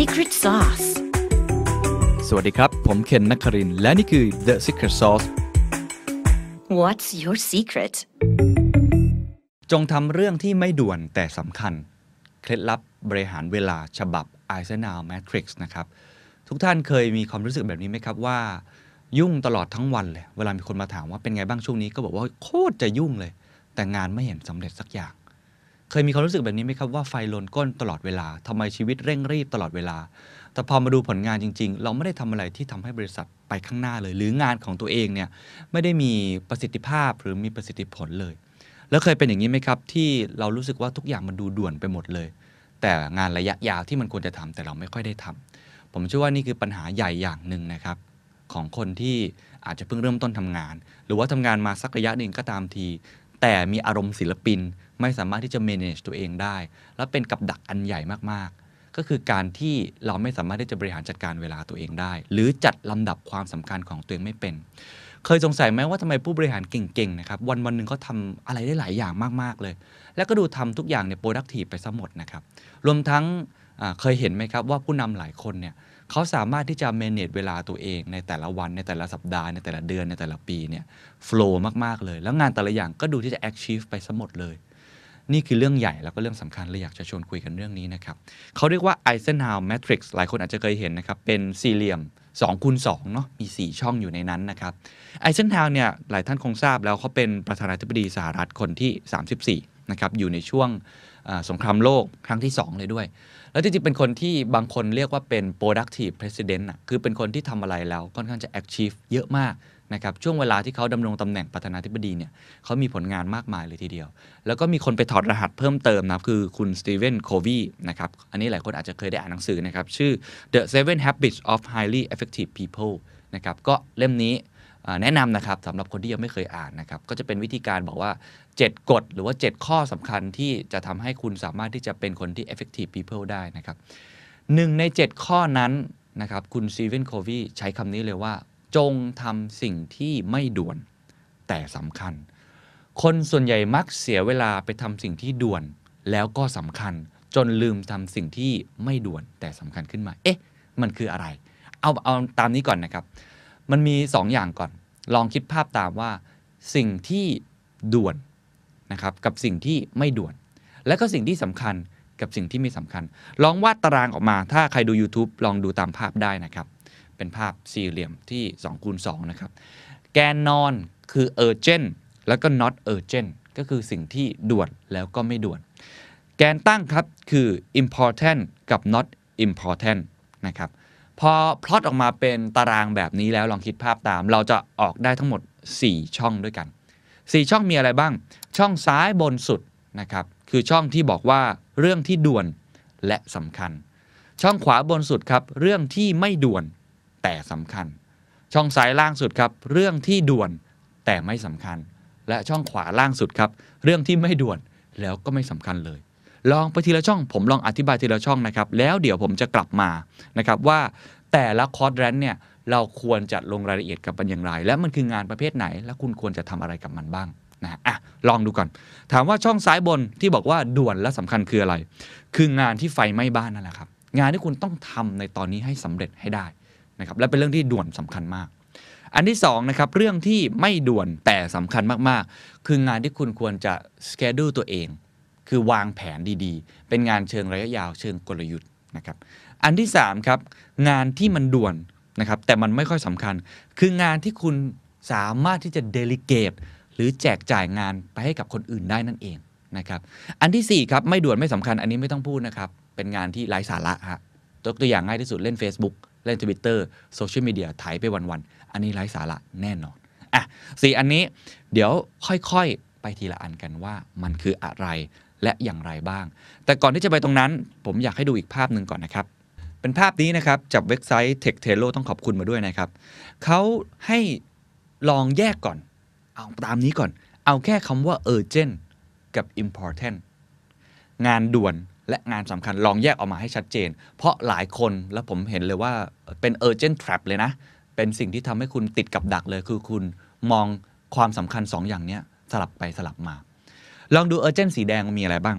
secret sauce สวัสดีครับ ผมเคนนักครินทร์และนี่คือ The Secret Sauce What's your secret จงทำเรื่องที่ไม่ด่วนแต่สำคัญ เคล็ดลับบริหารเวลาฉบับ Eisenhower Matrix นะครับ ทุกท่านเคยมีความรู้สึกแบบนี้ไหมครับว่า ยุ่งตลอดทั้งวันเลย เวลามีคนมาถามว่าเป็นไงบ้างช่วงนี้ก็บอกว่าโคตรจะยุ่งเลย แต่งานไม่เห็นสำเร็จสักอย่าง เคยมีความรู้สึกแบบนี้ไหมครับว่าไฟลนก้นตลอดเวลาทำไมชีวิตเร่งรีบตลอดเวลา แต่พอมาดูผลงานจริง ๆ เราไม่ได้ทำอะไรที่ทำให้บริษัทไปข้างหน้าเลย หรืองานของตัวเองเนี่ยไม่ได้มีประสิทธิภาพหรือมีประสิทธิผลเลย แล้วเคยเป็นอย่างนี้ไหมครับ ที่เรารู้สึกว่าทุกอย่างมันดูด่วนไปหมดเลย แต่งานระยะยาวที่มันควรจะทำแต่เราไม่ค่อยได้ทำผมเชื่อว่านี่คือปัญหาใหญ่อย่างหนึ่งนะครับของคนที่อาจจะเพิ่งเริ่มต้นทำงาน หรือว่าทำงานมาสักระยะหนึ่งก็ตามที แต่มีอารมณ์ศิลปิน ไม่สามารถที่จะ manage ตัวเองได้ และเป็นกับดักอันใหญ่มากๆ ก็คือการที่เราไม่สามารถที่จะบริหารจัดการเวลาตัวเองได้ หรือจัดลำดับความสำคัญของตัวเองไม่เป็น เคยสงสัยไหมว่าทำไมผู้บริหารเก่งๆนะครับวันวันหนึ่งเขาทำอะไรได้หลายอย่างมากๆเลย แล้วก็ดูทำทุกอย่างเนี่ย productive ไปซะหมดนะครับรวมทั้งเคยเห็นไหมครับว่าผู้นำหลายคนเนี่ยเขาสามารถที่จะ manage เวลาตัวเองในแต่ละวันในแต่ละสัปดาห์ในแต่ละเดือนในแต่ละปีเนี่ย flow มาก ๆ เลย แล้วงานแต่ละอย่างก็ดูที่จะ achieve ไปซะหมดเลย นี่คือเรื่องใหญ่แล้วก็เรื่องสำคัญเลยอยากจะชวนคุยกันเรื่องนี้นะครับเขาเรียกว่า Eisenhower Matrix หลายคนอาจจะเคยเห็นนะครับ เป็นสี่เหลี่ยม2คูณ2เนาะมี 4 ช่องอยู่ในนั้นนะครับ Eisenhower เนี่ยหลายท่านคงทราบแล้วเขาเป็นประธานาธิบดีสหรัฐคนที่ 34นะครับอยู่ในช่วงสงครามโลกครั้งที่ 2 เลยด้วย แล้วจริงๆเป็นคนที่บางคนเรียกว่าเป็น productive president อะคือเป็นคนที่ทำอะไรแล้วค่อนข้างจะ achieve เยอะมาก นะครับช่วงเวลาที่เขาดำรงตำแหน่งประธานาธิบดีเนี่ยเขามีผลงานมากมายเลยทีเดียว แล้วก็มีคนไปถอดรหัสเพิ่มเติมนะคือคุณสตีเวนโควีนะครับอันนี้หลายคนอาจจะเคยได้อ่านหนังสือนะครับชื่อ The Seven Habits of Highly Effective People นะครับก็เล่มนี้แนะนำนะครับสำหรับคนที่ยังไม่เคยอ่านนะครับก็จะเป็นวิธีการบอกว่า 7 กฎหรือว่า 7 ข้อสำคัญที่จะทำให้คุณสามารถที่จะเป็นคนที่ effective people ได้นะครับหนึ่งใน 7 ข้อนั้นนะครับคุณซีเวนโควีใช้คำนี้เลยว่า จงทำสิ่งที่ไม่ด่วนแต่สำคัญ คนส่วนใหญ่มักเสียเวลาไปทำสิ่งที่ด่วนแล้วก็สำคัญ จนลืมทำสิ่งที่ไม่ด่วนแต่สำคัญขึ้นมา เอ๊ะ มันคืออะไร เอาเอาตามนี้ก่อนนะครับ มันมี2ออย่างก่อน ลองคิดภาพตามว่า สิ่งที่ด่วนนะครับกับสิ่งที่ไม่ด่วน และก็สิ่งที่สำคัญกับสิ่งที่ไม่สำคัญ ลองวาดตารางออกมา ถ้าใครดู YouTube ลองดูตามภาพได้นะครับ เป็นภาพสี่เหลี่ยมที่2คูณ2นะครับ แกนนอนคือ urgent แล้วก็ not urgent ก็คือสิ่งที่ด่วนแล้วก็ไม่ด่วน แกนตั้งครับคือ important กับ not important นะครับ พอพลอตออกมาเป็นตารางแบบนี้แล้วลองคิดภาพตาม เราจะออกได้ทั้งหมด 4 ช่องด้วยกัน 4 ช่องมีอะไรบ้าง ช่องซ้ายบนสุดนะครับ คือช่องที่บอกว่าเรื่องที่ด่วนและสำคัญ ช่องขวาบนสุดครับ เรื่องที่ไม่ด่วน แต่สำคัญ ช่องซ้ายล่างสุดครับ เรื่องที่ด่วนแต่ไม่สำคัญ และช่องขวาล่างสุดครับ เรื่องที่ไม่ด่วนแล้วก็ไม่สำคัญเลย ลองไปทีละช่อง ผมลองอธิบายทีละช่องนะครับ แล้วเดี๋ยวผมจะกลับมานะครับว่าแต่ละคอร์ดแรนเนี่ยเราควรจะลงรายละเอียดกับมันอย่างไร และมันคืองานประเภทไหน และคุณควรจะทำอะไรกับมันบ้างนะอะลองดูก่อน ถามว่าช่องซ้ายบนที่บอกว่าด่วนและสำคัญคืออะไร คืองานที่ไฟไหม้บ้านนั่นแหละครับ งานที่คุณต้องทำในตอนนี้ให้สำเร็จให้ได้ นะครับและเป็นเรื่องที่ด่วนสำคัญมาก อันที่2นะครับเรื่องที่ไม่ด่วนแต่สำคัญมากๆ คืองานที่คุณควรจะ schedule ตัวเอง คือวางแผนดีๆ เป็นงานเชิงระยะยาวเชิงกลยุทธ์นะครับอันที่3ครับงานที่มันด่วนนะครับแต่มันไม่ค่อยสำคัญ คืองานที่คุณสามารถที่จะเดลิเกตหรือแจกจ่ายงานไปให้กับคนอื่นได้นั่นเองนะครับอันที่4ครับไม่ด่วนไม่สำคัญอันนี้ไม่ต้องพูดนะครับเป็นงานที่ไร้สาระฮะตัวตัวอย่างง่ายที่สุดเล่น Facebook เล่น Twitter โซเชียลมีเดียถ่ายไปวันๆ อันนี้ไร้สาระแน่นอนอะสี่อันนี้เดี๋ยวค่อยๆ ไปทีละอันกันว่ามันคืออะไรและอย่างไรบ้าง แต่ก่อนที่จะไปตรงนั้น ผมอยากให้ดูอีกภาพหนึ่งก่อนนะครับ เป็นภาพนี้นะครับจากเว็บไซต์ Tech t a l o ต้องขอบคุณมาด้วยนะครับเขาให้ลองแยกก่อน เอาตามนี้ก่อน เอาแค่คำว่า urgent กับ important งานด่วน และงานสำคัญลองแยกออกมาให้ชัดเจน เพราะหลายคนแล้วผมเห็นเลยว่าเป็น urgent trap เลยนะ เป็นสิ่งที่ทำให้คุณติดกับดักเลย คือคุณมองความสำคัญ 2ออย่างนี้สลับไปสลับมา ลองดู urgent สีแดงมีอะไรบ้าง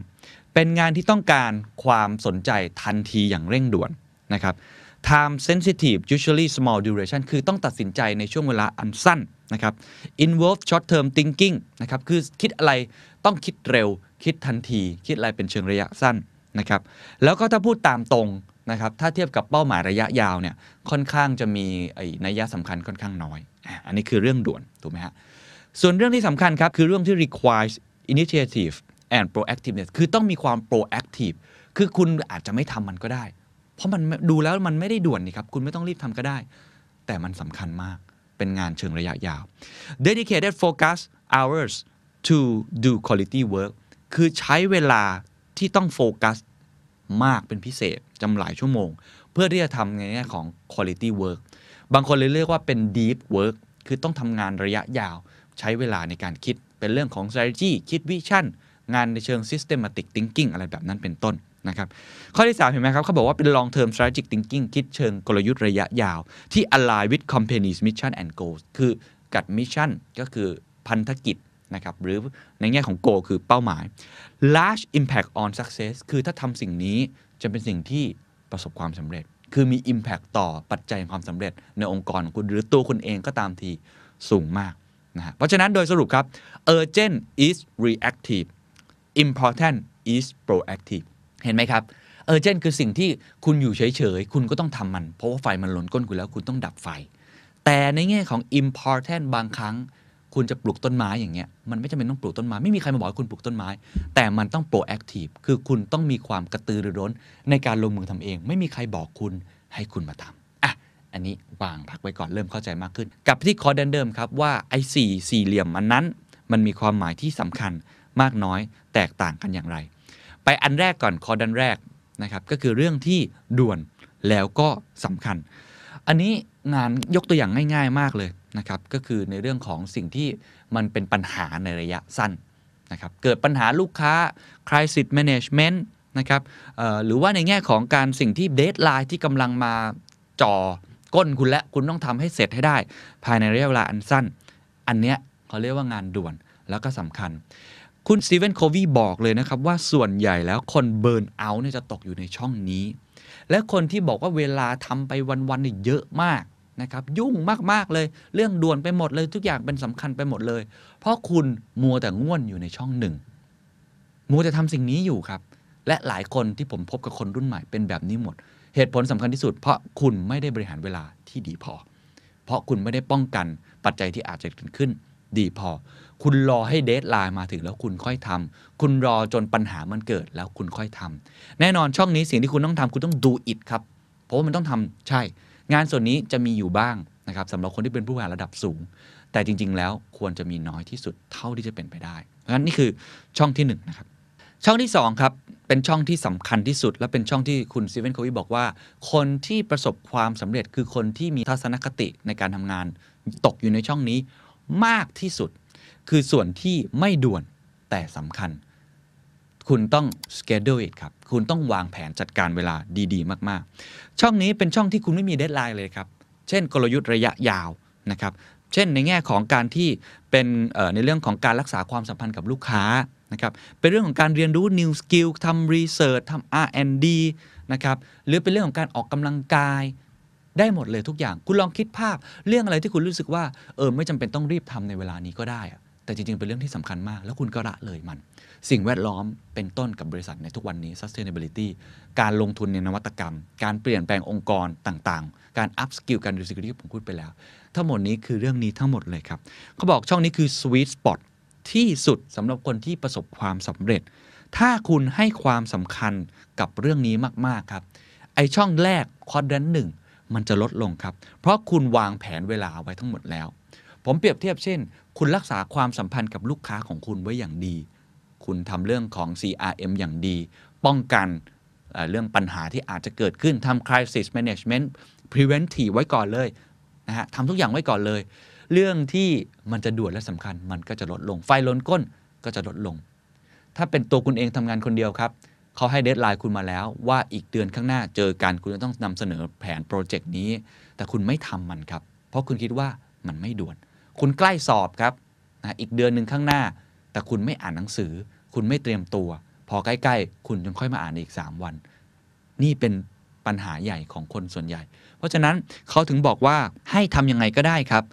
เป็นงานที่ต้องการความสนใจทันทีอย่างเร่งด่วนนะครับ time sensitive usually small duration คือต้องตัดสินใจในช่วงเวลาอันสั้นนะครับ involve short term thinking นะครับ คือคิดอะไรต้องคิดเร็ว คิดทันที คิดอะไรเป็นเชิงระยะสั้น นะครับแล้วก็ถ้าพูดตามตรงนะครับถ้าเทียบกับเป้าหมายระยะยาวเนี่ยค่อนข้างจะมีไอ้นัยยะสำคัญค่อนข้างน้อย อันนี้คือเรื่องด่วนถูกไหมฮะส่วนเรื่องที่สำคัญครับ คือเรื่องที่ requires initiative and proactiveness คือต้องมีความ proactive คือคุณอาจจะไม่ทำมันก็ได้ เพราะมันดูแล้วมันไม่ได้ด่วนนี่ครับคุณไม่ต้องรีบทำก็ได้ แต่มันสำคัญมากเป็นงานเชิงระยะยาว dedicated focus hours to do quality work คือใช้เวลา ที่ต้องโฟกัสมากเป็นพิเศษจำหลายชั่วโมง เพื่อที่จะทำในแง่ของ quality work บางคนเลยเรียกว่าเป็น deep work คือต้องทำงานระยะยาว ใช้เวลาในการคิดเป็นเรื่องของ strategy คิดวิชั่นงานในเชิง systematic thinking อะไรแบบนั้นเป็นต้นนะครับ ข้อที่ 3 เห็นไหมครับ เขาบอกว่าเป็น long term strategic thinking คิดเชิงกลยุทธ์ระยะยาว ที่ align with company's mission and goals คือกัด mission ก็คือพันธกิจ นะครับหรือในแง่ของ goal คือเป้าหมาย large impact on success คือถ้าทำสิ่งนี้จะเป็นสิ่งที่ประสบความสำเร็จ คือมี impact ต่อปัจจัยความสำเร็จในองค์กรของคุณหรือตัวคุณเองก็ตามทีสูงมากนะเพราะฉะนั้นโดยสรุปครับ urgent is reactive important is proactive เห็นไหมครับเออเจนคือสิ่งที่คุณอยู่เฉยๆ คุณก็ต้องทำมัน เพราะว่าไฟมันหล่นก้นคุณแล้วคุณต้องดับไฟ แต่ในแง่ของ important บางครั้ง คุณจะปลูกต้นไม้อย่างเงี้ยมันไม่จำเป็นต้องปลูกต้นไม้ไม่มีใครมาบอกคุณปลูกต้นไม้ แต่มันต้อง proactive คือคุณต้องมีความกระตือรือร้นในการลงมือทำเอง ไม่มีใครบอกคุณให้คุณมาทำอะอันนี้วางพักไว้ก่อนเริ่มเข้าใจมากขึ้น กับที่คอร์ดเดิมครับว่าไอ้สี่สี่เหลี่ยมอันนั้น มันมีความหมายที่สำคัญมากน้อยแตกต่างกันอย่างไร ไปอันแรกก่อน quadrant แรกนะครับก็คือเรื่องที่ด่วนแล้วก็สำคัญ อันนี้งานยกตัวอย่างง่าย ๆ มากเลย นะครับก็คือในเรื่องของสิ่งที่มันเป็นปัญหาในระยะสั้นนะครับเกิดปัญหาลูกค้า crisis management นะครับหรือว่าในแง่ของการสิ่งที่ deadline ที่กำลังมาจ่อก้นคุณและคุณต้องทำให้เสร็จให้ได้ ภายในระยะเวลาอันสั้น อันเนี้ยเขาเรียกว่างานด่วนแล้วก็สำคัญ คุณสตีเวนโควีบอกเลยนะครับ ว่าส่วนใหญ่แล้วคนเบิร์นเอาท์เนี่ยจะตกอยู่ในช่องนี้ และคนที่บอกว่าเวลาทำไปวันๆเนี่ยเยอะมาก นะครับยุ่งมาก ๆ เลยเรื่องด่วนไปหมดเลยทุกอย่างเป็นสำคัญไปหมดเลย เพราะคุณมัวแต่ง่วนอยู่ในช่องหนึ่งมัวแต่ทำสิ่งนี้อยู่ครับ และหลายคนที่ผมพบกับคนรุ่นใหม่เป็นแบบนี้หมด เหตุผลสำคัญที่สุด เพราะคุณไม่ได้บริหารเวลาที่ดีพอ เพราะคุณไม่ได้ป้องกันปัจจัยที่อาจจะเกิดขึ้น ดีพอ คุณรอให้เดทไลน์มาถึงแล้วคุณค่อยทำคุณรอจนปัญหามันเกิดแล้วคุณค่อยทำแน่นอนช่องนี้สิ่งที่คุณต้องทำคุณต้องดูอิดครับเพราะว่ามันต้องทำใช่ งานส่วนนี้จะมีอยู่บ้างนะครับสำหรับคนที่เป็นผู้บริหารระดับสูง แต่จริง ๆ แล้วควรจะมีน้อยที่สุดเท่าที่จะเป็นไปได้เพราะฉะนั้นนี่คือช่องที่หนึ่งนะครับช่องที่2ครับเป็นช่องที่สำคัญที่สุด และเป็นช่องที่คุณ Stephen Covey บอกว่า คนที่ประสบความสำเร็จคือคนที่มีทัศนคติในการทำงาน ตกอยู่ในช่องนี้มากที่สุด คือส่วนที่ไม่ด่วนแต่สำคัญ คุณต้อง schedule it ครับ คุณต้องวางแผนจัดการเวลาดีๆ มากๆ ช่องนี้เป็นช่องที่คุณไม่มี deadline เลยครับ เช่น กลยุทธ์ระยะยาวนะครับ เช่นในแง่ของการที่เป็นในเรื่องของการรักษาความสัมพันธ์กับลูกค้านะครับ เป็นเรื่องของการเรียนรู้ new skill ทำ research ทำ R&D นะครับ หรือเป็นเรื่องของการออกกำลังกายได้หมดเลยทุกอย่าง คุณลองคิดภาพเรื่องอะไรที่คุณรู้สึกว่าเออไม่จำเป็นต้องรีบทำในเวลานี้ก็ได้ แต่จริงๆ เป็นเรื่องที่สำคัญมาก แล้วคุณก็ละเลยมัน สิ่งแวดล้อมเป็นต้นกับบริษัทในทุกวันนี้ sustainability การลงทุนในนวัตกรรม การเปลี่ยนแปลงองค์กรต่างๆ การ up skill การ reskill ที่ผมพูดไปแล้ว ทั้งหมดนี้คือเรื่องนี้ทั้งหมดเลยครับ เขาบอกช่องนี้คือ sweet spot ที่สุดสำหรับคนที่ประสบความสำเร็จ ถ้าคุณให้ความสำคัญกับเรื่องนี้มากๆครับ ไอช่องแรกคอร์ดนหนึ่งมันจะลดลงครับ เพราะคุณวางแผนเวลาไว้ทั้งหมดแล้ว ผมเปรียบเทียบเช่น คุณรักษาความสัมพันธ์กับลูกค้าของคุณไว้อย่างดี คุณทำเรื่องของ CRM อย่างดี ป้องกันเเรื่องปัญหาที่อาจจะเกิดขึ้นทำ crisis management preventive ไว้ก่อนเลยนะฮะทำทุกอย่างไว้ก่อนเลย เรื่องที่มันจะด่วนและสำคัญ มันก็จะลดลง ไฟลนก้นก็จะลดลง ถ้าเป็นตัวคุณเองทำงานคนเดียวครับเขาให้ deadline คุณมาแล้ว ว่าอีกเดือนข้างหน้าเจอกันคุณจะต้องนำเสนอแผนโปรเจกต์นี้ แต่คุณไม่ทำมันครับ เพราะคุณคิดว่ามันไม่ด่วน คุณใกล้สอบครับนะอีกเดือนหนึ่งข้างหน้า แต่คุณไม่อ่านหนังสือ คุณไม่เตรียมตัว พอใกล้ๆ คุณจึงค่อยมาอ่านอีก 3 วัน นี่เป็นปัญหาใหญ่ของคนส่วนใหญ่ เพราะฉะนั้นเขาถึงบอกว่าให้ทำยังไงก็ได้ครับ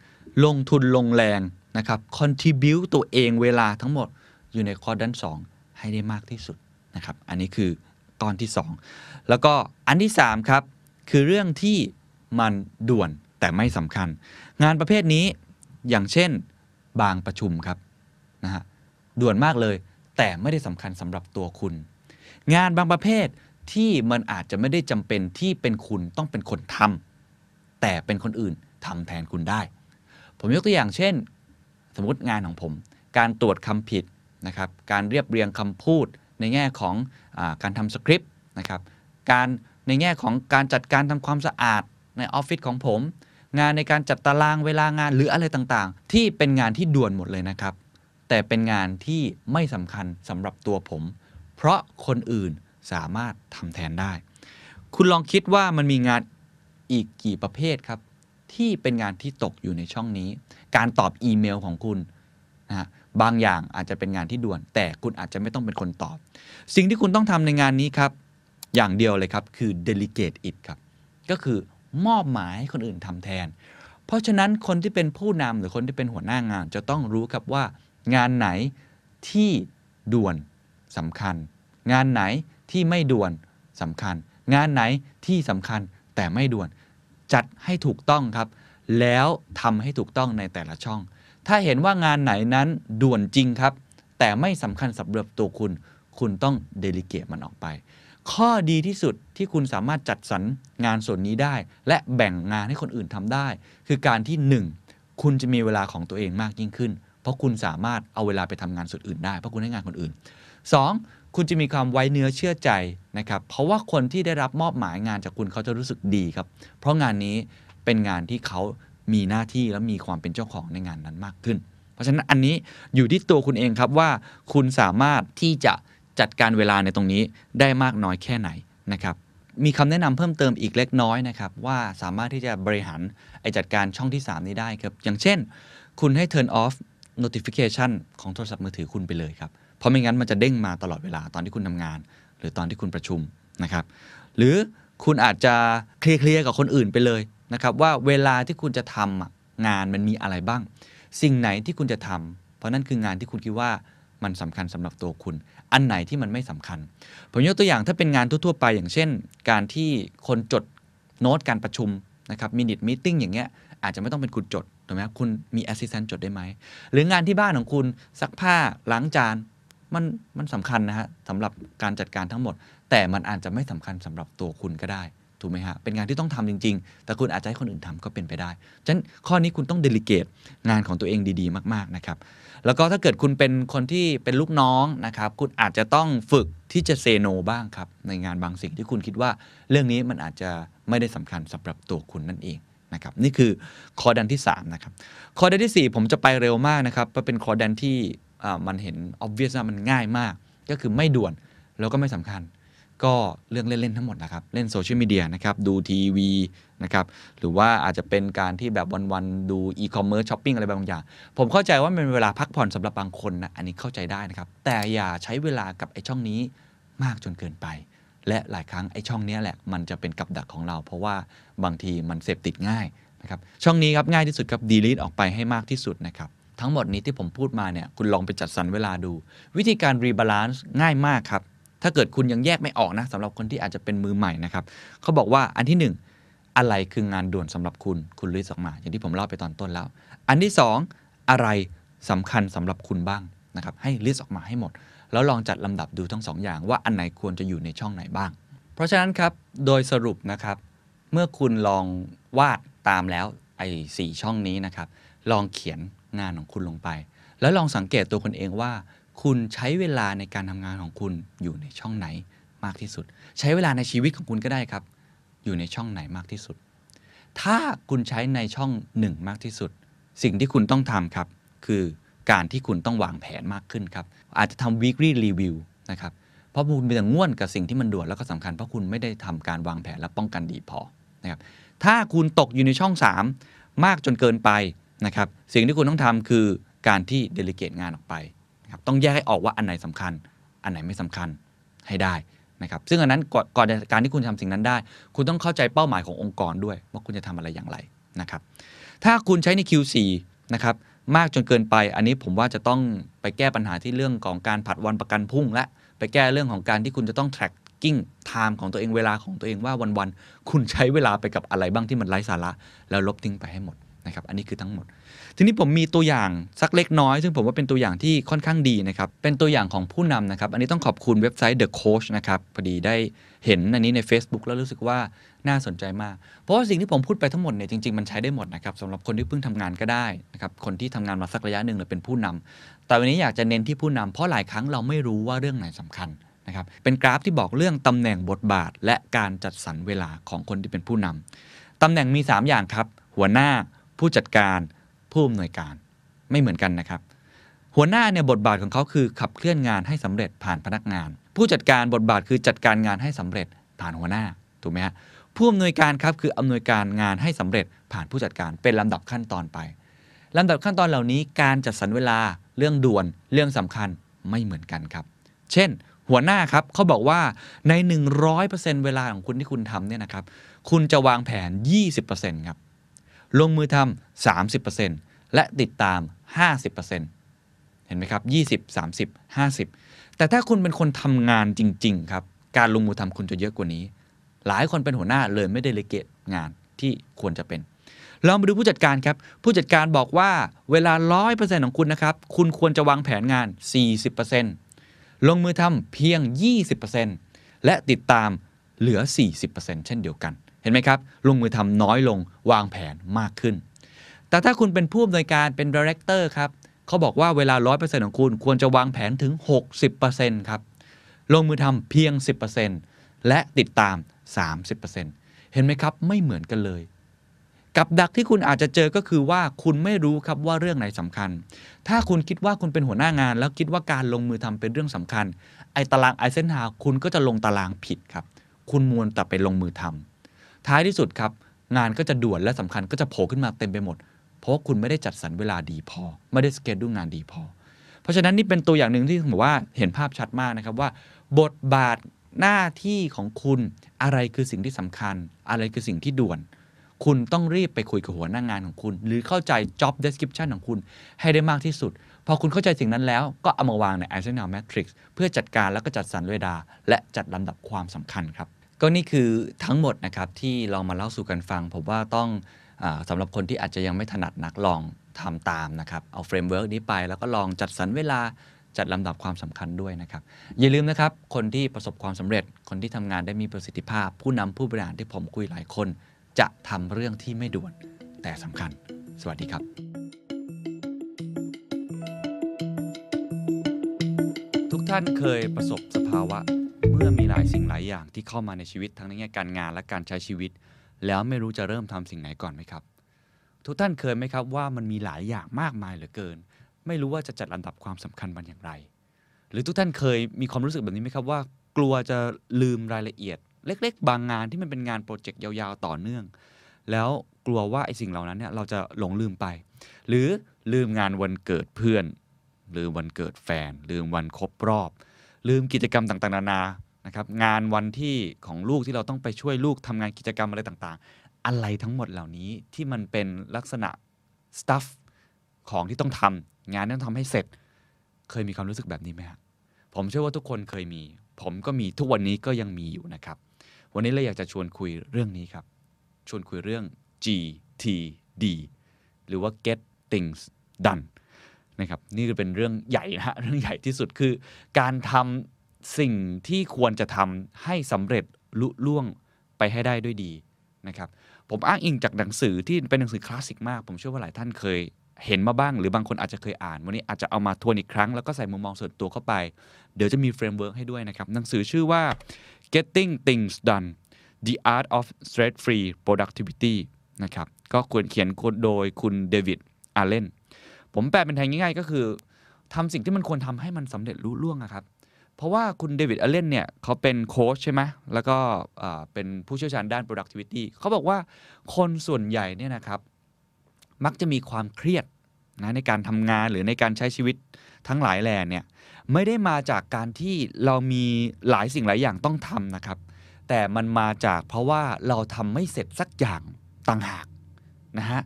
ลงทุนลงแรงนะครับ contribute ตัวเองเวลาทั้งหมดอยู่ในคอร์ดัน2 ให้ได้มากที่สุดนะครับ อันนี้คือตอนที่ 2 แล้วก็อันที่ 3 ครับ คือเรื่องที่มันด่วนแต่ไม่สำคัญ งานประเภทนี้อย่างเช่นบางประชุมครับนะฮะด่วนมากเลย แต่ไม่ได้สำคัญสำหรับตัวคุณ งานบางประเภทที่มันอาจจะไม่ได้จำเป็นที่เป็นคุณต้องเป็นคนทำแต่เป็นคนอื่นทำแทนคุณได้ ผมยกตัวอย่างเช่น สมมติงานของผม การตรวจคำผิดนะครับ การเรียบเรียงคำพูดในแง่ของอการทำสคริปต์นะครับ การในแง่ของการจัดการทำความสะอาดในออฟฟิศของผม งานในการจัดตารางเวลางานหรืออะไรต่างๆ ที่เป็นงานที่ด่วนหมดเลยนะครับ แต่เป็นงานที่ไม่สำคัญสำหรับตัวผม เพราะคนอื่นสามารถทำแทนได้ คุณลองคิดว่ามันมีงานอีกกี่ประเภทครับ ที่เป็นงานที่ตกอยู่ในช่องนี้ การตอบอีเมลของคุณนะบางอย่างอาจจะเป็นงานที่ด่วน แต่คุณอาจจะไม่ต้องเป็นคนตอบ สิ่งที่คุณต้องทำในงานนี้ครับ อย่างเดียวเลยครับคือ delegate it ครับ ก็คือมอบหมายให้คนอื่นทำแทน เพราะฉะนั้นคนที่เป็นผู้นำหรือคนที่เป็นหัวหน้างาน จะต้องรู้ครับว่า งานไหนที่ด่วนสำคัญ งานไหนที่ไม่ด่วนสำคัญ งานไหนที่สำคัญแต่ไม่ด่วน จัดให้ถูกต้องครับ แล้วทำให้ถูกต้องในแต่ละช่อง ถ้าเห็นว่างานไหนนั้นด่วนจริงครับ แต่ไม่สำคัญสำหรับตัวคุณ คุณต้องเดลิเกตมันออกไป ข้อดีที่สุดที่คุณสามารถจัดสรรงานส่วนนี้ได้ และแบ่งงานให้คนอื่นทำได้ คือการที่ 1 คุณจะมีเวลาของตัวเองมากยิ่งขึ้น เพราะคุณสามารถเอาเวลาไปทำงานส่วนอื่นได้เพราะคุณให้งานคนอื่น 2. คุณจะมีความไว้เนื้อเชื่อใจนะครับเพราะว่าคนที่ได้รับมอบหมายงานจากคุณเขาจะรู้สึกดีครับ เพราะงานนี้เป็นงานที่เขามีหน้าที่และมีความเป็นเจ้าของในงานนั้นมากขึ้น เพราะฉะนั้นอันนี้อยู่ที่ตัวคุณเองครับว่าคุณสามารถที่จะจัดการเวลาในตรงนี้ได้มากน้อยแค่ไหนนะครับมีคำแนะนำเพิ่มเติมอีกเล็กน้อยนะครับ ว่าสามารถที่จะบริหารไอจัดการช่องที่ 3 นี้ได้ครับ อย่างเช่น คุณให้ turn off notification ของโทรศัพท์มือถือคุณไปเลยครับ เพราะไม่งั้นมันจะเด้งมาตลอดเวลาตอนที่คุณทำงาน หรือตอนที่คุณประชุมนะครับ หรือคุณอาจจะเคลียร์กับคนอื่นไปเลยนะครับว่าเวลาที่คุณจะทำงานมันมีอะไรบ้าง สิ่งไหนที่คุณจะทำเพราะนั่นคืองานที่คุณคิดว่ามันสำคัญสำหรับตัวคุณ อันไหนที่มันไม่สำคัญ ผมยกตัวอย่างถ้าเป็นงานทั่วๆไปอย่างเช่น การที่คนจดโน้ตการประชุมนะครับ minute meeting อย่างเงี้ยอาจจะไม่ต้องเป็นคุณจด ถูกไหมครับคุณมี assistant จดได้ไหม หรืองานที่บ้านของคุณซักผ้าล้างจานมันมันสำคัญนะฮะสำหรับการจัดการทั้งหมด แต่มันอาจจะไม่สำคัญสำหรับตัวคุณก็ได้ถูกไหมฮะเป็นงานที่ต้องทำจริง ๆ แต่คุณอาจจะให้คนอื่นทำก็เป็นไปได้ฉะนั้นข้อนี้คุณต้องเดลิเกตงานของตัวเองดีๆ มากๆนะครับแล้วก็ถ้าเกิดคุณเป็นคนที่เป็นลูกน้องนะครับคุณอาจจะต้องฝึกที่จะเซโนบ้างครับในงานบางสิ่งที่คุณคิดว่า เรื่องนี้มันอาจจะไม่ได้สำคัญสำหรับตัวคุณนั่นเอง นะครับนี่คือคอดันที่3นะครับคอดันที่ 4 ผมจะไปเร็วมากนะครับเพราะเป็นคอดันที่มันเห็น obvious ว่ามันง่ายมาก ก็คือไม่ด่วนแล้วก็ไม่สำคัญ ก็เรื่องเล่น ๆ ทั้งหมดนะครับ เล่นโซเชียลมีเดียนะครับ ดูทีวีนะครับ หรือว่าอาจจะเป็นการที่แบบวันๆดูอีคอมเมิร์ซช้อปปิ้งอะไรบางอย่าง ผมเข้าใจว่ามันเป็นเวลาพักผ่อนสำหรับบางคนนะ อันนี้เข้าใจได้นะครับ แต่อย่าใช้เวลากับไอ้ช่องนี้มากจนเกินไป และหลายครั้งไอ้ช่องนี้แหละมันจะเป็นกับดักของเรา เพราะว่าบางทีมันเสพติดง่ายนะครับช่องนี้ครับง่ายที่สุดครับ delete ออกไปให้มากที่สุดนะครับทั้งหมดนี้ที่ผมพูดมาเนี่ยคุณลองไปจัดสรรเวลาดู วิธีการ rebalance ง่ายมากครับ ถ้าเกิดคุณยังแยกไม่ออกนะสำหรับคนที่อาจจะเป็นมือใหม่นะครับเขาบอกว่าอันที่หนึ่งอะไรคืองานด่วนสำหรับคุณคุณ list ออกมา อย่างที่ผมเล่าไปตอนต้นแล้ว อันที่สองอะไรสำคัญสำหรับคุณบ้างนะครับให้ list ออกมาให้หมด แล้วลองจัดลำดับดูทั้งสองอย่างว่าอันไหนควรจะอยู่ในช่องไหนบ้าง เพราะฉะนั้นครับโดยสรุปนะครับ เมื่อคุณลองวาดตามแล้วไอ้สี่ช่องนี้นะครับ ลองเขียนงานของคุณลงไป แล้วลองสังเกตตัวคุณเองว่า คุณใช้เวลาในการทำงานของคุณอยู่ในช่องไหนมากที่สุด ใช้เวลาในชีวิตของคุณก็ได้ครับ อยู่ในช่องไหนมากที่สุด ถ้าคุณใช้ในช่องหนึ่งมากที่สุด สิ่งที่คุณต้องทำครับ คือ การที่คุณต้องวางแผนมากขึ้นครับ อาจจะทำ weekly review นะครับ เพราะคุณเป็นแต่ง่วนกับสิ่งที่มันด่วนแล้วก็สำคัญเพราะคุณไม่ได้ทำการวางแผนและป้องกันดีพอนะครับ ถ้าคุณตกอยู่ในช่อง 3 มากจนเกินไปนะครับ สิ่งที่คุณต้องทำคือการที่เดลิเกตงานออกไปนะครับ ต้องแยกให้ออกว่าอันไหนสำคัญ อันไหนไม่สำคัญให้ได้นะครับ ซึ่งอันนั้นก่อนการที่คุณทำสิ่งนั้นได้ คุณต้องเข้าใจเป้าหมายขององค์กรด้วยว่าคุณจะทำอะไรอย่างไรนะครับ ถ้าคุณใช้ใน Q4 นะครับ มากจนเกินไป อันนี้ผมว่าจะต้องไปแก้ปัญหาที่เรื่องของการผัดวันประกันพรุ่ง และไปแก้เรื่องของการที่คุณจะต้อง tracking time ของตัวเองเวลาของตัวเองว่าวันๆคุณใช้เวลาไปกับอะไรบ้างที่มันไร้สาระ แล้วลบทิ้งไปให้หมดนะครับอันนี้คือทั้งหมด ทีนี้ผมมีตัวอย่างสักเล็กน้อย ซึ่งผมว่าเป็นตัวอย่างที่ค่อนข้างดีนะครับ เป็นตัวอย่างของผู้นำนะครับ อันนี้ต้องขอบคุณเว็บไซต์ The Coach นะครับ พอดีได้เห็นอันนี้ใน Facebook แล้วรู้สึกว่าน่าสนใจมาก เพราะว่าสิ่งที่ผมพูดไปทั้งหมดเนี่ยจริงๆ มันใช้ได้หมดนะครับสำหรับคนที่เพิ่งทำงานก็ได้นะครับคนที่ทำงานมาสักระยะหนึ่งหรือเป็นผู้นำแต่วันนี้อยากจะเน้นที่ผู้นำเพราะหลายครั้งเราไม่รู้ว่าเรื่องไหนสำคัญนะครับเป็นกราฟที่บอกเรื่องตำแหน่งบทบาท และการจัดสรรเวลาของคนที่เป็นผู้นำตำแหน่งมี 3 อย่างครับ หัวหน้าผู้จัดการ ผู้อำนวยการไม่เหมือนกันนะครับ หัวหน้าเนี่ยบทบาทของเขาคือขับเคลื่อนงานให้สำเร็จผ่านพนักงาน ผู้จัดการบทบาทคือจัดการงานให้สำเร็จผ่านหัวหน้าถูกไหมฮะผู้อำนวยการครับคืออำนวยการงานให้สำเร็จผ่านผู้จัดการเป็นลำดับขั้นตอนไปลำดับขั้นตอนเหล่านี้การจัดสรรเวลาเรื่องด่วนเรื่องสำคัญไม่เหมือนกันครับ เช่น หัวหน้าครับเขาบอกว่าใน 100%เวลาของคุณที่คุณทำเนี่ยนะครับ คุณจะวางแผน 20%ครับ ลงมือทำ30%และติดตาม 50%เห็นไหมครับ 20 30 50 แต่ถ้าคุณเป็นคนทำงานจริง ๆ ครับ การลงมือทำคุณจะเยอะกว่านี้ หลายคนเป็นหัวหน้าเลยไม่ได้เลเกตงานที่ควรจะเป็นลองไปดูผู้จัดการครับ ผู้จัดการบอกว่าเวลา 100%ของคุณนะครับ คุณควรจะวางแผนงาน 40%ลงมือทำเพียง 20%และติดตามเหลือ 40%เช่นเดียวกัน เห็นไหมครับ ลงมือทำน้อยลงวางแผนมากขึ้น แต่ถ้าคุณเป็นผู้อำนวยการเป็นดีเรคเตอร์ครับเขาบอกว่าเวลา 100%ของคุณควรจะวางแผนถึง 60%ครับ ลงมือทำเพียง 10%และติดตาม 30%เห็นไหมครับ ไม่เหมือนกันเลย กับดักที่คุณอาจจะเจอก็คือว่าคุณไม่รู้ครับว่าเรื่องไหนสำคัญ ถ้าคุณคิดว่าคุณเป็นหัวหน้างาน แล้วคิดว่าการลงมือทำเป็นเรื่องสำคัญ ไอ้ตารางไอเซนฮาวคุณก็จะลงตารางผิดครับ คุณมวนแต่ไปลงมือทำ ท้ายที่สุดครับ งานก็จะด่วนและสำคัญก็จะโผล่ขึ้นมาเต็มไปหมด เพราะว่าคุณไม่ได้จัดสรรเวลาดีพอ ไม่ได้สเกจดูงานดีพอ เพราะฉะนั้นนี่เป็นตัวอย่างหนึ่งที่ผมว่าเห็นภาพชัดมากนะครับว่า บทบาทหน้าที่ของคุณอะไรคือสิ่งที่สำคัญ อะไรคือสิ่งที่ด่วน คุณต้องรีบไปคุยกับหัวหน้างานของคุณ หรือเข้าใจ job description ของคุณให้ได้มากที่สุด พอคุณเข้าใจสิ่งนั้นแล้วก็เอามาวางใน Eisenhower Matrix เพื่อจัดการแล้วก็จัดสรรเวลาและจัดลำดับความสำคัญครับ ก็นี่คือทั้งหมดนะครับที่เรามาเล่าสู่กันฟัง ผมว่าต้องอสำหรับคนที่อาจจะยังไม่ถนัดนักลองทำตามนะครับเอา framework นี้ไปแล้วก็ลองจัดสรรเวลาจัดลำดับความสำคัญด้วยนะครับ อย่าลืมนะครับ คนที่ประสบความสำเร็จ คนที่ทำงานได้มีประสิทธิภาพ ผู้นำผู้บริหารที่ผมคุยหลายคน จะทำเรื่องที่ไม่ด่วน แต่สำคัญ สวัสดีครับ ทุกท่านเคยประสบสภาวะ มื่อมีหลายสิ่งหลายอย่างที่เข้ามาในชีวิตทั้งในแง่การงานและการใช้ชีวิต แล้วไม่รู้จะเริ่มทำสิ่งไหนก่อนไหมครับ ทุกท่านเคยไหมครับว่ามันมีหลายอย่างมากมายเหลือเกิน ไม่รู้ว่าจะจัดลำดับความสำคัญมันอย่างไร หรือทุกท่านเคยมีความรู้สึกแบบนี้ไหมครับว่า กลัวจะลืมรายละเอียด เล็ก ๆ บางงานที่มันเป็นงานโปรเจกต์ยาวๆต่อเนื่อง แล้วกลัวว่าไอ้สิ่งเหล่านั้นเนี่ยเราจะหลงลืมไป หรือลืมงานวันเกิดเพื่อนลืมวันเกิดแฟน ลืมวันครบรอบ ลืมกิจกรรมต่างๆ นานา นะครับงานวันที่ของลูกที่เราต้องไปช่วยลูกทำงานกิจกรรมอะไรต่างๆ อะไรทั้งหมดเหล่านี้ที่มันเป็นลักษณะ stuff ของที่ต้องทำงานที่ต้องทำให้เสร็จ เคยมีความรู้สึกแบบนี้ไหมครับผมเชื่อว่าทุกคนเคยมี ผมก็มีทุกวันนี้ก็ยังมีอยู่นะครับ วันนี้เราอยากจะชวนคุยเรื่องนี้ครับ ชวนคุยเรื่อง GTD หรือว่า Get Things Done นะครับ นี่คือเป็นเรื่องใหญ่นะฮะเรื่องใหญ่ที่สุดคือ การทำ สิ่งที่ควรจะทำให้สำเร็จลุล่วงไปให้ได้ด้วยดีนะครับผมอ้างอิงจากหนังสือที่เป็นหนังสือคลาสสิกมาก ผมเชื่อว่าหลายท่านเคยเห็นมาบ้าง หรือบางคนอาจจะเคยอ่าน วันนี้อาจจะเอามาทวนอีกครั้ง แล้วก็ใส่มุมมองส่วนตัวเข้าไป เดี๋ยวจะมี framework ให้ด้วยนะครับ หนังสือชื่อว่า Getting Things Done The Art of Stress Free Productivity นะครับก็ถูกเขียนโดยคุณเดวิดอัลเลนผมแปลเป็นไทยง่ายๆ ก็คือทำสิ่งที่มันควรทำให้มันสำเร็จลุล่วงอะครับ เพราะว่าคุณเดวิดอัลเลนเนี่ยเขาเป็นโค้ชใช่ไหมแล้วก็เป็นผู้เชี่ยวชาญด้าน productivity เขาบอกว่าคนส่วนใหญ่เนี่ยนะครับ มักจะมีความเครียดนะในการทำงานหรือในการใช้ชีวิตทั้งหลายแหล่เนี่ยไม่ได้มาจากการที่เรามีหลายสิ่งหลายอย่างต้องทำนะครับ แต่มันมาจากเพราะว่าเราทำไม่เสร็จสักอย่างต่างหากนะฮะ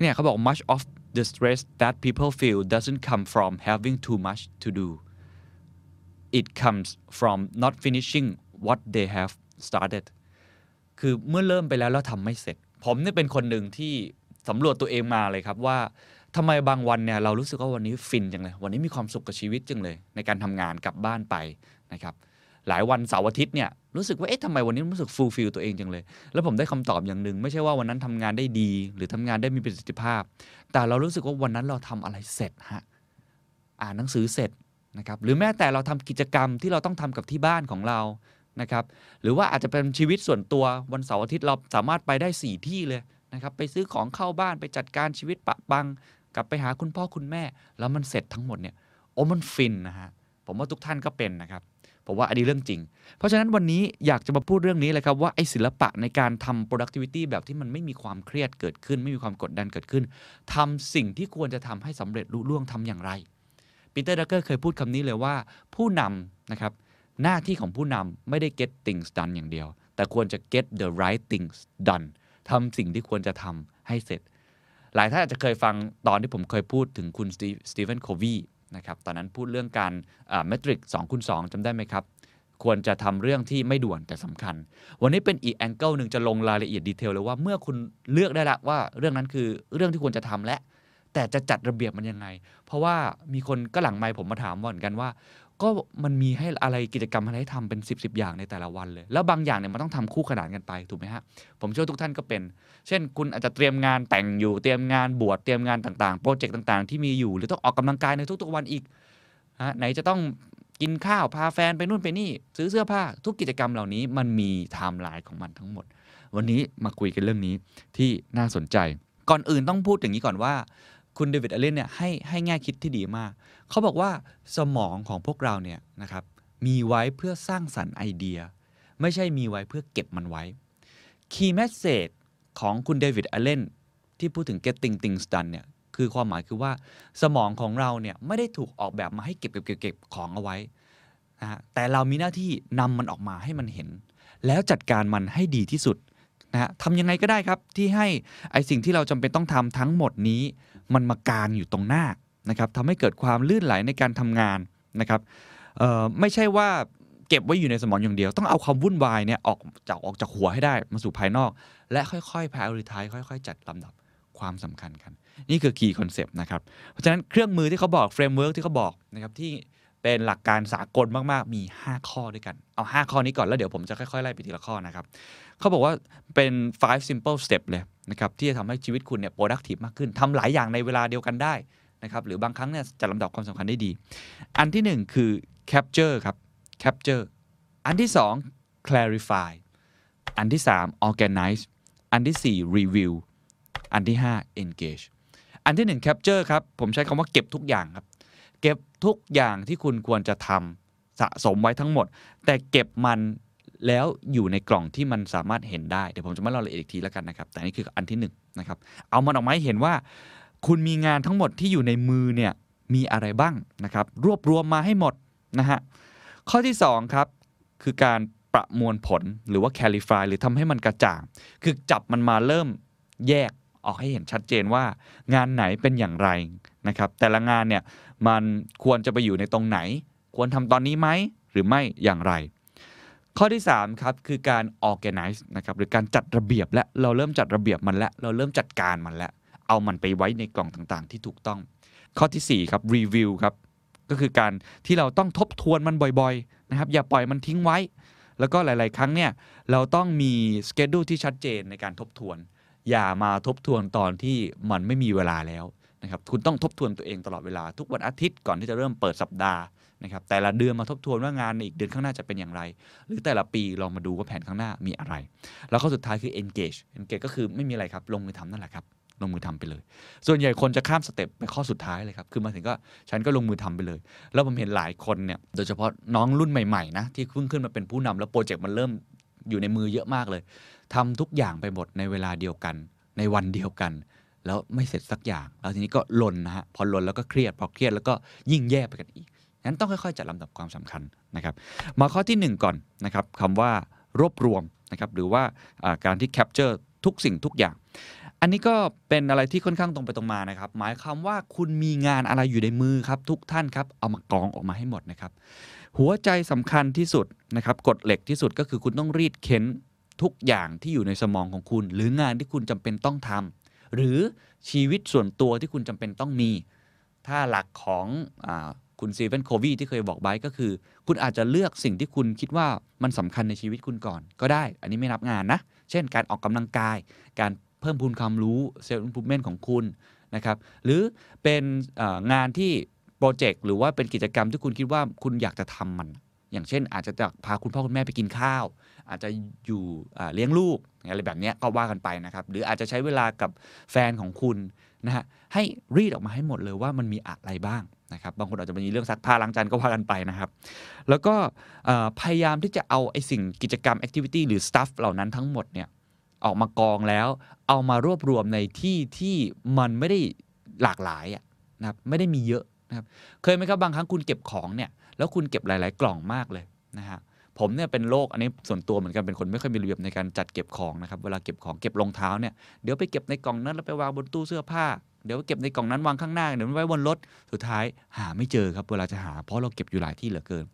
เนี่ยเขาบอก much of the stress that people feel doesn't come from having too much to do it comes from not finishing what they have started คือเมื่อเริ่มไปแล้วแล้วทำไม่เสร็จ ผมเนี่ยเป็นคนหนึ่งที่สำรวจตัวเองมาเลยครับว่าทำไมบางวันเนี่ยเรารู้สึกว่าวันนี้ฟินจังเลย วันนี้มีความสุขกับชีวิตจังเลย ในการทำงานกลับบ้านไปนะครับหลายวันเสาร์อาทิตย์เนี่ยรู้สึกว่าเอ๊ะทำไมวันนี้รู้สึก fulfill ตัวเองจังเลย แล้วผมได้คำตอบอย่างหนึ่งไม่ใช่ว่าวันนั้นทำงานได้ดี หรือทำงานได้มีประสิทธิภาพ แต่เรารู้สึกว่าวันนั้นเราทำอะไรเสร็จฮะอ่านหนังสือเสร็จ นะครับหรือแม้แต่เราทำกิจกรรมที่เราต้องทำกับที่บ้านของเรานะครับหรือว่าอาจจะเป็นชีวิตส่วนตัววันเสาร์อาทิตย์เราสามารถไปได้ 4 ที่เลยนะครับไปซื้อของเข้าบ้านไปจัดการชีวิตปะปัง กลับไปหาคุณพ่อคุณแม่ แล้วมันเสร็จทั้งหมดเนี่ยโอ้มันฟินนะฮะผมว่าทุกท่านก็เป็นนะครับผมว่าอันนี้เรื่องจริง เพราะฉะนั้นวันนี้อยากจะมาพูดเรื่องนี้เลยครับว่าไอ้ศิลปะในการทำ productivity แบบที่มันไม่มีความเครียดเกิดขึ้น ไม่มีความกดดันเกิดขึ้นทำสิ่งที่ควรจะทำให้สำเร็จลุล่วงทำอย่างไร ปีเตอร์ดรักเกอร์เคยพูดคำนี้เลยว่าผู้นำนะครับหน้าที่ของผู้นำไม่ได้ get things done อย่างเดียว แต่ควรจะ get the right things done ทำสิ่งที่ควรจะทำให้เสร็จ หลายท่านอาจจะเคยฟังตอนที่ผมเคยพูดถึงคุณสตีเฟนโควีนะครับตอนนั้นพูดเรื่องการ matrix 2คูณ2จำได้ไหมครับ ควรจะทำเรื่องที่ไม่ด่วนแต่สำคัญ วันนี้เป็นอีก angle หนึ่งจะลงรายละเอียด detail เลยว่าเมื่อคุณเลือกได้ละว่าเรื่องนั้นคือเรื่องที่ควรจะทำละ แต่จะจัดระเบียบมันยังไง เพราะว่ามีคนก็หลังไมค์ผมมาถามว่าเหมือนกันว่า ก็มันมีให้อะไรกิจกรรมอะไรให้ทำเป็น 10ๆ อย่างในแต่ละวันเลย แล้วบางอย่างเนี่ยมันต้องทำคู่ขนานกันไปถูกไหมฮะผมเชื่อทุกท่านก็เป็น เช่น คุณอาจจะเตรียมงานแต่งอยู่เตรียมงานบวชเตรียมงานต่างๆ โปรเจกต์ต่างๆ ที่มีอยู่หรือต้องออกกำลังกายในทุกๆวันอีกฮะไหนจะต้องกินข้าวพาแฟนไปนู่นไปนี่ ซื้อเสื้อผ้าทุกกิจกรรมเหล่านี้มันมีไทม์ไลน์ของมันทั้งหมด วันนี้มาคุยกันเรื่องนี้ที่น่าสนใจ ก่อนอื่นต้องพูดอย่างนี้ก่อนว่า คุณเดวิดอเลนเนี่ยให้ให้แง่คิดที่ดีมาก เขาบอกว่าสมองของพวกเราเนี่ยนะครับมีไว้เพื่อสร้างสรรค์ไอเดีย ไม่ใช่มีไว้เพื่อเก็บมันไว้ Key Message ของคุณเดวิดอเลนที่พูดถึง getting things done เนี่ยคือความหมายคือว่าสมองของเราเนี่ยไม่ได้ถูกออกแบบมาให้เก็บเก็บเก็บเก็บของเอาไว้นะฮะแต่เรามีหน้าที่นำมันออกมาให้มันเห็น แล้วจัดการมันให้ดีที่สุดนะฮะทำยังไงก็ได้ครับที่ให้ไอสิ่งที่เราจำเป็นต้องทำทั้งหมดนี้ มันมากางอยู่ตรงหน้านะครับทำให้เกิดความลื่นไหลในการทำงานนะครับไม่ใช่ว่าเก็บไว้อยู่ในสมองอย่างเดียว ต้องเอาความวุ่นวายเนี่ยออกจากออกจากหัวให้ได้มาสู่ภายนอก และค่อยๆ prioritize ค่อยๆ จัดลำดับความสำคัญกัน นี่คือ key concept นะครับ เพราะฉะนั้นเครื่องมือที่เขาบอก framework ที่เขาบอกนะครับที่เป็นหลักการสากลมากๆ มี 5 ข้อด้วยกัน เอา 5 ข้อนี้ก่อนแล้วเดี๋ยวผมจะค่อยๆ ไล่ไปทีละข้อนะครับ เขาบอกว่าเป็น five simple step เลย นะครับที่จะทำให้ชีวิตคุณเนี่ย productive มากขึ้นทำหลายอย่างในเวลาเดียวกันได้นะครับหรือบางครั้งเนี่ยจัดลำดับความสำคัญได้ดี อันที่ 1 คือ capture ครับ capture อันที่ 2 clarify อันที่ 3 organize อันที่ 4 review อันที่ 5 engage อันที่ 1 capture ครับ ผมใช้คำว่าเก็บทุกอย่างครับ เก็บทุกอย่างที่คุณควรจะทำสะสมไว้ทั้งหมด แต่เก็บมัน แล้วอยู่ในกล่องที่มันสามารถเห็นได้ เดี๋ยวผมจะมาเล่าละเอียดอีกทีแล้วกันนะครับ แต่นี่คืออันที่1นนะครับ เอามันออกมาให้เห็นว่า คุณมีงานทั้งหมดที่อยู่ในมือเนี่ยมีอะไรบ้างนะครับ รวบรวมมาให้หมดนะฮะ ข้อที่2ครับคือการประมวลผลหรือว่า clarify หรือทำให้มันกระจ่าง คือจับมันมาเริ่มแยกออกให้เห็นชัดเจนว่างานไหนเป็นอย่างไรนะครับ แต่ละงานเนี่ยมันควรจะไปอยู่ในตรงไหน ควรทำตอนนี้ไหมหรือไม่อย่างไร ข้อที่3ครับคือการ organize นะครับหรือการจัดระเบียบและเราเริ่มจัดระเบียบมันแล้ว เราเริ่มจัดการมันแล้ว เอามันไปไว้ในกล่องต่างๆ ที่ถูกต้อง ข้อที่4ครับ review ครับก็คือการที่เราต้องทบทวนมันบ่อยๆนะครับอย่าปล่อยมันทิ้งไว้ แล้วก็หลาย ๆ ครั้งเนี่ยเราต้องมีสเกจดูที่ชัดเจนในการทบทวน อย่ามาทบทวนตอนที่มันไม่มีเวลาแล้วนะครับคุณต้องทบทวนตัวเองตลอดเวลาทุกวันอาทิตย์ก่อนที่จะเริ่มเปิดสัปดาห์ นะครับแต่ละเดือนมาทบทวนว่างานอีกเดือนข้างหน้าจะเป็นอย่างไร หรือแต่ละปีลองมาดูว่าแผนข้างหน้ามีอะไร แล้วข้อสุดท้ายคือ engage engage ก็คือไม่มีอะไรครับลงมือทำนั่นแหละครับลงมือทำไปเลย ส่วนใหญ่คนจะข้ามสเต็ปไปข้อสุดท้ายเลยครับ คือมาถึงก็ฉันก็ลงมือทำไปเลย แล้วผมเห็นหลายคนเนี่ย โดยเฉพาะน้องรุ่นใหม่ๆนะที่เพิ่งขึ้นมาเป็นผู้นำแล้วโปรเจกต์มันเริ่มอยู่ในมือเยอะมากเลยทำทุกอย่างไปหมดในเวลาเดียวกัน ในวันเดียวกัน แล้วไม่เสร็จสักอย่าง แล้วทีนี้ก็ลนนะฮะ พอลนแล้วก็เครียด พอเครียดแล้วก็ยิ่งแย่ไปกันอีก งั้นต้องค่อยๆจัดลำดับความสำคัญนะครับ มาข้อที่ 1 ก่อนนะครับคำว่ารวบรวมนะครับหรือว่าการที่ capture ทุกสิ่งทุกอย่าง อันนี้ก็เป็นอะไรที่ค่อนข้างตรงไปตรงมานะครับ หมายความว่าคุณมีงานอะไรอยู่ในมือครับทุกท่านครับเอามากองออกมาให้หมดนะครับ หัวใจสำคัญที่สุดนะครับกฎเหล็กที่สุดก็คือคุณต้องรีดเค้นทุกอย่างที่อยู่ในสมองของคุณ หรืองานที่คุณจำเป็นต้องทำหรือชีวิตส่วนตัวที่คุณจำเป็นต้องมี ถ้าหลักของอ คุณซีเวนโควีที่เคยบอกไว้ก็คือ คุณอาจจะเลือกสิ่งที่คุณคิดว่ามันสำคัญในชีวิตคุณก่อน ก็ได้ อันนี้ไม่นับงานนะ เช่น การออกกำลังกาย การเพิ่มพูนความรู้เซลล์อินพูเมนต์ของคุณนะครับ หรือเป็นงานที่โปรเจกต์หรือว่าเป็นกิจกรรมที่คุณคิดว่าคุณอยากจะทำมัน อย่างเช่น อาจจะพาคุณพ่อคุณแม่ไปกินข้าว อาจจะอยู่เลี้ยงลูกอะไรแบบนี้ก็ว่ากันไปนะครับ หรืออาจจะใช้เวลากับแฟนของคุณนะฮะให้รีดออกมาให้หมดเลยว่ามันมีอะไรบ้าง นะครับบางคนอาจจะมีเรื่องซักผ้าล้างจานก็ว่ากันไปนะครับ แล้วก็พยายามที่จะเอาไอ้สิ่งกิจกรรมแอคทิวิตี้หรือ stuff เหล่านั้นทั้งหมดเนี่ยออกมากองแล้ว เอามารวบรวมในที่ที่มันไม่ได้หลากหลายนะครับไม่ได้มีเยอะนะครับเคยไหมครับบางครั้งคุณเก็บของเนี่ยแล้วคุณเก็บหลาย ๆ กล่องมากเลยนะฮะผมเนี่ยเป็นโรคอันนี้ส่วนตัวเหมือนกันเป็นคนไม่ค่อยมีระเบียบในการจัดเก็บของนะครับเวลาเก็บของเก็บรองเท้าเนี่ยเดี๋ยวไปเก็บในกล่องนั้นแล้วไปวางบนตู้เสื้อผ้า เดี๋ยวเก็บในกล่องนั้นวางข้างหน้าเดี๋ยวไว้บนรถสุดท้ายหาไม่เจอครับเวลาจะหาเพราะเราเก็บอยู่หลายที่เหลือเกิน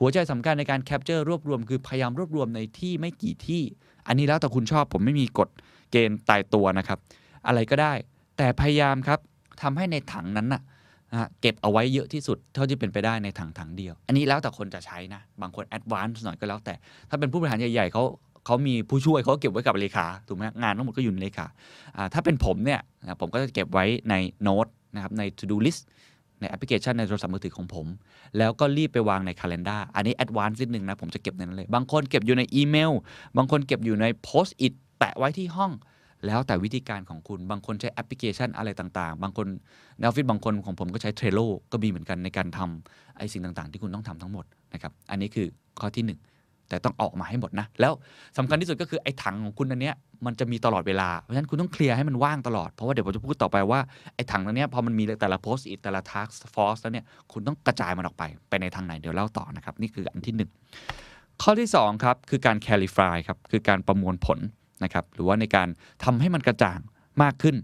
หัวใจสำคัญในการ capture รวบรวมคือพยายามรวบรวมในที่ไม่กี่ที่ อันนี้แล้วแต่คุณชอบผมไม่มีกฎเกณฑ์ตายตัวนะครับ อะไรก็ได้ แต่พยายามครับทำให้ในถังนั้นนะนะฮะเก็บเอาไว้เยอะที่สุดเท่าที่เป็นไปได้ในถังถังเดียว อันนี้แล้วแต่คนจะใช้นะ บางคน advance หน่อยก็แล้วแต่ ถ้าเป็นผู้บริหารใหญ่ ๆเขา เขามีผู้ช่วยเขาเก็บไว้กับเลขาถูกไหมงานทั้งหมดก็อยู่ในเลขาถ้าเป็นผมเนี่ยผมก็จะเก็บไว้ในโน้ตนะครับใน to do list ในแอปพลิเคชันในโทรศัพท์มือถือของผม แล้วก็รีบไปวางใน calendar อันนี้ advance นิดนึงนะ ผมจะเก็บในนั้นเลย บางคนเก็บอยู่ในอีเมล บางคนเก็บอยู่ใน post it แปะไว้ที่ห้อง แล้วแต่วิธีการของคุณ บางคนใช้แอปพลิเคชันอะไรต่างๆ บางคนในออฟฟิศบางคนของผมก็ใช้ Trello ก็มีเหมือนกันในการทำไอ้สิ่งต่างๆ ที่คุณต้องทำทั้งหมดนะครับ อันนี้คือข้อที่หนึ่ง แต่ต้องออกมาให้หมดนะ แล้วสำคัญที่สุดก็คือไอ้ถังของคุณอันเนี้ยมันจะมีตลอดเวลา เพราะฉะนั้นคุณต้องเคลียร์ให้มันว่างตลอด เพราะว่าเดี๋ยวผมจะพูดต่อไปว่า ไอ้ถังอันเนี้ยพอมันมีแต่ละโพสต์อิแต่ละทักฟอสแล้วเนี่ยคุณต้องกระจายมันออกไป ไปในทางไหนเดี๋ยวเล่าต่อนะครับนี่คืออันที่หนึ่งข้อที่2ครับคือการ clarify ครับคือการประมวลผลนะครับหรือว่าในการทำให้มันกระจ่างมากขึ้น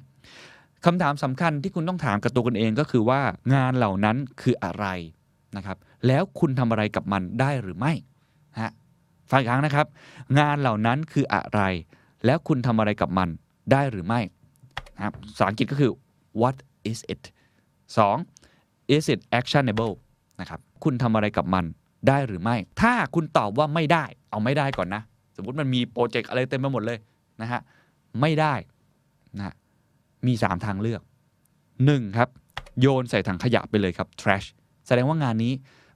คำถามสำคัญที่คุณต้องถามกับตัวคุณเองก็คือว่างานเหล่านั้นคืออะไรนะครับแล้วคุณทำอะไรกับมันได้หรือไม่ ฟังอีกครั้งนะครับ งานเหล่านั้นคืออะไร แล้วคุณทำอะไรกับมันได้หรือไม่นะครับภาษาอังกฤษก็คือ what is it 2 is it actionable นะครับคุณทำอะไรกับมันได้หรือไม่ ถ้าคุณตอบว่าไม่ได้ เอาไม่ได้ก่อนนะ สมมติมันมีโปรเจกต์อะไรเต็มไปหมดเลยนะฮะไม่ได้นะฮะมี 3 ทางเลือก 1. ครับ โยนใส่ถังขยะไปเลยครับ trash แสดงว่างานนี้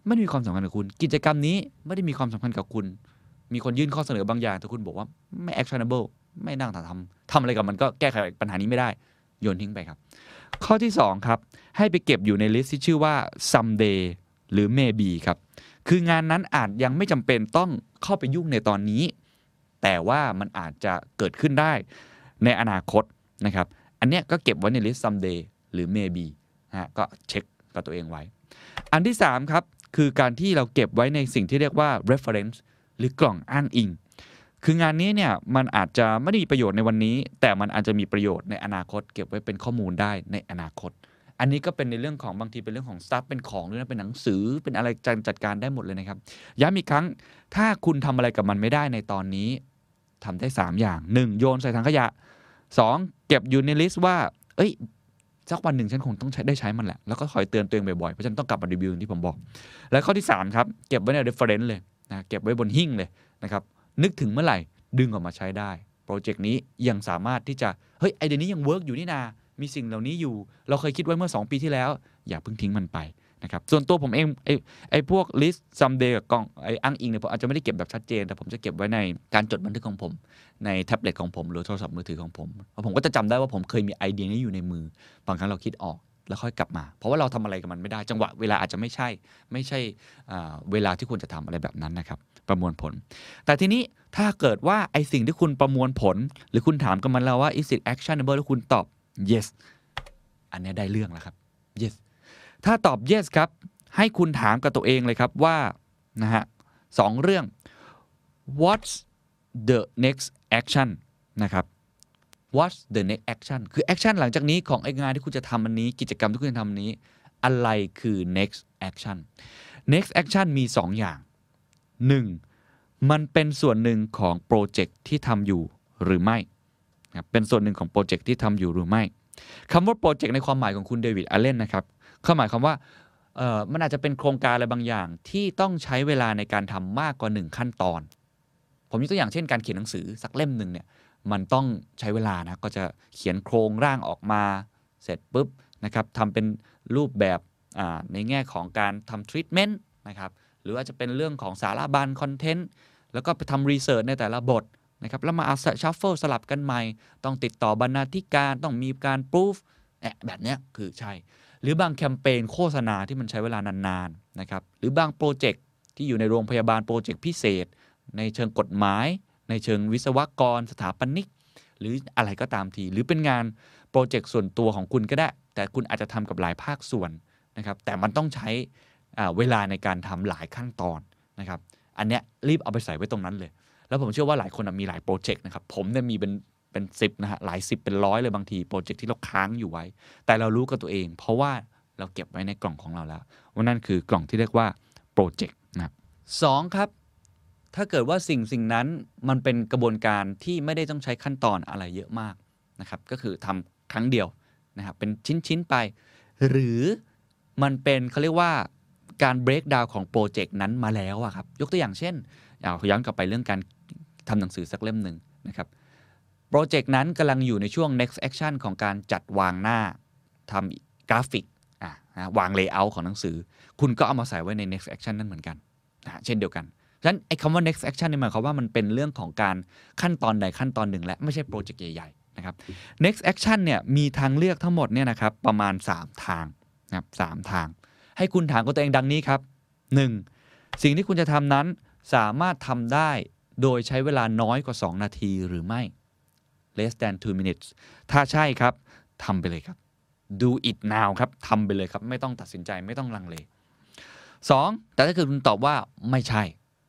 ไม่ได้มีความสำคัญกับคุณ กิจกรรมนี้ไม่ได้มีความสำคัญกับคุณ มีคนยื่นข้อเสนอบางอย่างแต่คุณบอกว่าไม่ actionable ไม่นั่งทำทำอะไรกับมันก็แก้ไขปัญหานี้ไม่ได้ โยนทิ้งไปครับ ข้อที่ 2 ครับ ให้ไปเก็บอยู่ในลิสต์ที่ชื่อว่า someday หรือ maybe ครับ คืองานนั้นอาจยังไม่จำเป็นต้องเข้าไปยุ่งในตอนนี้ แต่ว่ามันอาจจะเกิดขึ้นได้ในอนาคตนะครับ อันเนี้ยก็เก็บไว้ในลิสต์ someday หรือ maybe ฮะก็เช็คกับตัวเองไว้ อันที่ 3 ครับ คือการที่เราเก็บไว้ในสิ่งที่เรียกว่า reference หรือกล่องอ้างอิง คืองานนี้เนี่ยมันอาจจะไม่ได้มีประโยชน์ในวันนี้ แต่มันอาจจะมีประโยชน์ในอนาคต เก็บไว้เป็นข้อมูลได้ในอนาคต อันนี้ก็เป็นในเรื่องของบางทีเป็นเรื่องของสตัฟเป็นของด้วยนะเป็นหนังสือเป็นอะไรจัดจัดการได้หมดเลยนะครับย้ำอีกครั้งถ้าคุณทำอะไรกับมันไม่ได้ในตอนนี้ทำได้ 3 อย่าง 1. โยนใส่ถังขยะ 2. เก็บอยู่ใน list ว่า เอ้ยสักวันหนึ่งฉันคงต้องใช้ได้ใช้มันแหละ แล้วก็คอยเตือนตัวเองบ่อยๆ เพราะฉันต้องกลับมารีวิวที่ผมบอก และข้อที่ 3 ครับ เก็บไว้ใน reference เลย นะเก็บไว้บนหิ้งเลยนะครับ นึกถึงเมื่อไหร่ดึงออกมาใช้ได้ โปรเจกต์นี้ยังสามารถที่จะ เฮ้ย ไอเดียนี้ยัง work อยู่นี่นา มีสิ่งเหล่านี้อยู่ เราเคยคิดไว้เมื่อ 2 ปีที่แล้ว อย่าเพิ่งทิ้งมันไปนะครับ ส่วนตัวผมเองไอไอพวก list someday กับกล่องไออ้างอิงเนี่ยผมอาจจะไม่ได้เก็บแบบชัดเจน แต่ผมจะเก็บไว้ในการจดบันทึกของผม ในแท็บเล็ตของผม หรือโทรศัพท์มือถือของผมเพราะผมก็จะจำได้ว่าผมเคยมีไอเดียนี้อยู่ในมือบางครั้งเราคิดออก แล้วค่อยกลับมา เพราะว่าเราทำอะไรกับมันไม่ได้จังหวะเวลาอาจจะไม่ใช่ ไม่ใช่เวลาที่ควรจะทำอะไรแบบนั้นนะครับ ประมวลผล แต่ทีนี้ถ้าเกิดว่าไอสิ่งที่คุณประมวลผล หรือคุณถามกับมันแล้วว่า is it actionable แล้วคุณตอบ yes อันนี้ได้เรื่องแล้วครับ yes ถ้าตอบ yes ครับ ให้คุณถามกับตัวเองเลยครับว่านะฮะสองเรื่อง what's the next action นะครับ what's the next action คือ action หลังจากนี้ของไองานที่คุณจะทำอันนี้ กิจกรรมที่คุณจะทำอันนี้ อะไรคือ next action next action มี 2 อย่าง 1. มันเป็นส่วนหนึ่งของโปรเจกต์ที่ทำอยู่หรือไม่เป็นส่วนหนึ่งของโปรเจกต์ที่ทำอยู่หรือไม่คำว่าโปรเจกต์ในความหมายของคุณเดวิดอัลเลนนะครับเขาหมายความว่ามันอาจจะเป็นโครงการอะไรบางอย่างที่ต้องใช้เวลาในการทำมากกว่า 1 ขั้นตอน ผมยกตัวอย่างเช่นการเขียนหนังสือสักเล่มหนึ่งเนี่ย มันต้องใช้เวลานะก็จะเขียนโครงร่างออกมาเสร็จปุ๊บนะครับทำเป็นรูปแบบในแง่ของการทำทรีทเมนต์นะครับหรือว่าอาจจะเป็นเรื่องของสารบัญคอนเทนต์แล้วก็ไปทำ research ในแต่ละบทนะครับแล้วมาเอา shuffle สลับกันใหม่ ต้องติดต่อบรรณาธิการต้องมีการ proof แบบนี้คือใช่ หรือบางแคมเปญโฆษณาที่มันใช้เวลานานๆนะครับหรือบางโปรเจกต์ที่อยู่ในโรงพยาบาลโปรเจกต์พิเศษ ในเชิงกฎหมาย ในเชิงวิศวกร สถาปนิก หรืออะไรก็ตามที หรือเป็นงานโปรเจกต์ส่วนตัวของคุณก็ได้ แต่คุณอาจจะทำกับหลายภาคส่วนนะครับ แต่มันต้องใช้เวลาในการทำหลายขั้นตอนนะครับ อันเนี้ยรีบเอาไปใส่ไว้ตรงนั้นเลย แล้วผมเชื่อว่าหลายคนมีหลายโปรเจกต์นะครับ ผมเนี่ยมีเป็นเป็นสิบนะฮะหลายสิบเป็นร้อยเลยบางทีโปรเจกต์ที่เราค้างอยู่ไว้ แต่เรารู้กับตัวเอง เพราะว่าเราเก็บไว้ในกล่องของเราแล้วว่านั่นคือกล่องที่เรียกว่าโปรเจกต์นะครับสองครับ ถ้าเกิดว่าสิ่งสิ่งนั้นมันเป็นกระบวนการที่ไม่ได้ต้องใช้ขั้นตอนอะไรเยอะมากนะครับ ก็คือทำครั้งเดียวนะครับเป็นชิ้น ๆ ไป หรือมันเป็นเขาเรียกว่าการ break down ของโปรเจกต์นั้นมาแล้วอะครับยกตัวอย่างเช่นเอาย้อนกลับไปเรื่องการทำหนังสือสักเล่มหนึ่งนะครับโปรเจกต์นั้นกำลังอยู่ในช่วง next action ของการจัดวางหน้าทำกราฟิกอะวาง layout ของหนังสือ คุณก็เอามาใส่ไว้ใน next action นั่นเหมือนกันนะเช่นเดียวกัน ฉะนั้นไอ้คำว่า next action นี่หมายความว่ามันเป็นเรื่องของการขั้นตอนใดขั้นตอนหนึ่ง และไม่ใช่โปรเจกต์ใหญ่ๆนะครับ next action เนี่ยมีทางเลือกทั้งหมดเนี่ยนะครับประมาณ 3 ทางนะครับสามทาง ให้คุณถามกับตัวเองดังนี้ครับ 1. สิ่งที่คุณจะทำนั้นสามารถทำได้โดยใช้เวลาน้อยกว่า 2 นาทีหรือไม่ less than 2 minutes ถ้าใช่ครับทำไปเลยครับ do it now ครับทำไปเลยครับ ไม่ต้องตัดสินใจไม่ต้องลังเล 2. แต่ถ้าเกิดคุณตอบว่าไม่ใช่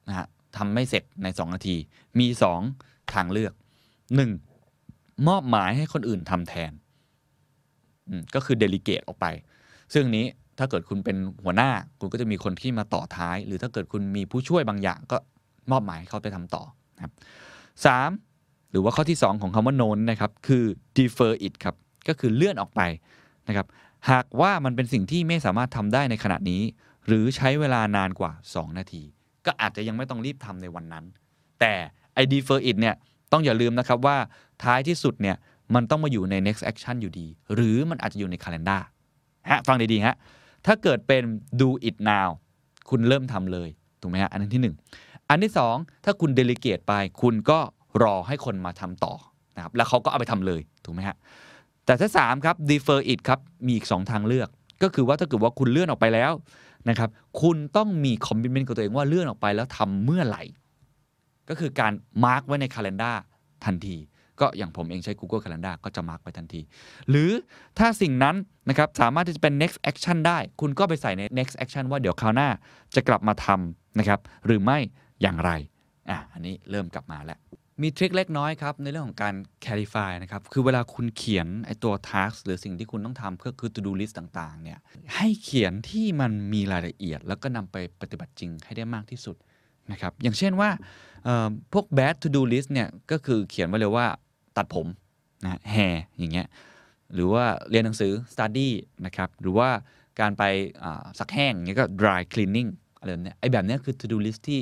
นะฮะทำไม่เสร็จใน 2 นาที มี 2 ทางเลือก 1. มอบหมายให้คนอื่นทำแทนก็คือเดลิเกตออกไป ซึ่งนี้ถ้าเกิดคุณเป็นหัวหน้า คุณก็จะมีคนที่มาต่อท้าย หรือถ้าเกิดคุณมีผู้ช่วยบางอย่างก็มอบหมายให้เขาไปทำต่อครับสามหรือว่าข้อที่ 2 ของคำว่า known นะครับ คือ defer it ครับ ก็คือเลื่อนออกไปนะครับ หากว่ามันเป็นสิ่งที่ไม่สามารถทำได้ในขณะนี้ หรือใช้เวลานานกว่า 2 นาที ก็อาจจะยังไม่ต้องรีบทำในวันนั้น แต่ไอ้ defer it เนี่ยต้องอย่าลืมนะครับว่าท้ายที่สุดเนี่ยมันต้องมาอยู่ใน next action อยู่ดี หรือมันอาจจะอยู่ใน calendar ฮะฟังดีๆฮะถ้าเกิดเป็น do it now คุณเริ่มทำเลยถูกไหมฮะอันนั้นที่ 1 อันที่ 2 ถ้าคุณเดลิเกตไป คุณก็รอให้คนมาทำต่อนะครับแล้วเขาก็เอาไปทำเลยถูกไหมฮะแต่ถ้า3ครับ defer it ครับมีอีก 2 ทางเลือก ก็คือว่าถ้าเกิดว่าคุณเลื่อนออกไปแล้ว นะครับ คุณต้องมี commitment กับตัวเองว่าเลื่อนออกไปแล้วทำเมื่อไหร่ ก็คือการมาร์กไว้ใน calendar ทันที ก็อย่างผมเองใช้ Google Calendar ก็จะ mark ไว้ทันที หรือถ้าสิ่งนั้นนะครับสามารถที่จะเป็น next action ได้ คุณก็ไปใส่ใน next action ว่าเดี๋ยวคราวหน้าจะกลับมาทำนะครับ หรือไม่อย่างไร อะ อันนี้เริ่มกลับมาแล้ว มี trick เล็กน้อยครับ ในเรื่องของการ clarify นะครับ คือเวลาคุณเขียนไอตัว task หรือสิ่งที่คุณต้องทำก็คือ to do list ต่างๆเนี่ยให้เขียนที่มันมีรายละเอียด แล้วก็นำไปปฏิบัติจริงให้ได้มากที่สุดนะครับอย่างเช่นว่าพวก bad to do list เนี่ยก็คือเขียนไว้เลยว่าตัดผมนะแฮอย่างเงี้ยหรือว่าเรียนหนังสือ study นะครับหรือว่าการไปซักแห้งเงี้ยก็ dry cleaning อะไรแบบเนี้ยไอ้แบบเนี้ยคือ to do list ที่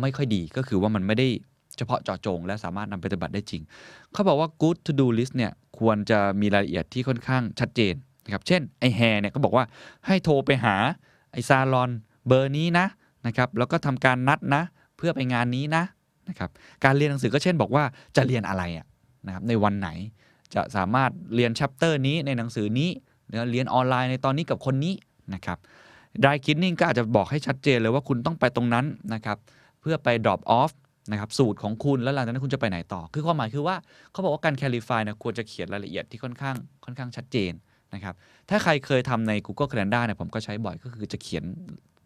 ไม่ค่อยดีก็คือว่ามันไม่ได้ เฉพาะเจาะจง และสามารถนำไปปฏิบัติได้จริง เขาบอกว่า good to do list เนี่ยควรจะมีรายละเอียดที่ค่อนข้างชัดเจนนะครับเช่นไอ้แฮเนี่ยก็บอกว่าให้โทรไปหาไอ้ซาลอนเบอร์นี้นะนะครับแล้วก็ทำการนัดนะ เพื่อไปงานนี้นะนะครับการเรียนหนังสือก็เช่นบอกว่าจะเรียนอะไระนะครับในวันไหนจะสามารถเรียนชัปเตอร์นี้ในหนังสือนี้หรือเรียนออนไลน์ในตอนนี้กับคนนี้นะครับด y คิดนิ่งก็อาจจะบอกให้ชัดเจนเลยว่าคุณต้องไปตรงนั้นนะครับเพื่อไป drop off นะครับสูตรของคุณแล้วหลังจากนั้นคุณจะไปไหนต่อ คือความหมายคือว่าเขาบอกว่าการ clarify นะควรจะเขียนรายละเอียดที่ค่อนข้างค่อนข้างชัดเจนนะครับถ้าใครเคยทำใน Google Calendar เนี่ยผมก็ใช้บ่อยก็คือจะเขียน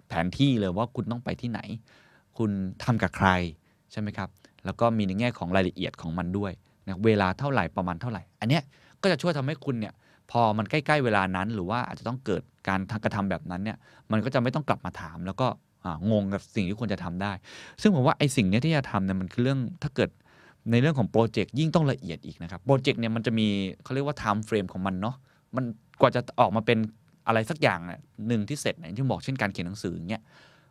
แผนที่เลยว่าคุณต้องไปที่ไหน คุณทำกับใครใช่ไหมครับแล้วก็มีในแง่ของรายละเอียดของมันด้วยนะเวลาเท่าไหร่ประมาณเท่าไหร่ อันเนี้ยก็จะช่วยทำให้คุณเนี่ยพอมันใกล้ ๆ เวลานั้นหรือว่าอาจจะต้องเกิดการกระทำแบบนั้นเนี่ยมันก็จะไม่ต้องกลับมาถาม แล้วก็ งงกับสิ่งที่ควรจะทำได้ ซึ่งผมว่าไอ้สิ่งเนี้ยที่จะทำเนี่ยมันคือเรื่องถ้าเกิดในเรื่องของโปรเจกต์ยิ่งต้องละเอียดอีกนะครับโปรเจกต์เนี่ยมันจะมีเขาเรียกว่า time frame ของมันเนาะมันกว่าจะออกมาเป็นอะไรสักอย่างเนี่ยหนึ่งที่เสร็จเนี่ยที่บอกเช่นการเขียนหนังสืออย่างเงี้ย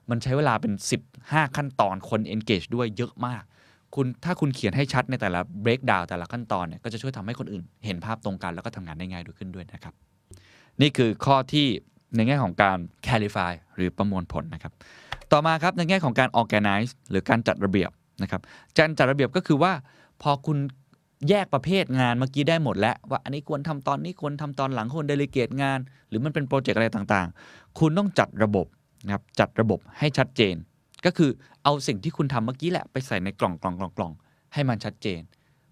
มันใช้เวลาเป็น 15 ขั้นตอนคน engage ด้วยเยอะมาก คุณถ้าคุณเขียนให้ชัดในแต่ละ breakdown แต่ละขั้นตอนเนี่ยก็จะช่วยทำให้คนอื่น เห็นภาพตรงกันแล้วก็ทำงานได้ง่ายด้วยขึ้นด้วยนะครับ นี่คือข้อที่ในแง่ของการ clarify หรือประมวลผลนะครับ ต่อมาครับในแง่ของการ organize หรือการจัดระเบียบนะครับการจัดระเบียบก็คือว่าพอคุณแยกประเภทงานเมื่อกี้ได้หมดแล้ว ว่าอันนี้ควรทำตอนนี้ควรทำตอนหลังควรเดลิเกตงาน หรือมันเป็นโปรเจกต์อะไรต่างๆ คุณต้องจัดระบบนะครับจัดระบบให้ชัดเจน ก็คือเอาสิ่งที่คุณทำเมื่อกี้แหละไปใส่ในกล่องกล่องกล่องกล่องให้มันชัดเจน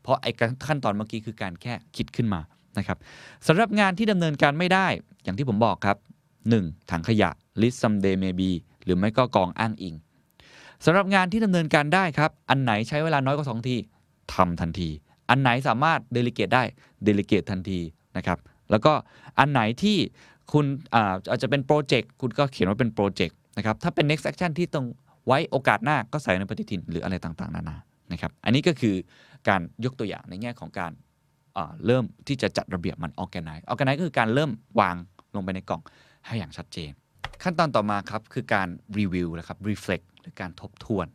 เพราะไอ้ขั้นตอนเมื่อกี้คือการแค่คิดขึ้นมานะครับสำหรับงานที่ดำเนินการไม่ได้อย่างที่ผมบอกครับ 1. ถังขยะ list someday maybe หรือไม่ก็กองอ้างอิงสำหรับงานที่ดำเนินการได้ครับ อันไหนใช้เวลาน้อยกว่า2ทีทำทันที อันไหนสามารถเดลิเกตได้เดลิเกตทันทีนะครับ แล้วก็อันไหนที่คุณอาจจะเป็นโปรเจกต์คุณก็เขียนว่าเป็นโปรเจกต์นะครับ ถ้าเป็น next action ที่ต้องไว้โอกาสหน้าก็ใส่ในปฏิทินหรืออะไรต่างๆ นานานะครับ อันนี้ก็คือการยกตัวอย่างในแง่ของการาเริ่มที่จะจัดระเบียบมัน organize organize ก็คือการเริ่มวางลงไปในกล่องให้อย่างชัดเจน ขั้นตอนต่อมาครับคือการรีวิวนะครับ reflect หรือการทบทวน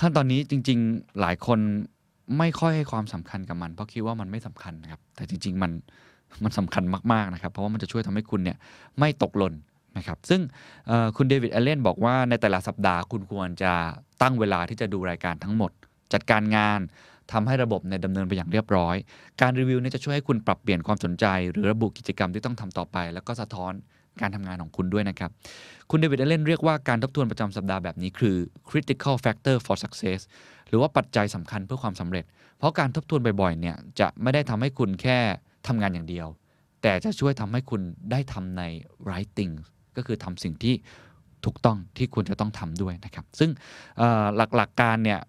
ขั้นตอนนี้จริง ๆ หลายคนไม่ค่อยให้ความสำคัญกับมัน เพราะคิดว่ามันไม่สำคัญนะครับ แต่จริง ๆ มันมันสำคัญมาก ๆ นะครับ เพราะว่ามันจะช่วยทำให้คุณเนี่ยไม่ตกหล่นนะครับ ซึ่งคุณ David Allen บอกว่าในแต่ละสัปดาห์คุณควรจะตั้งเวลาที่จะดูรายการทั้งหมด จัดการงานทำให้ระบบเนี่ยดำเนินไปอย่างเรียบร้อย การรีวิวเนี่ยจะช่วยให้คุณปรับเปลี่ยนความสนใจ หรือระบุกิจกรรมที่ต้องทำต่อไป แล้วก็สะท้อน การทำงานของคุณด้วยนะครับ คุณ David Allen เรียกว่าการทบทวนประจำสัปดาห์แบบนี้คือ critical factor for success หรือว่าปัจจัยสำคัญเพื่อความสำเร็จ เพราะการทบทวนบ่อยๆเนี่ยจะไม่ได้ทำให้คุณแค่ทำงานอย่างเดียว แต่จะช่วยทำให้คุณได้ทำใน right things ก็คือทำสิ่งที่ถูกต้องที่ควรจะต้องทำด้วยนะครับ ซึ่งหลักๆการเนี่ย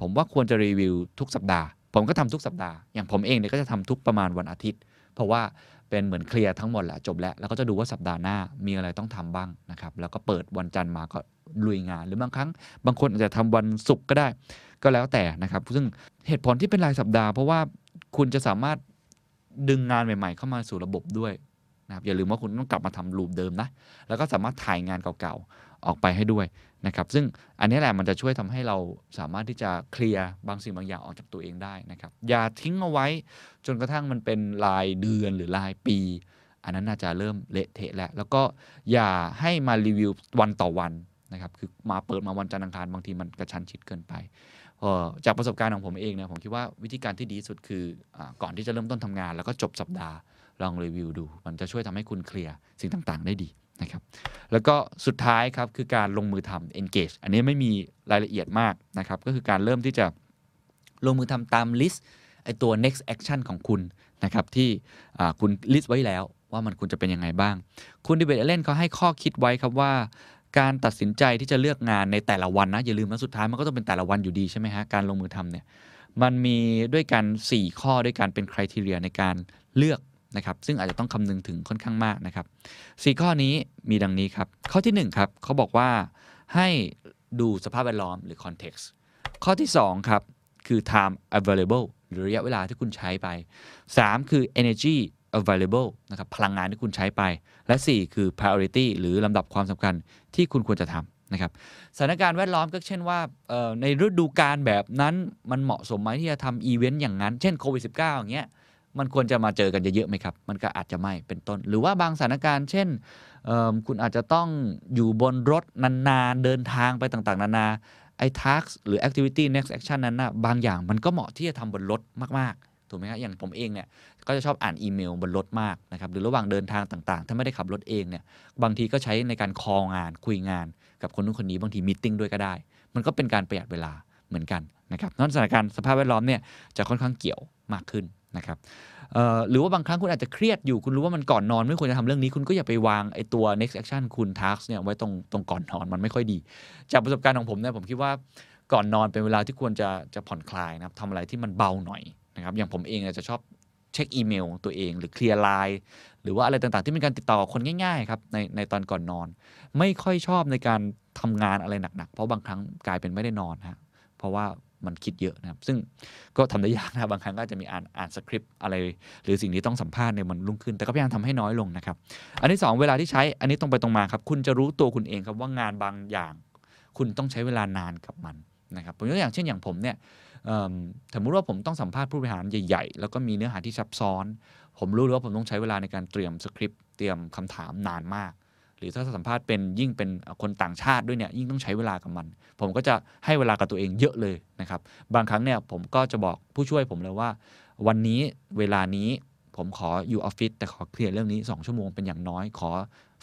ผมว่าควรจะรีวิวทุกสัปดาห์ ผมก็ทำทุกสัปดาห์ อย่างผมเองเนี่ยก็จะทำทุกประมาณวันอาทิตย์ เพราะว่า เป็นเหมือนเคลียร์ทั้งหมดแหละจบแล้ว แล้วก็จะดูว่าสัปดาห์หน้ามีอะไรต้องทำบ้างนะครับ แล้วก็เปิดวันจันทร์มาก็ลุยงาน หรือบางครั้งบางคนอาจจะทำวันศุกร์ก็ได้ ก็แล้วแต่นะครับ ซึ่งเหตุผลที่เป็นรายสัปดาห์ เพราะว่าคุณจะสามารถดึงงานใหม่ ๆ เข้ามาสู่ระบบด้วยนะครับอย่าลืมว่าคุณต้องกลับมาทำลูปเดิมนะ แล้วก็สามารถถ่ายงานเก่าๆออกไปให้ด้วย นะครับซึ่งอันนี้แหละมันจะช่วยทำให้เราสามารถที่จะเคลียร์บางสิ่งบางอย่างออกจากตัวเองได้นะครับอย่าทิ้งเอาไว้จนกระทั่งมันเป็นรายเดือนหรือรายปี อันนั้นน่าจะเริ่มเละเทะแล้ว แล้วก็อย่าให้มารีวิววันต่อวันนะครับคือมาเปิดมาวันจันทร์อังคารบางทีมันกระชั้นชิดเกินไปเอ่อจากประสบการณ์ของผมเองเนี่ยผมคิดว่าวิธีการที่ดีสุดคืออก่อนที่จะเริ่มต้นทำงาน แล้วก็จบสัปดาห์ลองรีวิวดู มันจะช่วยทำให้คุณเคลียร์สิ่งต่างๆ ได้ดี นะครับแล้วก็สุดท้ายครับคือการลงมือทำ engage อันนี้ไม่มีรายละเอียดมากนะครับก็คือการเริ่มที่จะลงมือทำตาม list ไอตัว next action ของคุณนะครับที่คุณ list ไว้แล้วว่ามันควรจะเป็นยังไงบ้าง คุณดิเบตเลนเขาให้ข้อคิดไว้ครับว่า การตัดสินใจที่จะเลือกงานในแต่ละวันนะอย่าลืมนะสุดท้ายมันก็ต้องเป็นแต่ละวันอยู่ดีใช่ไหมฮะการลงมือทำเนี่ยมันมีด้วยกัน 4 ข้อด้วยกันเป็นคุณทีเรียในการเลือก นะครับซึ่งอาจจะต้องคำนึงถึงค่อนข้างมากนะครับสี่ข้อนี้มีดังนี้ครับ ข้อที่1ครับเขาบอกว่าให้ดูสภาพแวดล้อมหรือ context ข้อที่2ครับคือ time available หรือระยะเวลาที่คุณใช้ไป 3 คือ energy available นะครับพลังงานที่คุณใช้ไป และ 4 คือ priority หรือลำดับความสำคัญที่คุณควรจะทำนะครับสถานการณ์แวดล้อมก็เช่นว่าในฤดูกาลแบบนั้นมันเหมาะสมไหมที่จะทำอีเวนต์อย่างนั้น เช่นโควิด -19 อย่างเงี้ย มันควรจะมาเจอกันเยอะๆไหมครับ มันก็อาจจะไม่เป็นต้น หรือว่าบางสถานการณ์ เช่น คุณอาจจะต้องอยู่บนรถนานๆ เดินทางไปต่างๆ นานา ไอ้ task หรือ activity next action นั้นนะบางอย่างมันก็เหมาะที่จะทำบนรถมากๆ ถูกไหมครับอย่างผมเองเนี่ย ก็จะชอบอ่านอีเมลบนรถมากนะครับ หรือระหว่างเดินทางต่างๆ ถ้าไม่ได้ขับรถเองเนี่ย บางทีก็ใช้ในการคองานคุยงาน กับคนนู้นคนนี้บางทีมีติ้งด้วยก็ได้ มันก็เป็นการประหยัดเวลาเหมือนกันนะครับนั่นสถานการณ์สภาพแวดล้อมเนี่ยจะค่อนข้างเกี่ยวมากขึ้น นะครับหรือว่าบางครั้งคุณอาจจะเครียดอยู่คุณรู้ว่ามันก่อนนอน ไม่ควรจะทำเรื่องนี้คุณก็อย่าไปวางไอ้ตัว next action คุณ task เนี่ยไว้ตรงตรงก่อนนอนมันไม่ค่อยดี จากประสบการณ์ของผมเนี่ยผมคิดว่าก่อนนอนเป็นเวลาที่ควรจะจะผ่อนคลายนะครับทำอะไรที่มันเบาหน่อยนะครับอย่างผมเองเนี่ยจะชอบเช็คอีเมลตัวเอง หรือเคลียร์ไลน์หรือว่าอะไรต่างๆ ที่เป็นการติดต่อกับคนง่ายๆครับในในตอนก่อนนอน ไม่ค่อยชอบในการทำงานอะไรหนักๆ เพราะบางครั้งกลายเป็นไม่ได้นอนฮะเพราะว่า มันคิดเยอะนะครับ ซึ่งก็ทำได้ยากนะครับบางครั้งก็จะมีอ่านอ่านสคริปต์อะไร หรือสิ่งที่ต้องสัมภาษณ์ในวันรุ่งขึ้น แต่ก็พยายามทำให้น้อยลงนะครับ อันที่สองเวลาที่ใช้อันนี้ตรงไปตรงมาครับ คุณจะรู้ตัวคุณเองครับว่างานบางอย่าง คุณต้องใช้เวลานานกับมันนะครับผมยกอย่างเช่นอย่างผมเนี่ยสมมติว่าผมต้องสัมภาษณ์ผู้บริหารใหญ่ๆ แล้วก็มีเนื้อหาที่ซับซ้อน ผมรู้เลยว่าผมต้องใช้เวลาในการเตรียมสคริปต์เตรียมคำถามนานมาก หรือถ้าสัมภาษณ์เป็นยิ่งเป็นคนต่างชาติด้วยเนี่ยยิ่งต้องใช้เวลากับมัน ผมก็จะให้เวลากับตัวเองเยอะเลยนะครับ บางครั้งเนี่ยผมก็จะบอกผู้ช่วยผมเลยว่า วันนี้เวลานี้ผมขออยู่ออฟฟิศแต่ขอเคลียร์เรื่องนี้ 2 ชั่วโมงเป็นอย่างน้อยขอ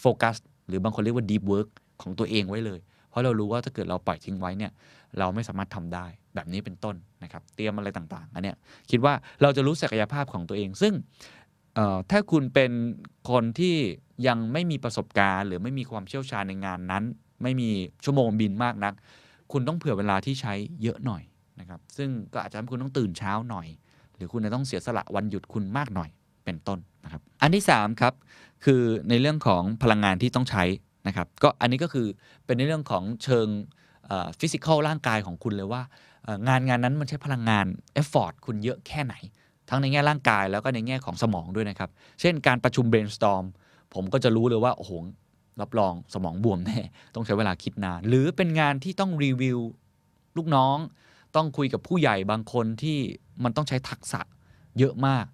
โฟกัสหรือบางคนเรียกว่า deep work ของตัวเองไว้เลย เพราะเรารู้ว่าถ้าเกิดเราปล่อยทิ้งไว้เนี่ยเราไม่สามารถทำได้แบบนี้เป็นต้นนะครับ เตรียมอะไรต่างๆอันเนี้ยคิดว่าเราจะรู้ศักยภาพของตัวเอง ซึ่งถ้าคุณเป็นคนที่ ยังไม่มีประสบการณ์ หรือไม่มีความเชี่ยวชาญในงานนั้น ไม่มีชั่วโมงบินมากนัก คุณต้องเผื่อเวลาที่ใช้เยอะหน่อยนะครับซึ่งก็อาจจะทำให้คุณต้องตื่นเช้าหน่อย หรือคุณจะต้องเสียสละวันหยุดคุณมากหน่อยเป็นต้นนะครับ อันที่3ครับคือในเรื่องของพลังงานที่ต้องใช้นะครับก็อันนี้ก็คือเป็นในเรื่องของเชิง physical ร่างกายของคุณเลยว่างานงานนั้นมันใช้พลังงาน effort คุณเยอะแค่ไหน ทั้งในแง่ร่างกายแล้วก็ในแง่ของสมองด้วยนะครับ เช่นการประชุม brainstorm ผมก็จะรู้เลยว่า โอ้โห รับรองสมองบวมแน่ ต้องใช้เวลาคิดนาน หรือเป็นงานที่ต้องรีวิวลูกน้อง ต้องคุยกับผู้ใหญ่บางคนที่มันต้องใช้ทักษะเยอะมาก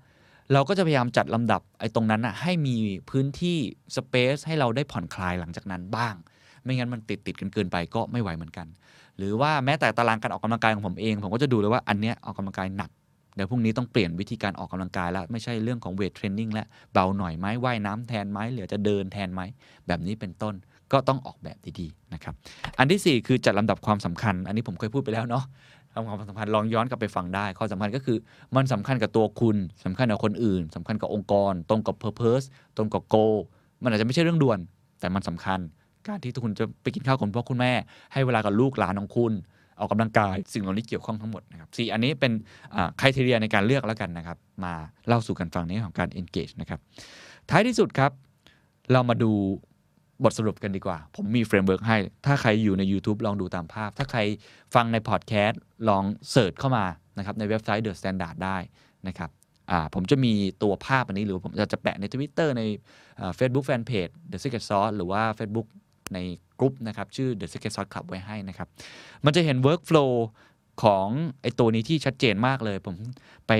เราก็จะพยายามจัดลำดับไอ้ตรงนั้นนะให้มีพื้นที่สเปซให้เราได้ผ่อนคลายหลังจากนั้นบ้าง ไม่งั้นมันติดติดกันเกินไปก็ไม่ไหวเหมือนกัน หรือว่าแม้แต่ตารางการออกกำลังกายของผมเอง ผมก็จะดูเลยว่าอันเนี้ยออกกำลังกายหนัก เดี๋ยวพรุ่งนี้ต้องเปลี่ยนวิธีการออกกำลังกายแล้ว ไม่ใช่เรื่องของเวทเทรนนิ่งแล้วเบาหน่อยไหมว่ายน้ำแทนไหมเหลือจะเดินแทนไหมแบบนี้เป็นต้นก็ต้องออกแบบดีๆนะครับอันที่ 4 คือจัดลำดับความสำคัญ อันนี้ผมเคยพูดไปแล้วเนาะทำความสำคัญลองย้อนกลับไปฟังได้ข้อสำคัญก็คือมันสำคัญกับตัวคุณสำคัญกับคนอื่นสำคัญกับองค์กร ตรงกับ purpose ตรงกับ goal มันอาจจะไม่ใช่เรื่องด่วน แต่มันสำคัญ การที่คุณจะไปกินข้าวกับคุณพ่อคุณแม่ ให้เวลากับลูกหลานของคุณ ออกกำลังกายสิ่งเหล่านี้เกี่ยวข้องทั้งหมดนะครับสี่อันนี้เป็น criteria ในการเลือกแล้วกันนะครับ มาเล่าสู่กันฟังในเรื่องของการ engage นะครับ ท้ายที่สุดครับ เรามาดูบทสรุปกันดีกว่า ผมมี framework ให้ ถ้าใครอยู่ใน YouTube ลองดูตามภาพ ถ้าใครฟังในพอดแคสต์ลอง search เข้ามานะครับในเว็บไซต์ The Standard ได้นะครับผมจะมีตัวภาพอันนี้หรือผมจะจะแปะใน Twitter ในเฟซบุ๊กแฟนเพจ The Secret Sauce หรือว่า Facebook ใน กลุ่มนะครับชื่อ The Secret Sauce Club ไว้ให้นะครับ มันจะเห็น workflow ของไอตัวนี้ที่ชัดเจนมากเลย ผมไป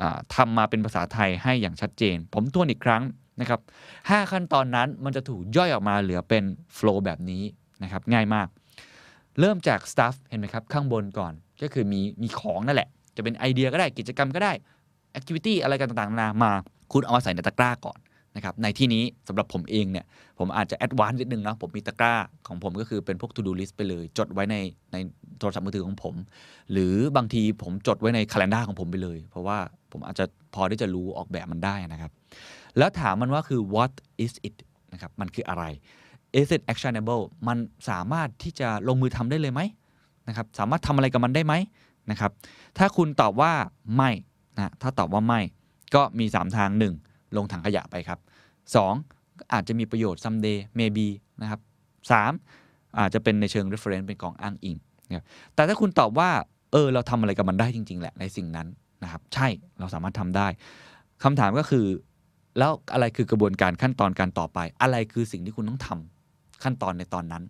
อ่าทำมาเป็นภาษาไทยให้อย่างชัดเจน ผมทวนอีกครั้งนะครับ5ขั้นตอนนั้นมันจะถูกย่อยออกมาเหลือเป็น flow แบบนี้นะครับง่ายมาก เริ่มจาก stuff เห็นไหมครับข้างบนก่อนก็คือมีมีของนั่นแหละ จะเป็นไอเดียก็ได้กิจกรรมก็ได้ activity อะไรกันต่างๆนานามา คุณเอามาใส่ในตะกร้าก่อน นะครับในที่นี้สำหรับผมเองเนี่ยผมอาจจะแอดวานซ์นิดนึงนะผมมีตะกร้าของผมก็คือเป็นพวก to do list ไปเลย จดไว้ในในโทรศัพท์มือถือของผม หรือบางทีผมจดไว้ใน calendar ของผมไปเลย เพราะว่าผมอาจจะพอที่จะรู้ออกแบบมันได้นะครับ แล้วถามมันว่าคือ what is it นะครับมันคืออะไร is it actionable มันสามารถที่จะลงมือทำได้เลยไหมนะครับสามารถทำอะไรกับมันได้ไหมนะครับถ้าคุณตอบว่าไม่นะถ้าตอบว่าไม่ก็มี 3 ทาง 1 ลงถังขยะไปครับ 2 อาจจะมีประโยชน์ someday maybe นะครับ 3 อาจจะเป็นในเชิง reference เป็นกองอ้างอิงนะครับแต่ถ้าคุณตอบว่า เออ เราทำอะไรกับมันได้จริง ๆ แหละในสิ่งนั้นนะครับ ใช่เราสามารถทำได้คำถามก็คือ แล้วอะไรคือกระบวนการขั้นตอนการต่อไป อะไรคือสิ่งที่คุณต้องทำขั้นตอนในตอนนั้น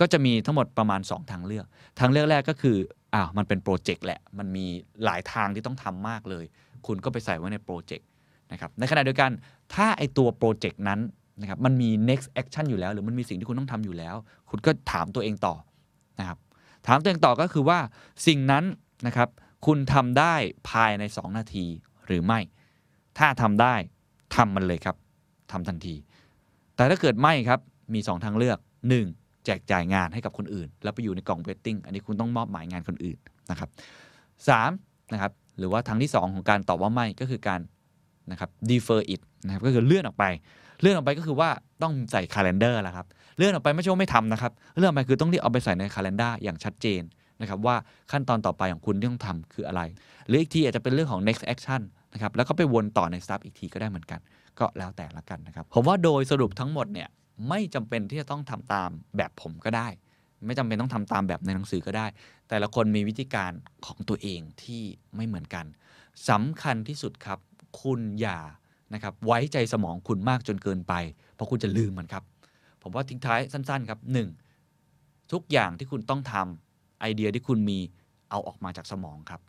ก็จะมีทั้งหมดประมาณ 2 ทางเลือก ทางเลือกแรกก็คืออ้าวมันเป็นโปรเจกต์แหละ มันมีหลายทางที่ต้องทำมากเลย คุณก็ไปใส่ไว้ในโปรเจกต์ นะครับในขณะเดียวกันถ้าไอตัวโปรเจกต์นั้นนะครับมันมี next action อยู่แล้ว หรือมันมีสิ่งที่คุณต้องทำอยู่แล้ว คุณก็ถามตัวเองต่อนะครับถามตัวเองต่อก็คือว่าสิ่งนั้นนะครับคุณทำได้ภายใน 2 นาทีหรือไม่ ถ้าทำได้ทำมันเลยครับทำทันที แต่ถ้าเกิดไม่ครับมี 2 ทางเลือก 1. แจกจ่ายงานให้กับคนอื่น แล้วไปอยู่ในกล่องเวทติ้งอันนี้คุณต้องมอบหมายงานคนอื่นนะครับ3นะครับหรือว่าทางที่ 2 ของการตอบว่าไม่ก็คือการ นะครับ defer it นะครับก็คือเลื่อนออกไป เลื่อนออกไปก็คือว่าต้องใส่ calendar แล้วครับ เลื่อนออกไปไม่ใช่ว่าไม่ทำนะครับ เลื่อนออกไปคือต้องรีบเอาไปใส่ใน calendar อย่างชัดเจนนะครับว่าขั้นตอนต่อไปของคุณที่ต้องทำคืออะไร หรืออีกทีอาจจะเป็นเรื่องของ next action นะครับแล้วก็ไปวนต่อใน step อีกทีก็ได้เหมือนกัน ก็แล้วแต่ละกันนะครับผมว่าโดยสรุปทั้งหมดเนี่ยไม่จำเป็นที่จะต้องทำตามแบบผมก็ได้ ไม่จำเป็นต้องทำตามแบบในหนังสือก็ได้ แต่ละคนมีวิธีการของตัวเองที่ไม่เหมือนกันสำคัญที่สุดครับ คุณอย่านะครับไว้ใจสมองคุณมากจนเกินไป เพราะคุณจะลืมมันครับ ผมว่าทิ้งท้ายสั้น ๆ ครับ 1. ทุกอย่างที่คุณต้องทำไอเดียที่คุณมีเอาออกมาจากสมองครับ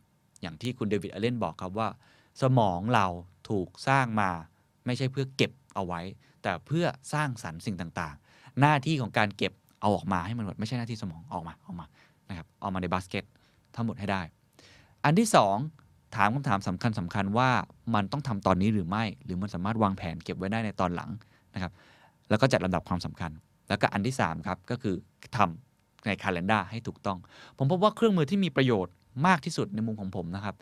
อย่างที่คุณเดวิดอเลนบอกครับว่า สมองเราถูกสร้างมาไม่ใช่เพื่อเก็บเอาไว้ แต่เพื่อสร้างสรรค์สิ่งต่างๆ หน้าที่ของการเก็บเอาออกมาให้มันหมดไม่ใช่หน้าที่สมองออกมาออกมานะครับเอามาในบาสเกตทั้งหมดให้ได้ อันที่ 2 ถามคำถามสำคัญสำคัญว่ามันต้องทำตอนนี้หรือไม่ หรือมันสามารถวางแผนเก็บไว้ได้ในตอนหลังนะครับ แล้วก็จัดลำดับความสำคัญ แล้วก็อันที่3ครับก็คือทำในคาล endar ให้ถูกต้อง ผมพบว่าเครื่องมือที่มีประโยชน์มากที่สุดในมุมของผมนะครับ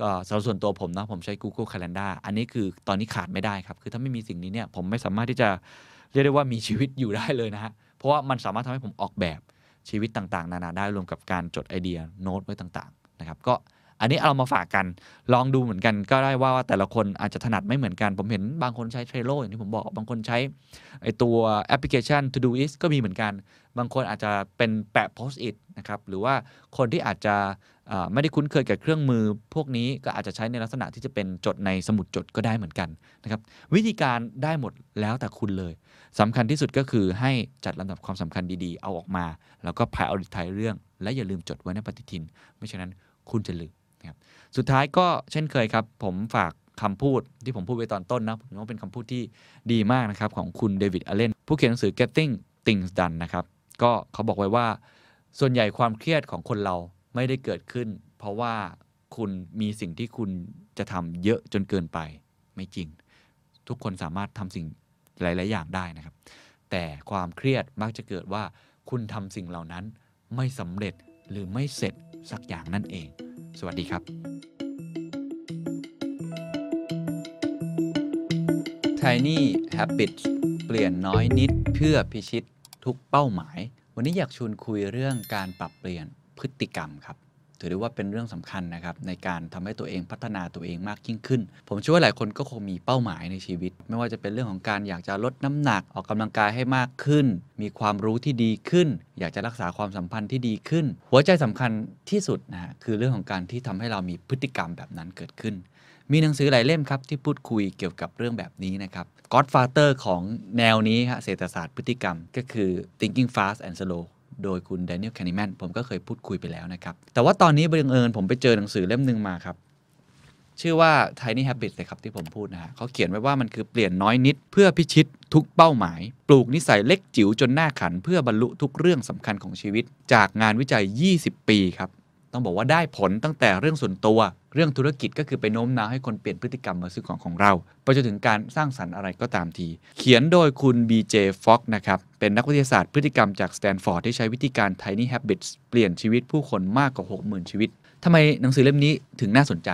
ก็สำหรับส่วนตัวผมนะผมใช้ Google Calendar อันนี้คือตอนนี้ขาดไม่ได้ครับ คือถ้าไม่มีสิ่งนี้เนี่ยผมไม่สามารถที่จะเรียกได้ว่ามีชีวิตอยู่ได้เลยนะฮะเพราะว่ามันสามารถทำให้ผมออกแบบชีวิตต่างๆ นานาได้รวมกับการจดไอเดียโน้ตไว้ต่างๆนะครับก็ อันนี้เอามาฝากกัน ลองดูเหมือนกันก็ได้ว่าแต่ละคนอาจจะถนัดไม่เหมือนกัน ผมเห็นบางคนใช้ Trello อย่างที่ผมบอก บางคนใช้ไอตัวแอปพลิเคชัน Todoist ก็มีเหมือนกัน บางคนอาจจะเป็นแปะ post it นะครับ หรือว่าคนที่อาจจะไม่ได้คุ้นเคยกับเครื่องมือ พวกนี้ก็อาจจะใช้ในลักษณะที่จะเป็นจดในสมุดจดก็ได้เหมือนกันนะครับ วิธีการได้หมดแล้วแต่คุณเลยสำคัญที่สุดก็คือให้จัดลำดับความสำคัญดีๆ เอาออกมา แล้วก็ prioritize เรื่อง และอย่าลืมจดไว้ในปฏิทิน ไม่ฉะนั้นคุณจะลืม ครับสุดท้ายก็เช่นเคยครับ ผมฝากคำพูดที่ผมพูดไปตอนต้นนะผมว่าเป็นคำพูดที่ดีมากนะครับ ของคุณเดวิดอเลนผู้เขียนหนังสือ Getting Things Done นะครับ ก็เขาบอกไว้ว่า ส่วนใหญ่ความเครียดของคนเราไม่ได้เกิดขึ้น เพราะว่าคุณมีสิ่งที่คุณจะทำเยอะจนเกินไปไม่จริง ทุกคนสามารถทำสิ่งหลาย ๆ อย่างได้นะครับ แต่ความเครียดมักจะเกิดว่าคุณทำสิ่งเหล่านั้นไม่สำเร็จ หรือไม่เสร็จสักอย่างนั่นเอง สวัสดีครับ Tiny Habits เปลี่ยนน้อยนิดเพื่อพิชิตทุกเป้าหมาย วันนี้อยากชวนคุยเรื่องการปรับเปลี่ยนพฤติกรรมครับ ถือได้ว่าเป็นเรื่องสำคัญนะครับในการทำให้ตัวเองพัฒนาตัวเองมากยิ่งขึ้น ผมเชื่อว่าหลายคนก็คงมีเป้าหมายในชีวิต ไม่ว่าจะเป็นเรื่องของการอยากจะลดน้ำหนักออกกำลังกายให้มากขึ้น มีความรู้ที่ดีขึ้น อยากจะรักษาความสัมพันธ์ที่ดีขึ้น หัวใจสำคัญที่สุดนะฮะคือเรื่องของการที่ทำให้เรามีพฤติกรรมแบบนั้นเกิดขึ้นมีหนังสือหลายเล่มครับ ที่พูดคุยเกี่ยวกับเรื่องแบบนี้นะครับ Godfather ของแนวนี้ฮะเศรษฐศาสตร์พฤติกรรมก็คือ Thinking Fast and Slow โดยคุณ Daniel Kahneman ผมก็เคยพูดคุยไปแล้วนะครับ แต่ว่าตอนนี้บังเอิญผมไปเจอหนังสือเล่มหนึ่งมาครับ ชื่อว่า Tiny Habits เลยครับที่ผมพูดนะฮะเขาเขียนไว้ว่ามันคือเปลี่ยนน้อยนิดเพื่อพิชิตทุกเป้าหมาย ปลูกนิสัยเล็กจิ๋วจนหน้าขัน เพื่อบรรลุทุกเรื่องสำคัญของชีวิต จากงานวิจัย 20 ปีครับต้องบอกว่าได้ผลตั้งแต่เรื่องส่วนตัว เรื่องธุรกิจก็คือไปโน้มน้าวให้คนเปลี่ยนพฤติกรรมมาซื้อของของเราไปจนถึงการสร้างสรรค์อะไรก็ตามที เขียนโดยคุณ BJ Fogg นะครับ เป็นนักวิทยาศาสตร์พฤติกรรมจากสแตนฟอร์ดที่ใช้วิธีการ Tiny Habits เปลี่ยนชีวิตผู้คนมากกว่า 60,000 ชีวิตทำไมหนังสือเล่มนี้ถึงน่าสนใจ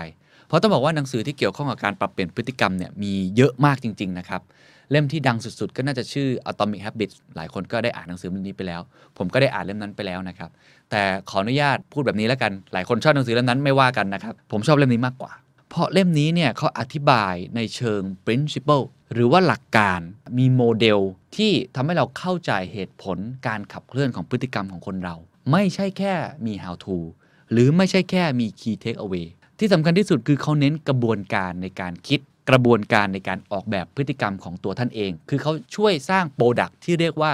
เพราะต้องบอกว่าหนังสือที่เกี่ยวข้องกับการปรับเปลี่ยนพฤติกรรมเนี่ยมีเยอะมากจริง ๆ นะครับเล่มที่ดังสุดๆ ก็น่าจะชื่อ Atomic Habits หลายคนก็ได้อ่านหนังสือเล่มนี้ไปแล้ว ผมก็ได้อ่านเล่มนั้นไปแล้วนะครับ แต่ขออนุญาตพูดแบบนี้แล้วกัน หลายคนชอบหนังสือเล่มนั้นไม่ว่ากันนะครับ ผมชอบเล่มนี้มากกว่า เพราะเล่มนี้เนี่ยเขาอธิบายในเชิง principle หรือว่าหลักการมีโมเดลที่ทำให้เราเข้าใจเหตุผลการขับเคลื่อนของพฤติกรรมของคนเรา ไม่ใช่แค่มี how to หรือไม่ใช่แค่มี key take away ที่สำคัญที่สุดคือเขาเน้นกระบวนการในการคิดกระบวนการในการออกแบบพฤติกรรมของตัวท่านเอง คือเขาช่วยสร้าง product ที่เรียกว่า พ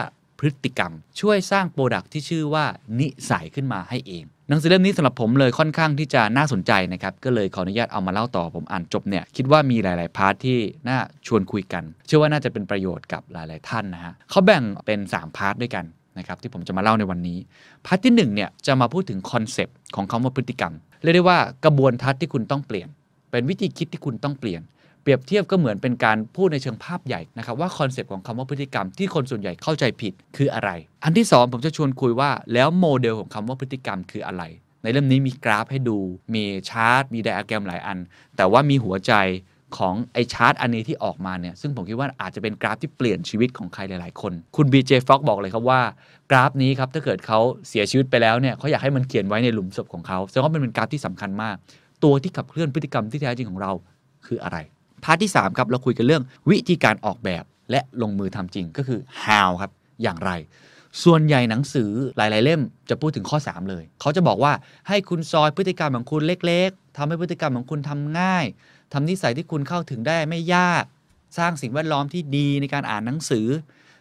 ฤติกรรม ช่วยสร้าง product ที่ชื่อว่านิสัยขึ้นมาให้เอง หนังสือเล่มนี้สำหรับผมเลยค่อนข้างที่จะน่าสนใจนะครับ ก็เลยขออนุญาตเอามาเล่าต่อผมอ่านจบเนี่ยคิดว่ามีหลาย ๆ part ที่น่าชวนคุยกัน เชื่อว่าน่าจะเป็นประโยชน์กับหลาย ๆ ท่านนะฮะเขาแบ่งเป็น 3 part ด้วยกันนะครับที่ผมจะมาเล่าในวันนี้ part ที่1เนี่ยจะมาพูดถึงคอนเซปต์ของคำว่าพฤติกรรมเรียกได้ว่ากระบวนทัศน์ที่คุณต้องเปลี่ยน เป็นวิธีคิดที่คุณต้องเปลี่ยน เปรียบเทียบก็เหมือนเป็นการพูดในเชิงภาพใหญ่นะครับว่าคอนเซปต์ของคำว่าพฤติกรรมที่คนส่วนใหญ่เข้าใจผิดคืออะไร อันที่ 2 ผมจะชวนคุยว่าแล้วโมเดลของคำว่าพฤติกรรมคืออะไร ในเล่มนี้มีกราฟให้ดู มีชาร์ตมีไดอะแกรมหลายอัน แต่ว่ามีหัวใจของไอชาร์ตอันนี้ที่ออกมาเนี่ยซึ่งผมคิดว่าอาจจะเป็นกราฟที่เปลี่ยนชีวิตของใครหลาย ๆ คน คุณ BJ Fogg บอกเลยครับว่ากราฟนี้ครับถ้าเกิดเขาเสียชีวิตไปแล้วเนี่ยเขาอยากให้มันเขียนไว้ในหลุมศพของเขาแสดงว่ามันเป็นกราฟที่สำคัญมาก ตัวที่ขับเคลื่อนพฤติกรรมที่แท้จริงของเราคืออะไร พาร์ทที่3ครับเราคุยกันเรื่องวิธีการออกแบบและลงมือทำจริงก็คือ how ครับอย่างไร ส่วนใหญ่หนังสือหลาย ๆ เล่มจะพูดถึงข้อ 3 เลย เขาจะบอกว่าให้คุณซอยพฤติกรรมของคุณเล็ก ๆทำให้พฤติกรรมของคุณทำง่ายทำนิสัยที่คุณเข้าถึงได้ไม่ยาก สร้างสิ่งแวดล้อมที่ดีในการอ่านหนังสือ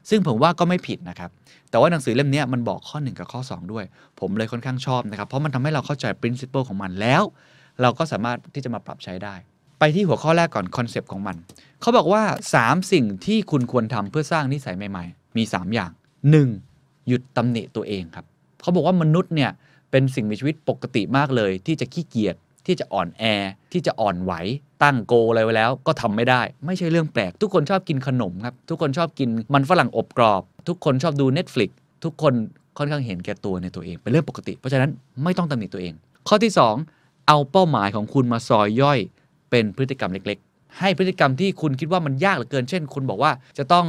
ซึ่งผมว่าก็ไม่ผิดนะครับ แต่ว่าหนังสือเล่มนี้มันบอกข้อ 1 กับข้อ 2 ด้วย ผมเลยค่อนข้างชอบนะครับ เพราะมันทำให้เราเข้าใจ principle ของมันแล้ว เราก็สามารถที่จะมาปรับใช้ได้ ไปที่หัวข้อแรกก่อนคอนเซปต์ของมัน เขาบอกว่า 3 สิ่งที่คุณควรทำเพื่อสร้างนิสัยใหม่ๆ มี 3 อย่าง 1. หยุดตำหนิตัวเองครับ เขาบอกว่ามนุษย์เนี่ยเป็นสิ่งมีชีวิตปกติมากเลย ที่จะขี้เกียจที่จะอ่อนแอ ที่จะอ่อนไหว ตั้งโกอะไรไว้แล้ว ก็ทำไม่ได้ ไม่ใช่เรื่องแปลก ทุกคนชอบกินขนมครับ ทุกคนชอบกินมันฝรั่งอบกรอบ ทุกคนชอบดู Netflix ทุกคนค่อนข้างเห็นแก่ตัวในตัวเองเป็นเรื่องปกติ เพราะฉะนั้นไม่ต้องตำหนิตัวเอง ข้อที่ 2 เอาเป้าหมายของคุณมาซอยย่อย เป็นพฤติกรรมเล็กๆ ให้พฤติกรรมที่คุณคิดว่ามันยากเหลือเกิน เช่น คุณบอกว่าจะต้อง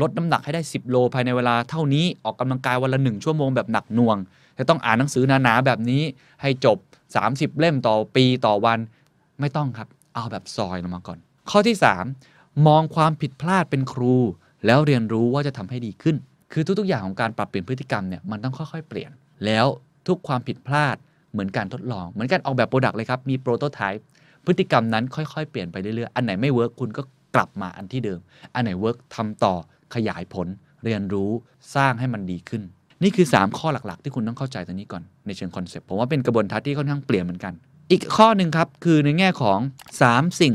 ลดน้ำหนักให้ได้ 10 โลภายในเวลาเท่านี้ออกกำลังกายวันละ 1 ชั่วโมงแบบหนักหน่วง จะต้องอ่านหนังสือหนาๆแบบนี้ให้จบ 30 เล่มต่อปีต่อวันไม่ต้องครับ เอาแบบซอยลงมาก่อน ข้อที่ 3 มองความผิดพลาดเป็นครู แล้วเรียนรู้ว่าจะทำให้ดีขึ้น คือทุกๆอย่างของการปรับเปลี่ยนพฤติกรรมเนี่ยมันต้องค่อยๆเปลี่ยน แล้วทุกความผิดพลาดเหมือนการทดลอง เหมือนการออกแบบ product เลยครับ มี prototype พฤติกรรมนั้นค่อยๆ เปลี่ยนไปเรื่อยๆ อันไหนไม่ work คุณก็กลับมาอันที่เดิม อันไหน work ทำต่อขยายผล เรียนรู้สร้างให้มันดีขึ้น นี่คือ 3 ข้อหลักๆ ที่คุณต้องเข้าใจตรงนี้ก่อนในเชิงคอนเซปต์ผมว่าเป็นกระบวนทัศน์ที่ค่อนข้างเปลี่ยนเหมือนกัน อีกข้อหนึ่งครับคือในแง่ของ 3 สิ่ง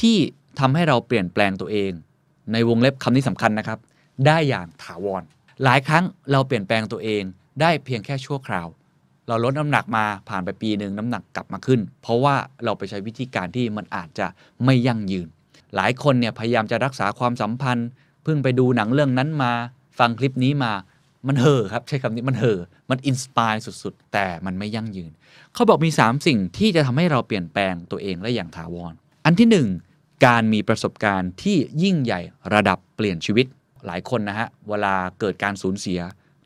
ที่ทำให้เราเปลี่ยนแปลงตัวเอง ในวงเล็บคำนี้สำคัญนะครับ ได้อย่างถาวร หลายครั้งเราเปลี่ยนแปลงตัวเองได้เพียงแค่ชั่วคราว เราลดน้ำหนักมาผ่านไปปีหนึ่งน้ำหนักกลับมาขึ้น เพราะว่าเราไปใช้วิธีการที่มันอาจจะไม่ยั่งยืน หลายคนเนี่ยพยายามจะรักษาความสัมพันธ์ เพิ่งไปดูหนังเรื่องนั้นมา ฟังคลิปนี้มามันเห่อครับใช้คำนี้มันเห่อมันอินสปายสุดๆ แต่มันไม่ยั่งยืน เขาบอกมี 3 สิ่งที่จะทำให้เราเปลี่ยนแปลงตัวเองได้อย่างถาวร อันที่ 1 การมีประสบการณ์ที่ยิ่งใหญ่ระดับเปลี่ยนชีวิตหลายคนนะฮะเวลาเกิดการสูญเสีย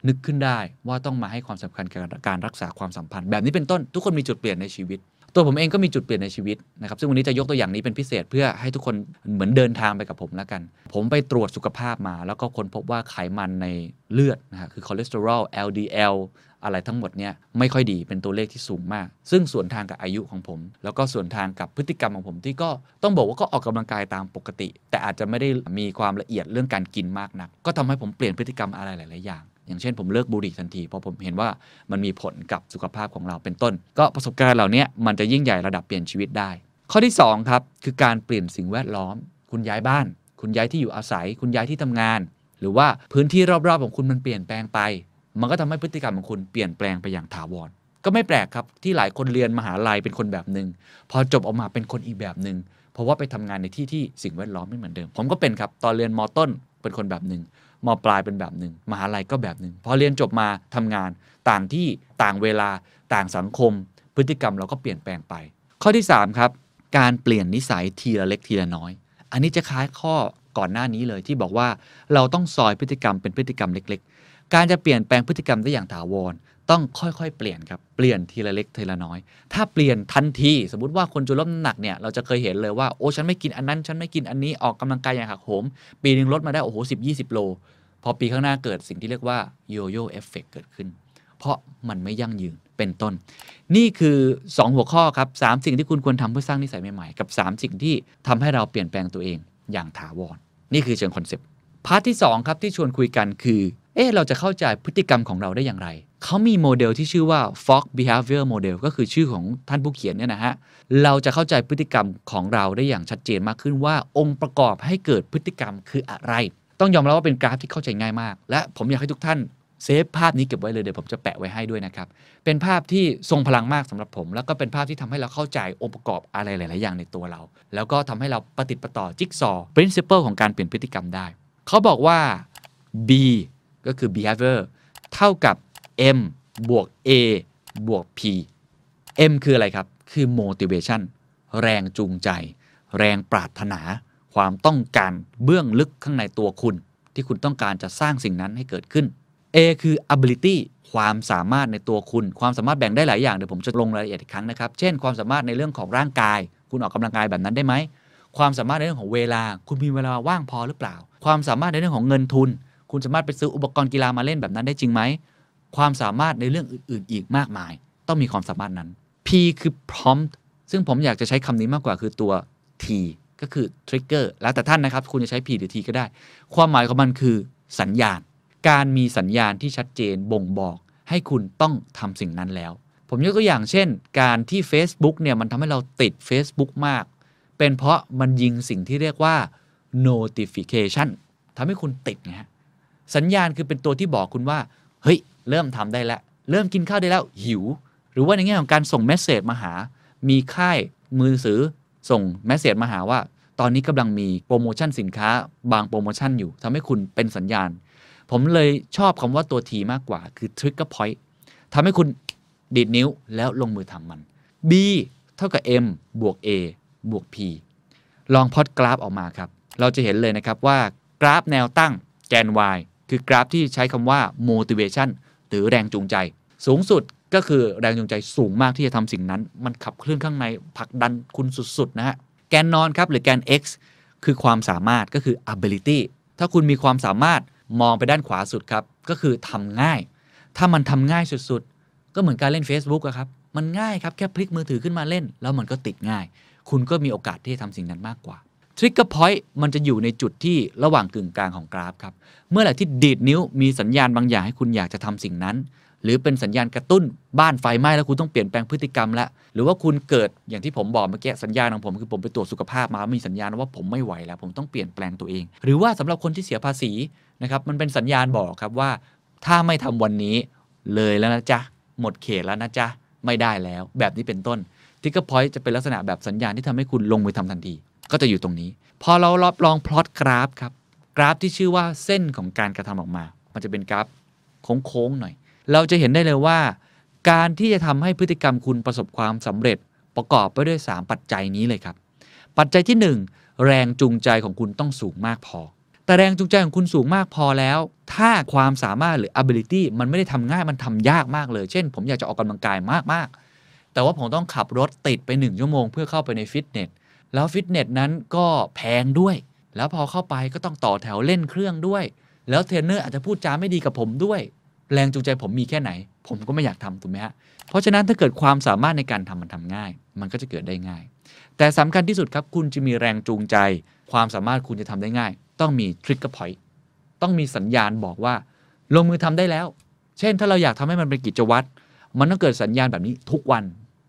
นึกขึ้นได้ว่าต้องมาให้ความสำคัญกับการรักษาความสัมพันธ์ แบบนี้เป็นต้นทุกคนมีจุดเปลี่ยนในชีวิต ตัวผมเองก็มีจุดเปลี่ยนในชีวิตนะครับซึ่งวันนี้จะยกตัวอย่างนี้เป็นพิเศษเพื่อให้ทุกคนเหมือนเดินทางไปกับผมแล้วกัน ผมไปตรวจสุขภาพมา แล้วก็ค้นพบว่าไขมันในเลือดนะฮะคือคอเลสเตอรอล LDL อะไรทั้งหมดเนี่ยไม่ค่อยดีเป็นตัวเลขที่สูงมาก ซึ่งส่วนทางกับอายุของผม แล้วก็ส่วนทางกับพฤติกรรมของผมที่ก็ต้องบอกว่าก็ออกกำลังกายตามปกติ แต่อาจจะไม่ได้มีความละเอียดเรื่องการกินมากนัก ก็ทำให้ผมเปลี่ยนพฤติกรรมอะไรหลาย ๆ อย่าง อย่างเช่นผมเลิกบุหรี่ทันที เพราะผมเห็นว่ามันมีผลกับสุขภาพของเราเป็นต้น ก็ประสบการณ์เหล่านี้มันจะยิ่งใหญ่ระดับเปลี่ยนชีวิตได้ ข้อที่2ครับคือการเปลี่ยนสิ่งแวดล้อม คุณย้ายบ้าน คุณย้ายที่อยู่อาศัย คุณย้ายที่ทำงาน หรือว่าพื้นที่รอบๆของคุณมันเปลี่ยนแปลงไป มันก็ทำให้พฤติกรรมของคุณเปลี่ยนแปลงไปอย่างถาวรก็ไม่แปลกครับที่หลายคนเรียนมหาลัยเป็นคนแบบหนึ่งพอจบออกมาเป็นคนอีกแบบหนึ่งเพราะว่าไปทำงานในที่ที่สิ่งแวดล้อมไม่เหมือนเดิม ผมก็เป็นครับตอนเรียนมต้นเป็นคนแบบหนึ่ง มปลายเป็นแบบหนึ่งมหาลัยก็แบบหนึ่งพอเรียนจบมาทำงานต่างที่ต่างเวลาต่างสังคม พฤติกรรมเราก็เปลี่ยนแปลงไป ข้อที่ 3 ครับ การเปลี่ยนนิสัยทีละเล็กทีละน้อย อันนี้จะคล้ายข้อก่อนหน้านี้เลยที่บอกว่าเราต้องซอยพฤติกรรมเป็นพฤติกรรมเล็ก ๆ การจะเปลี่ยนแปลงพฤติกรรมได้อย่างถาวร ต้องค่อยๆ เปลี่ยนครับ เปลี่ยนทีละเล็กทีละน้อย ถ้าเปลี่ยนทันที สมมติว่าคนจะลดน้ำหนักเนี่ย เราจะเคยเห็นเลยว่า โอ้ฉันไม่กินอันนั้น ฉันไม่กินอันนี้ ออกกำลังกายอย่างหักโหม ปีหนึ่งลดมาได้ โอ้โหสิบยี่สิบโล พอปีข้างหน้าเกิดสิ่งที่เรียกว่า yo-yo effect เกิดขึ้น เพราะมันไม่ยั่งยืน เป็นต้น นี่คือ 2 หัวข้อครับ3 สิ่งที่คุณควรทำเพื่อสร้างนิสัยใหม่ๆ กับ 3 สิ่งที่ทำให้เราเปลี่ยนแปลงตัวเองอย่างถาวร นี่คือเชิงคอนเซปต์ part ที่2ครับที่ชวนคุยกันคือ เอ๊ะเราจะเข้าใจพฤติกรรมของเราได้อย่างไร เขามีโมเดลที่ชื่อว่า Fogg Behavior Model ก็คือชื่อของท่านผู้เขียนเนี่ยนะฮะ เราจะเข้าใจพฤติกรรมของเราได้อย่างชัดเจนมากขึ้นว่า องค์ประกอบให้เกิดพฤติกรรมคืออะไร ต้องยอมรับว่าเป็นกราฟที่เข้าใจง่ายมาก และผมอยากให้ทุกท่านเซฟภาพนี้เก็บไว้เลยเดี๋ยวผมจะแปะไว้ให้ด้วยนะครับ เป็นภาพที่ทรงพลังมากสำหรับผม แล้วก็เป็นภาพที่ทำให้เราเข้าใจองค์ประกอบอะไรหลาย ๆ อย่างในตัวเรา แล้วก็ทำให้เราปฏิดประต่อจิ๊กซอว์ principle ของการเปลี่ยนพฤติกรรมได้ เขาบอกว่า B ก็คือ behavior เท่ากับ M บวก A บวก P M คืออะไรครับ คือ motivation แรงจูงใจ แรงปรารถนา ความต้องการเบื้องลึกข้างในตัวคุณ ที่คุณต้องการจะสร้างสิ่งนั้นให้เกิดขึ้น A คือ ability ความสามารถในตัวคุณ ความสามารถแบ่งได้หลายอย่าง เดี๋ยวผมจะลงรายละเอียดอีกครั้งนะครับ เช่น ความสามารถในเรื่องของร่างกาย คุณออกกำลังกายแบบนั้นได้ไหม ความสามารถในเรื่องของเวลา คุณมีเวลาว่างพอหรือเปล่า ความสามารถในเรื่องของเงินทุน คุณสามารถไปซื้ออุปกรณ์กีฬามาเล่นแบบนั้นได้จริงไหม ความสามารถในเรื่องอื่น ๆ อีกมากมาย ต้องมีความสามารถนั้น P คือ prompt ซึ่งผมอยากจะใช้คำนี้มากกว่าคือตัว T ก็คือ trigger แล้วแต่ท่านนะครับ คุณจะใช้ P หรือ T ก็ได้ ความหมายของมันคือสัญญาณ การมีสัญญาณที่ชัดเจนบ่งบอก ให้คุณต้องทำสิ่งนั้นแล้ว ผมยกตัวอย่างเช่น การที่ Facebook เนี่ยมันทำให้เราติด Facebook มาก เป็นเพราะมันยิงสิ่งที่เรียกว่า notification ทำให้คุณติดไงฮะ สัญญาณคือเป็นตัวที่บอกคุณว่า เฮ้ย เริ่มทำได้แล้ว เริ่มกินข้าวได้แล้วหิว หรือว่าในแง่ของการส่งเมสเซจมาหา มีค่ายมือถือส่งเมสเซจมาหาว่า ตอนนี้กำลังมีโปรโมชั่นสินค้า บางโปรโมชั่นอยู่ทำให้คุณเป็นสัญญาณ ผมเลยชอบคำว่าตัว T มากกว่า คือ trigger point ทำให้คุณดีดนิ้วแล้วลงมือทำมัน B เท่ากับ M บวก A บวก P ลองพอดกราฟออกมาครับ เราจะเห็นเลยนะครับว่ากราฟแนวตั้งแกน y คือกราฟที่ใช้คำว่า motivation หรือแรงจูงใจ สูงสุดก็คือแรงจูงใจสูงมากที่จะทำสิ่งนั้น มันขับเคลื่อนข้างในผลักดันคุณสุดๆนะฮะแกนนอนครับหรือแกน x คือความสามารถก็คือ ability ถ้าคุณมีความสามารถมองไปด้านขวาสุดครับ ก็คือทำง่าย ถ้ามันทำง่ายสุดๆ ก็เหมือนการเล่น Facebook อะครับมันง่ายครับแค่พลิกมือถือขึ้นมาเล่น แล้วมันก็ติดง่าย คุณก็มีโอกาสที่จะทำสิ่งนั้นมากกว่า Trigger Point มันจะอยู่ในจุดที่ระหว่างกึ่งกลางของกราฟครับ เมื่อไหร่ที่ดีดนิ้วมีสัญญาณบางอย่างให้คุณอยากจะทำสิ่งนั้น หรือเป็นสัญญาณกระตุ้นบ้านไฟไหม้แล้วคุณต้องเปลี่ยนแปลงพฤติกรรมแล้ว หรือว่าคุณเกิดอย่างที่ผมบอกเมื่อกี้สัญญาณของผมคือผมไปตรวจสุขภาพมามีสัญญาณว่าผมไม่ไหวแล้ว ผมต้องเปลี่ยนแปลงตัวเอง หรือว่าสำหรับคนที่เสียภาษีนะครับมันเป็นสัญญาณบอกครับว่า ถ้าไม่ทำวันนี้เลยแล้วนะจ๊ะหมดเขตแล้วนะจ๊ะไม่ได้แล้ว แบบนี้เป็นต้น trigger point จะเป็นลักษณะแบบสัญญาณที่ทำให้คุณลงมือทำทันที ก็จะอยู่ตรงนี้ พอเราลองพลอตกราฟครับ กราฟที่ชื่อว่าเส้นของการกระทำออกมา มันจะเป็นกราฟโค้งๆหน่อย เราจะเห็นได้เลยว่า การที่จะทำให้พฤติกรรมคุณประสบความสำเร็จประกอบไปด้วย 3 ปัจจัยนี้เลยครับ ปัจจัยที่ 1 แรงจูงใจของคุณต้องสูงมากพอ แต่แรงจูงใจของคุณสูงมากพอแล้ว ถ้าความสามารถหรือ ability มันไม่ได้ทำง่ายมันทำยากมากเลย เช่น ผมอยากจะออกกำลังกายมากๆ แต่ว่าผมต้องขับรถติดไป 1 ชั่วโมง เพื่อเข้าไปในฟิตเนส แล้วฟิตเนสนั้นก็แพงด้วย แล้วพอเข้าไปก็ต้องต่อแถวเล่นเครื่องด้วย แล้วเทรนเนอร์อาจจะพูดจาไม่ดีกับผมด้วย แรงจูงใจผมมีแค่ไหน ผมก็ไม่อยากทำถูกไหมฮะ เพราะฉะนั้นถ้าเกิดความสามารถในการทำมันทำง่าย มันก็จะเกิดได้ง่าย แต่สำคัญที่สุดครับคุณจะมีแรงจูงใจ ความสามารถคุณจะทำได้ง่าย ต้องมี trigger point ต้องมีสัญญาณบอกว่า ลงมือทำได้แล้ว เช่น ถ้าเราอยากทำให้มันเป็นกิจวัตรมันต้องเกิดสัญญาณแบบนี้ทุกวัน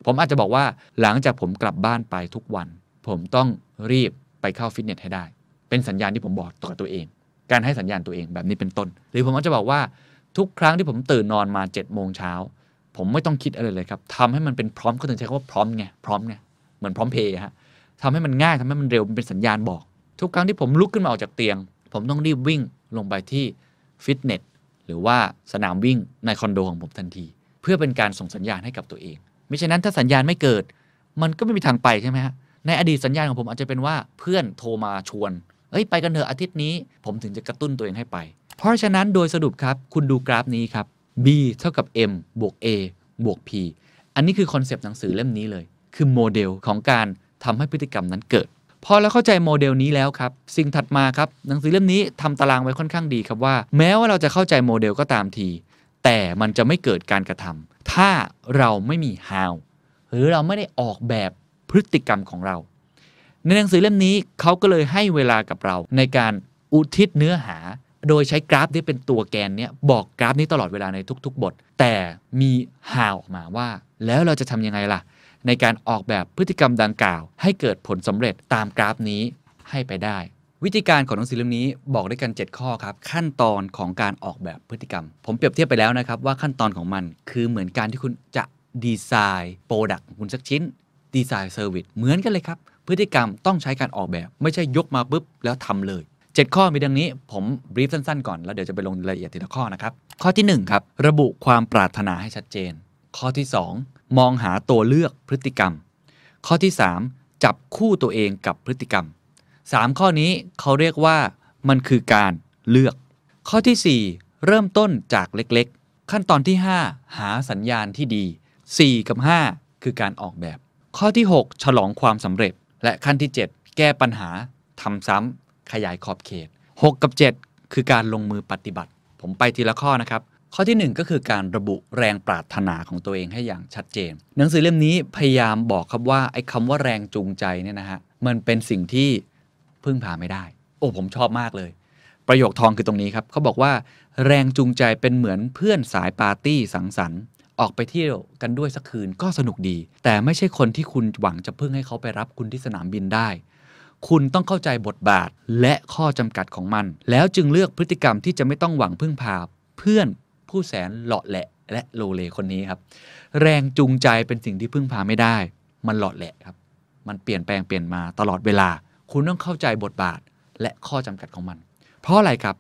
ผมอาจจะบอกว่าหลังจากผมกลับบ้านไปทุกวัน ผมต้องรีบไปเข้าฟิตเนสให้ได้ เป็นสัญญาณที่ผมบอกต่อตัวเอง การให้สัญญาณตัวเองแบบนี้เป็นต้น หรือผมอาจจะบอกว่าทุกครั้งที่ผมตื่นนอนมา7จ็ดโมงเช้าผมไม่ต้องคิดอะไรเลยครับทำให้มันเป็นพร้อมก็ถึงใช้คำว่าพร้อมไงพร้อมไงเหมือนพร้อมเพย์ฮะทำให้มันง่ายทำให้มันเร็วมันเป็นสัญญาณบอก ทุกครั้งที่ผมลุกขึ้นมาออกจากเตียง ผมต้องรีบวิ่งลงไปที่ฟิตเนสหรือว่าสนามวิ่งในคอนโดของผมทันที เพื่อเป็นการส่งสัญญาณให้กับตัวเอง ไม่ฉะนั้นถ้าสัญญาณไม่เกิด มันก็ไม่มีทางไปใช่ไหมฮะ ในอดีตสัญญาณของผมอาจจะเป็นว่าเพื่อนโทรมาชวนเอ้ยไปกันเถอะอาทิตย์นี้ ผมถึงจะกระตุ้นตัวเองให้ไป เพราะฉะนั้นโดยสรุปครับ คุณดูกราฟนี้ครับ b เท่ากับ m บวก a บวก p อันนี้คือคอนเซปต์หนังสือเล่มนี้เลย คือโมเดลของการทำให้พฤติกรรมนั้นเกิด พอเราเข้าใจโมเดลนี้แล้วครับ สิ่งถัดมาครับหนังสือเล่มนี้ทำตารางไว้ค่อนข้างดีครับว่า แม้ว่าเราจะเข้าใจโมเดลก็ตามที แต่มันจะไม่เกิดการกระทำถ้าเราไม่มี how หรือเราไม่ได้ออกแบบ พฤติกรรมของเรา ในหนังสือเล่มนี้เขาก็เลยให้เวลากับเราในการอุทิศเนื้อหา โดยใช้กราฟที่เป็นตัวแกนเนี่ยบอกกราฟนี้ตลอดเวลาในทุกๆ บท แต่มี how ออกมาว่า แล้วเราจะทำยังไงล่ะ ในการออกแบบพฤติกรรมดังกล่าว ให้เกิดผลสำเร็จตามกราฟนี้ให้ไปได้วิธีการของหนังสือเล่มนี้บอกได้กัน 7 ข้อครับ ขั้นตอนของการออกแบบพฤติกรรม ผมเปรียบเทียบไปแล้วนะครับว่าขั้นตอนของมันคือเหมือนการที่คุณจะ design product ของคุณสักชิ้น design service เหมือนกันเลยครับ พฤติกรรมต้องใช้การออกแบบ ไม่ใช่ยกมาปุ๊บแล้วทำเลย 7 ข้อมีดังนี้ ผม brief สั้นๆก่อนแล้วเดี๋ยวจะไปลงรายละเอียดทีละข้อนะครับ ข้อที่1ครับระบุความปรารถนาให้ชัดเจน ข้อที่ 2 มองหาตัวเลือกพฤติกรรม ข้อที่ 3 จับคู่ตัวเองกับพฤติกรรม 3 ข้อนี้เขาเรียกว่ามันคือการเลือก ข้อที่ 4 เริ่มต้นจากเล็กๆ ขั้นตอนที่ 5 หาสัญญาณที่ดี 4 กับ 5 คือการออกแบบ ข้อที่ 6 ฉลองความสำเร็จ และขั้นที่ 7 แก้ปัญหาทำซ้ำขยายขอบเขต 6 กับ 7 คือการลงมือปฏิบัติ ผมไปทีละข้อนะครับ ข้อที่ 1 ก็คือการระบุแรงปรารถนาของตัวเองให้อย่างชัดเจน หนังสือเล่มนี้พยายามบอกครับว่าไอ้คำว่าแรงจูงใจเนี่ยนะฮะมันเป็นสิ่งที่พึ่งพาไม่ได้ โอ้ผมชอบมากเลย ประโยคทองคือตรงนี้ครับเขาบอกว่า แรงจูงใจเป็นเหมือนเพื่อนสายปาร์ตี้สังสรรค์ ออกไปเที่ยวกันด้วยสักคืนก็สนุกดี แต่ไม่ใช่คนที่คุณหวังจะพึ่งให้เขาไปรับคุณที่สนามบินได้ คุณต้องเข้าใจบทบาทและข้อจำกัดของมัน แล้วจึงเลือกพฤติกรรมที่จะไม่ต้องหวังพึ่งพา เพื่อนผู้แสนหลาะแหละ และโลเลคนนี้ครับ แรงจูงใจเป็นสิ่งที่พึ่งพาไม่ได้ มันเหลาะแหละครับ มันเปลี่ยนแปลงเปลี่ยนมาตลอดเวลา คุณต้องเข้าใจบทบาทและข้อจำกัดของมัน เพราะอะไรครับ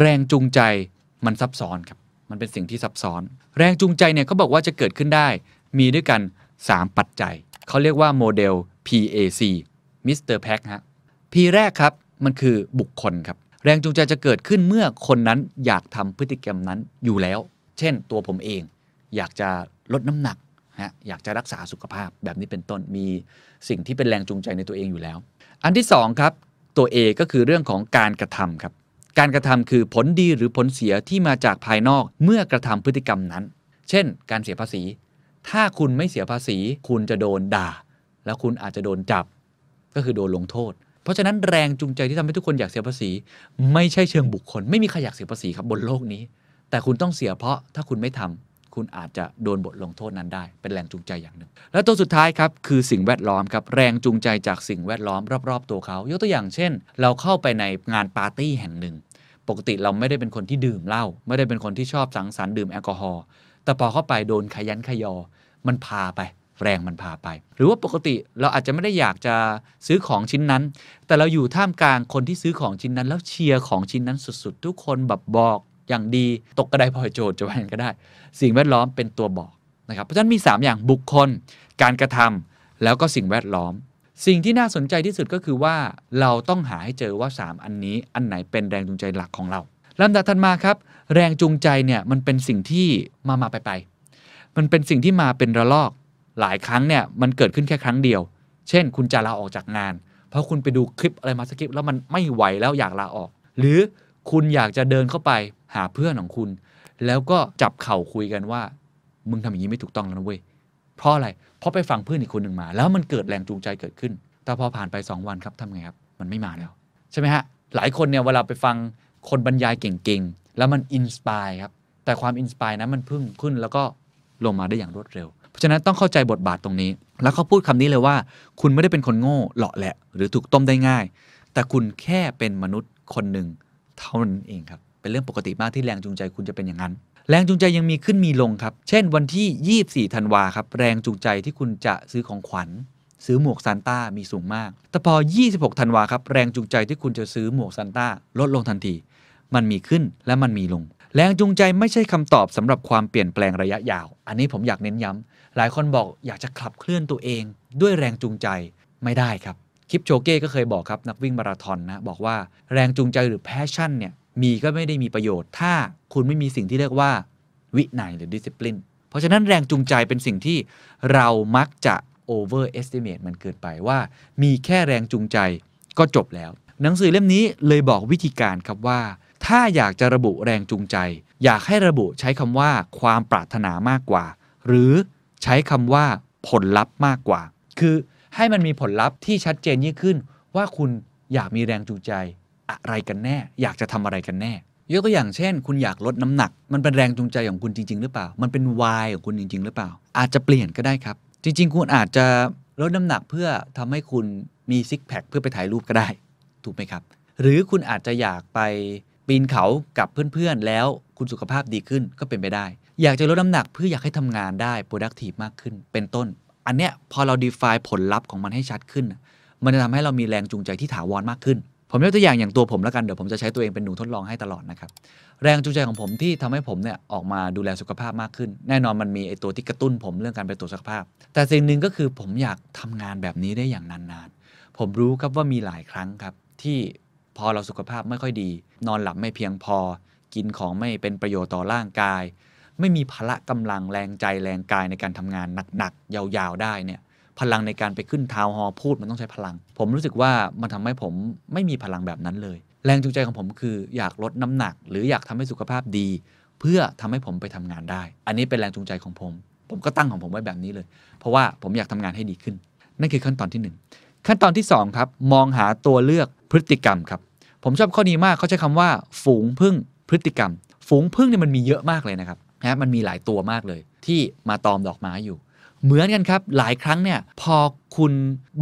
แรงจูงใจมันซับซ้อนครับ มันเป็นสิ่งที่ซับซ้อน แรงจูงใจเนี่ยเขาบอกว่าจะเกิดขึ้นได้ มีด้วยกัน 3 ปัจจัย เขาเรียกว่าโมเดล PAC Mr. PAC ฮะ P แรกครับ มันคือบุคคลครับ แรงจูงใจจะเกิดขึ้นเมื่อคนนั้นอยากทำพฤติกรรมนั้นอยู่แล้ว เช่นตัวผมเอง อยากจะลดน้ำหนักฮะอยากจะรักษาสุขภาพแบบนี้เป็นต้นมีสิ่งที่เป็นแรงจูงใจในตัวเองอยู่แล้ว อันที่สองครับตัว A ก็คือเรื่องของการกระทำครับ การกระทำคือผลดีหรือผลเสียที่มาจากภายนอกเมื่อกระทำพฤติกรรมนั้น เช่น การเสียภาษี ถ้าคุณไม่เสียภาษี คุณจะโดนด่า แล้วคุณอาจจะโดนจับ ก็คือโดนลงโทษ เพราะฉะนั้นแรงจูงใจที่ทำให้ทุกคนอยากเสียภาษี ไม่ใช่เชิงบุคคล ไม่มีใครอยากเสียภาษีครับบนโลกนี้ แต่คุณต้องเสียเพราะถ้าคุณไม่ทำ คุณอาจจะโดนบทลงโทษนั้นได้ เป็นแรงจูงใจอย่างหนึ่ง แล้วตัวสุดท้ายครับคือสิ่งแวดล้อมครับแรงจูงใจจากสิ่งแวดล้อมรอบๆ ตัวเขา ยกตัวอย่างเช่น เราเข้าไปในงานปาร์ตี้แห่งหนึ่ง ปกติเราไม่ได้เป็นคนที่ดื่มเหล้าไม่ได้เป็นคนที่ชอบสังสรรค์ดื่มแอลกอฮอล์แต่พอเข้าไปโดนขยันขยอ มันพาไปแรงมันพาไป หรือว่าปกติเราอาจจะไม่ได้อยากจะซื้อของชิ้นนั้น แต่เราอยู่ท่ามกลางคนที่ซื้อของชิ้นนั้น แล้วเชียร์ของชิ้นนั้นสุด ๆ ทุกคนแบบบอก อย่างดีตกกระไดพลอยโจทย์จะว่าอย่างนั้นก็ได้ สิ่งแวดล้อมเป็นตัวบอกนะครับ เพราะฉะนั้นมี 3 อย่างบุคคล การกระทำแล้วก็สิ่งแวดล้อม สิ่งที่น่าสนใจที่สุดก็คือว่าเราต้องหาให้เจอว่า 3 อันนี้อันไหนเป็นแรงจูงใจหลักของเราลำดับถัดมาครับ แรงจูงใจเนี่ยมันเป็นสิ่งที่มามาไปไปมันเป็นสิ่งที่มาเป็นระลอกหลายครั้งเนี่ยมันเกิดขึ้นแค่ครั้งเดียว เช่น คุณจะลาออกจากงาน เพราะคุณไปดูคลิปอะไรมาสักคลิปแล้วมันไม่ไหวแล้วอยากลาออก หรือคุณอยากจะเดินเข้าไป หาเพื่อนของคุณ แล้วก็จับเข่าคุยกันว่า มึงทำอย่างนี้ไม่ถูกต้องแล้วนะเว้ยเพราะอะไร เพราะไปฟังเพื่อนอีกคนหนึ่งมา แล้วมันเกิดแรงจูงใจเกิดขึ้น แต่พอผ่านไป 2 วันครับทำไงครับ มันไม่มาแล้ว ใช่ไหมฮะ หลายคนเนี่ยเวลาไปฟังคนบรรยายเก่งๆ แล้วมัน inspire ครับ แต่ความ inspire นั้นมันพุ่งขึ้นแล้วก็ลงมาได้อย่างรวดเร็ว เพราะฉะนั้นต้องเข้าใจบทบาทตรงนี้ แล้วเขาพูดคำนี้เลยว่า คุณไม่ได้เป็นคนโง่เหลาะแหละ หรือถูกต้มได้ง่าย แต่คุณแค่เป็นมนุษย์คนหนึ่งเท่านั้นเองครับ เป็นเรื่องปกติมากที่แรงจูงใจคุณจะเป็นอย่างนั้น แรงจูงใจยังมีขึ้นมีลงครับ เช่นวันที่ 24ธันวาครับ แรงจูงใจที่คุณจะซื้อของขวัญ ซื้อหมวกซานต้ามีสูงมาก แต่พอ 26ธันวาครับ แรงจูงใจที่คุณจะซื้อหมวกซานต้าลดลงทันที มันมีขึ้นและมันมีลง แรงจูงใจไม่ใช่คำตอบสำหรับความเปลี่ยนแปลงระยะยาว อันนี้ผมอยากเน้นย้ำหลายคนบอกอยากจะขับเคลื่อนตัวเอง ด้วยแรงจูงใจไม่ได้ครับคลิปโชเก้ก็เคยบอกครับนักวิ่งมาราธอนนะบอกว่าแรงจูงใจหรือแพชชั่นเนี่ย มีก็ไม่ได้มีประโยชน์ ถ้าคุณไม่มีสิ่งที่เรียกว่า วินัยหรือ discipline เพราะฉะนั้นแรงจูงใจเป็นสิ่งที่เรามักจะ overestimate มันเกินไปว่า มีแค่แรงจูงใจก็จบแล้ว หนังสือเล่มนี้เลยบอกวิธีการครับว่า ถ้าอยากจะระบุแรงจูงใจ อยากให้ระบุใช้คำว่าความปรารถนามากกว่า หรือใช้คำว่าผลลัพธ์มากกว่า คือให้มันมีผลลัพธ์ที่ชัดเจนยิ่งขึ้น ว่าคุณอยากมีแรงจูงใจ อะไรกันแน่ อยากจะทำอะไรกันแน่ ยกตัวอย่างเช่น คุณอยากลดน้ำหนัก มันเป็นแรงจูงใจของคุณจริง ๆ หรือเปล่า มันเป็นวายของคุณจริง ๆ หรือเปล่า อาจจะเปลี่ยนก็ได้ครับ จริง ๆ คุณอาจจะลดน้ำหนักเพื่อทำให้คุณมีซิกแพคเพื่อไปถ่ายรูปก็ได้ ถูกไหมครับ หรือคุณอาจจะอยากไปปีนเขากับเพื่อนๆ แล้วคุณสุขภาพดีขึ้นก็เป็นไปได้ อยากจะลดน้ำหนักเพื่ออยากให้ทำงานได้ productive มากขึ้น เป็นต้น อันเนี้ยพอเรา define ผลลัพธ์ของมันให้ชัดขึ้น มันจะทำให้เรามีแรงจูงใจที่ถาวรมากขึ้น ผมยกตัวอย่างอย่างตัวผมแล้วกันเดี๋ยวผมจะใช้ตัวเองเป็นหนูทดลองให้ตลอดนะครับ แรงจูงใจของผมที่ทำให้ผมเนี่ยออกมาดูแลสุขภาพมากขึ้น แน่นอนมันมีไอตัวที่กระตุ้นผมเรื่องการไปตรวจสุขภาพ แต่สิ่งหนึ่งก็คือผมอยากทำงานแบบนี้ได้อย่างนานๆ ผมรู้ครับว่ามีหลายครั้งครับ ที่พอเราสุขภาพไม่ค่อยดี นอนหลับไม่เพียงพอ กินของไม่เป็นประโยชน์ต่อร่างกาย ไม่มีพละกำลังแรงใจแรงกายในการทำงานหนักๆยาวๆได้เนี่ย พลังในการไปขึ้นทาวน์ฮอล์พูดมันต้องใช้พลัง ผมรู้สึกว่ามันทำให้ผมไม่มีพลังแบบนั้นเลย แรงจูงใจของผมคืออยากลดน้ำหนัก หรืออยากทำให้สุขภาพดี เพื่อทำให้ผมไปทำงานได้ อันนี้เป็นแรงจูงใจของผม ผมก็ตั้งของผมไว้แบบนี้เลย เพราะว่าผมอยากทำงานให้ดีขึ้น นั่นคือขั้นตอนที่หนึ่งขั้นตอนที่สองครับมองหาตัวเลือกพฤติกรรมครับผมชอบข้อนี้มากเขาใช้คำว่า ฝูงพึ่งพฤติกรรม ฝูงพึ่งเนี่ยมันมีเยอะมากเลยนะครับนะมันมีหลายตัวมากเลย ที่มาตอมดอกไม้อยู่ เหมือนกันครับ หลายครั้งเนี่ยพอคุณ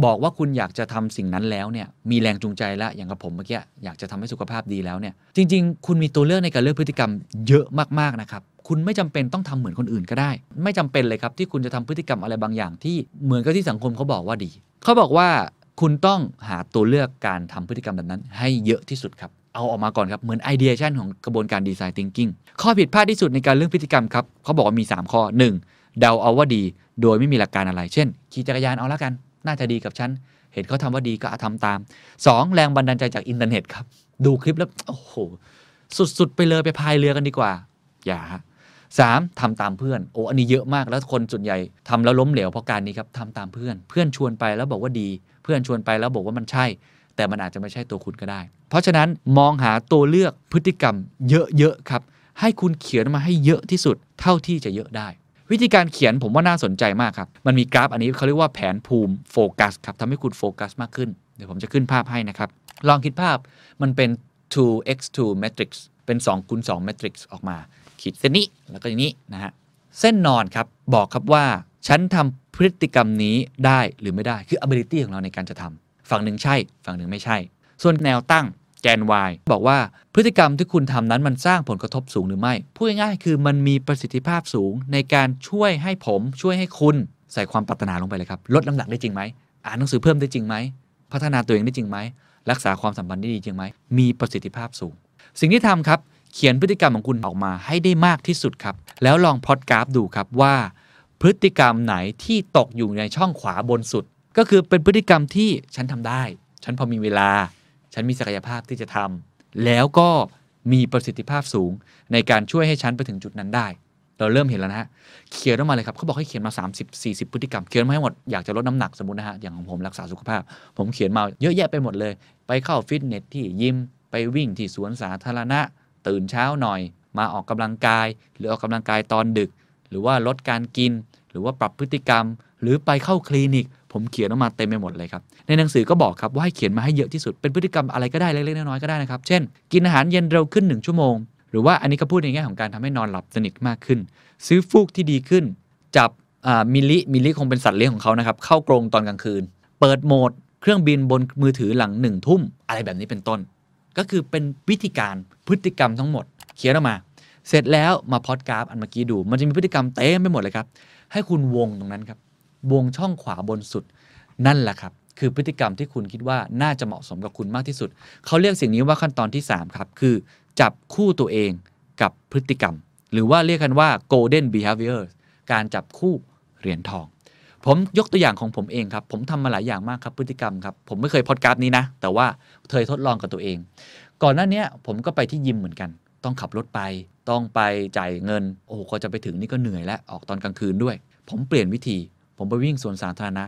บอกว่าคุณอยากจะทำสิ่งนั้นแล้วเนี่ยมีแรงจูงใจแล้วอย่างกับผมเมื่อกี้อยากจะทำให้สุขภาพดีแล้วเนี่ยจริง ๆ คุณมีตัวเลือกในการเลือกพฤติกรรมเยอะมากๆนะครับคุณไม่จำเป็นต้องทำเหมือนคนอื่นก็ได้ ไม่จำเป็นเลยครับที่คุณจะทำพฤติกรรมอะไรบางอย่างที่เหมือนกับที่สังคมเขาบอกว่าดี เขาบอกว่าคุณต้องหาตัวเลือกการทำพฤติกรรมแบบนั้น ให้เยอะที่สุดครับ เอาออกมาก่อนครับ เหมือนไอเดียชันของกระบวนการดีไซน์ thinking ข้อผิดพลาดที่สุดในการเรื่องพฤติกรรมครับเขาบอกว่ามี 3 ข้อ 1. เดาเอาว่าดี โดยไม่มีหลักการอะไร เช่น ขี่จักรยานเอาละกัน น่าจะดีกับฉัน เห็นเขาทำว่าดีก็ทำตาม 2. แรงบันดาลใจจากอินเทอร์เน็ตครับ ดูคลิปแล้ว โอ้โห สุด ๆ ไปเลยไปพายเรือกันดีกว่า อย่างสามทำตามเพื่อน โอ้ อันนี้เยอะมาก แล้วคนส่วนใหญ่ทำแล้วล้มเหลวเพราะการนี้ครับทำตามเพื่อน เพื่อนชวนไปแล้วบอกว่าดี เพื่อนชวนไปแล้วบอกว่ามันใช่ แต่มันอาจจะไม่ใช่ตัวคุณก็ได้ เพราะฉะนั้นมองหาตัวเลือกพฤติกรรมเยอะๆครับ ให้คุณเขียนมาให้เยอะที่สุด เท่าที่จะเยอะได้ วิธีการเขียนผมว่าน่าสนใจมากครับ มันมีกราฟอันนี้เขาเรียกว่าแผนภูมิโฟกัสครับทำให้คุณโฟกัสมากขึ้น เดี๋ยวผมจะขึ้นภาพให้นะครับ ลองคิดภาพมันเป็น 2x2 matrix เป็น2คูณ2 matrix ออกมา ขีดเส้นนี้แล้วก็อย่างนี้นะฮะ เส้นนอนครับ บอกครับว่า ฉันทำพฤติกรรมนี้ได้หรือไม่ได้ คือ ability ของเราในการจะทำฝั่งหนึ่งใช่ ฝั่งหนึ่งไม่ใช่ ส่วนแนวตั้ง แกน y บอกว่าพฤติกรรมที่คุณทำนั้นมันสร้างผลกระทบสูงหรือไม่ พูดง่ายๆคือมันมีประสิทธิภาพสูงในการช่วยให้ผมช่วยให้คุณใส่ความปรารถนาลงไปเลยครับลดน้ำหนักได้จริงไหมอ่านหนังสือเพิ่มได้จริงไหมพัฒนาตัวเองได้จริงไหมรักษาความสัมพันธ์ได้ดีจริงไหมมีประสิทธิภาพสูง สิ่งที่ทำครับเขียนพฤติกรรมของคุณออกมาให้ได้มากที่สุดครับ แล้วลองพลอตกราฟดูครับว่า พฤติกรรมไหนที่ตกอยู่ในช่องขวาบนสุด ก็คือเป็นพฤติกรรมที่ฉันทำได้ ฉันพอมีเวลา ฉันมีศักยภาพที่จะทำแล้วก็มีประสิทธิภาพสูงในการช่วยให้ฉันไปถึงจุดนั้นได้ เราเริ่มเห็นแล้วนะฮะเขียนออกมาเลยครับเขาบอกให้เขียนมา 30 40 พฤติกรรมเขียนมาให้หมดอยากจะลดน้ำหนักสมมตินะฮะอย่างของผมรักษาสุขภาพ ผมเขียนมาเยอะแยะไปหมดเลย ไปเข้าฟิตเนสที่ยิมไปวิ่งที่สวนสาธารณะ ตื่นเช้าหน่อย มาออกกำลังกาย หรือออกกำลังกายตอนดึก หรือว่าลดการกิน หรือว่าปรับพฤติกรรม หรือไปเข้าคลินิก ผมเขียนออกมาเต็มไปหมดเลยครับ ในหนังสือก็บอกครับว่าให้เขียนมาให้เยอะที่สุด เป็นพฤติกรรมอะไรก็ได้เล็กๆน้อยๆก็ได้นะครับ เช่น กินอาหารเย็นเร็วขึ้น 1 ชั่วโมง หรือว่าอันนี้ก็พูดในแง่ของการทำให้นอนหลับสนิทมากขึ้น ซื้อฟูกที่ดีขึ้น จับมิลลิมิลลิคงเป็นสัตว์เลี้ยงของเขานะครับ เข้ากรงตอนกลางคืน เปิดโหมด เครื่องบินบนมือถือหลังหนึ่งทุ่ม อะไรแบบนี้เป็นต้น ก็คือเป็นวิธีการพฤติกรรมทั้งหมด เขียนออกมา เสร็จแล้วมาพอดกราฟอันเมื่อกี้ดู มันจะมีพฤติกรรมเต็มไปหมดเลยครับ ให้คุณวงตรงนั้นครับ วงช่องขวาบนสุด นั่นแหละครับ คือพฤติกรรมที่คุณคิดว่าน่าจะเหมาะสมกับคุณมากที่สุด เขาเรียกสิ่งนี้ว่าขั้นตอนที่ 3 ครับ คือ จับคู่ตัวเองกับพฤติกรรม หรือว่าเรียกกันว่า golden behavior การจับคู่เหรียญทอง ผมยกตัวอย่างของผมเองครับ ผมทำมาหลายอย่างมากครับพฤติกรรมครับ ผมไม่เคยพอดการ์ดนี้นะ แต่ว่าเคยทดลองกับตัวเอง ก่อนหน้านี้ผมก็ไปที่ยิมเหมือนกัน ต้องขับรถไป ต้องไปจ่ายเงิน โอ้โหก็จะไปถึงนี่ก็เหนื่อยแล้ว ออกตอนกลางคืนด้วย ผมเปลี่ยนวิธี ผมไปวิ่งสวนสาธารณะ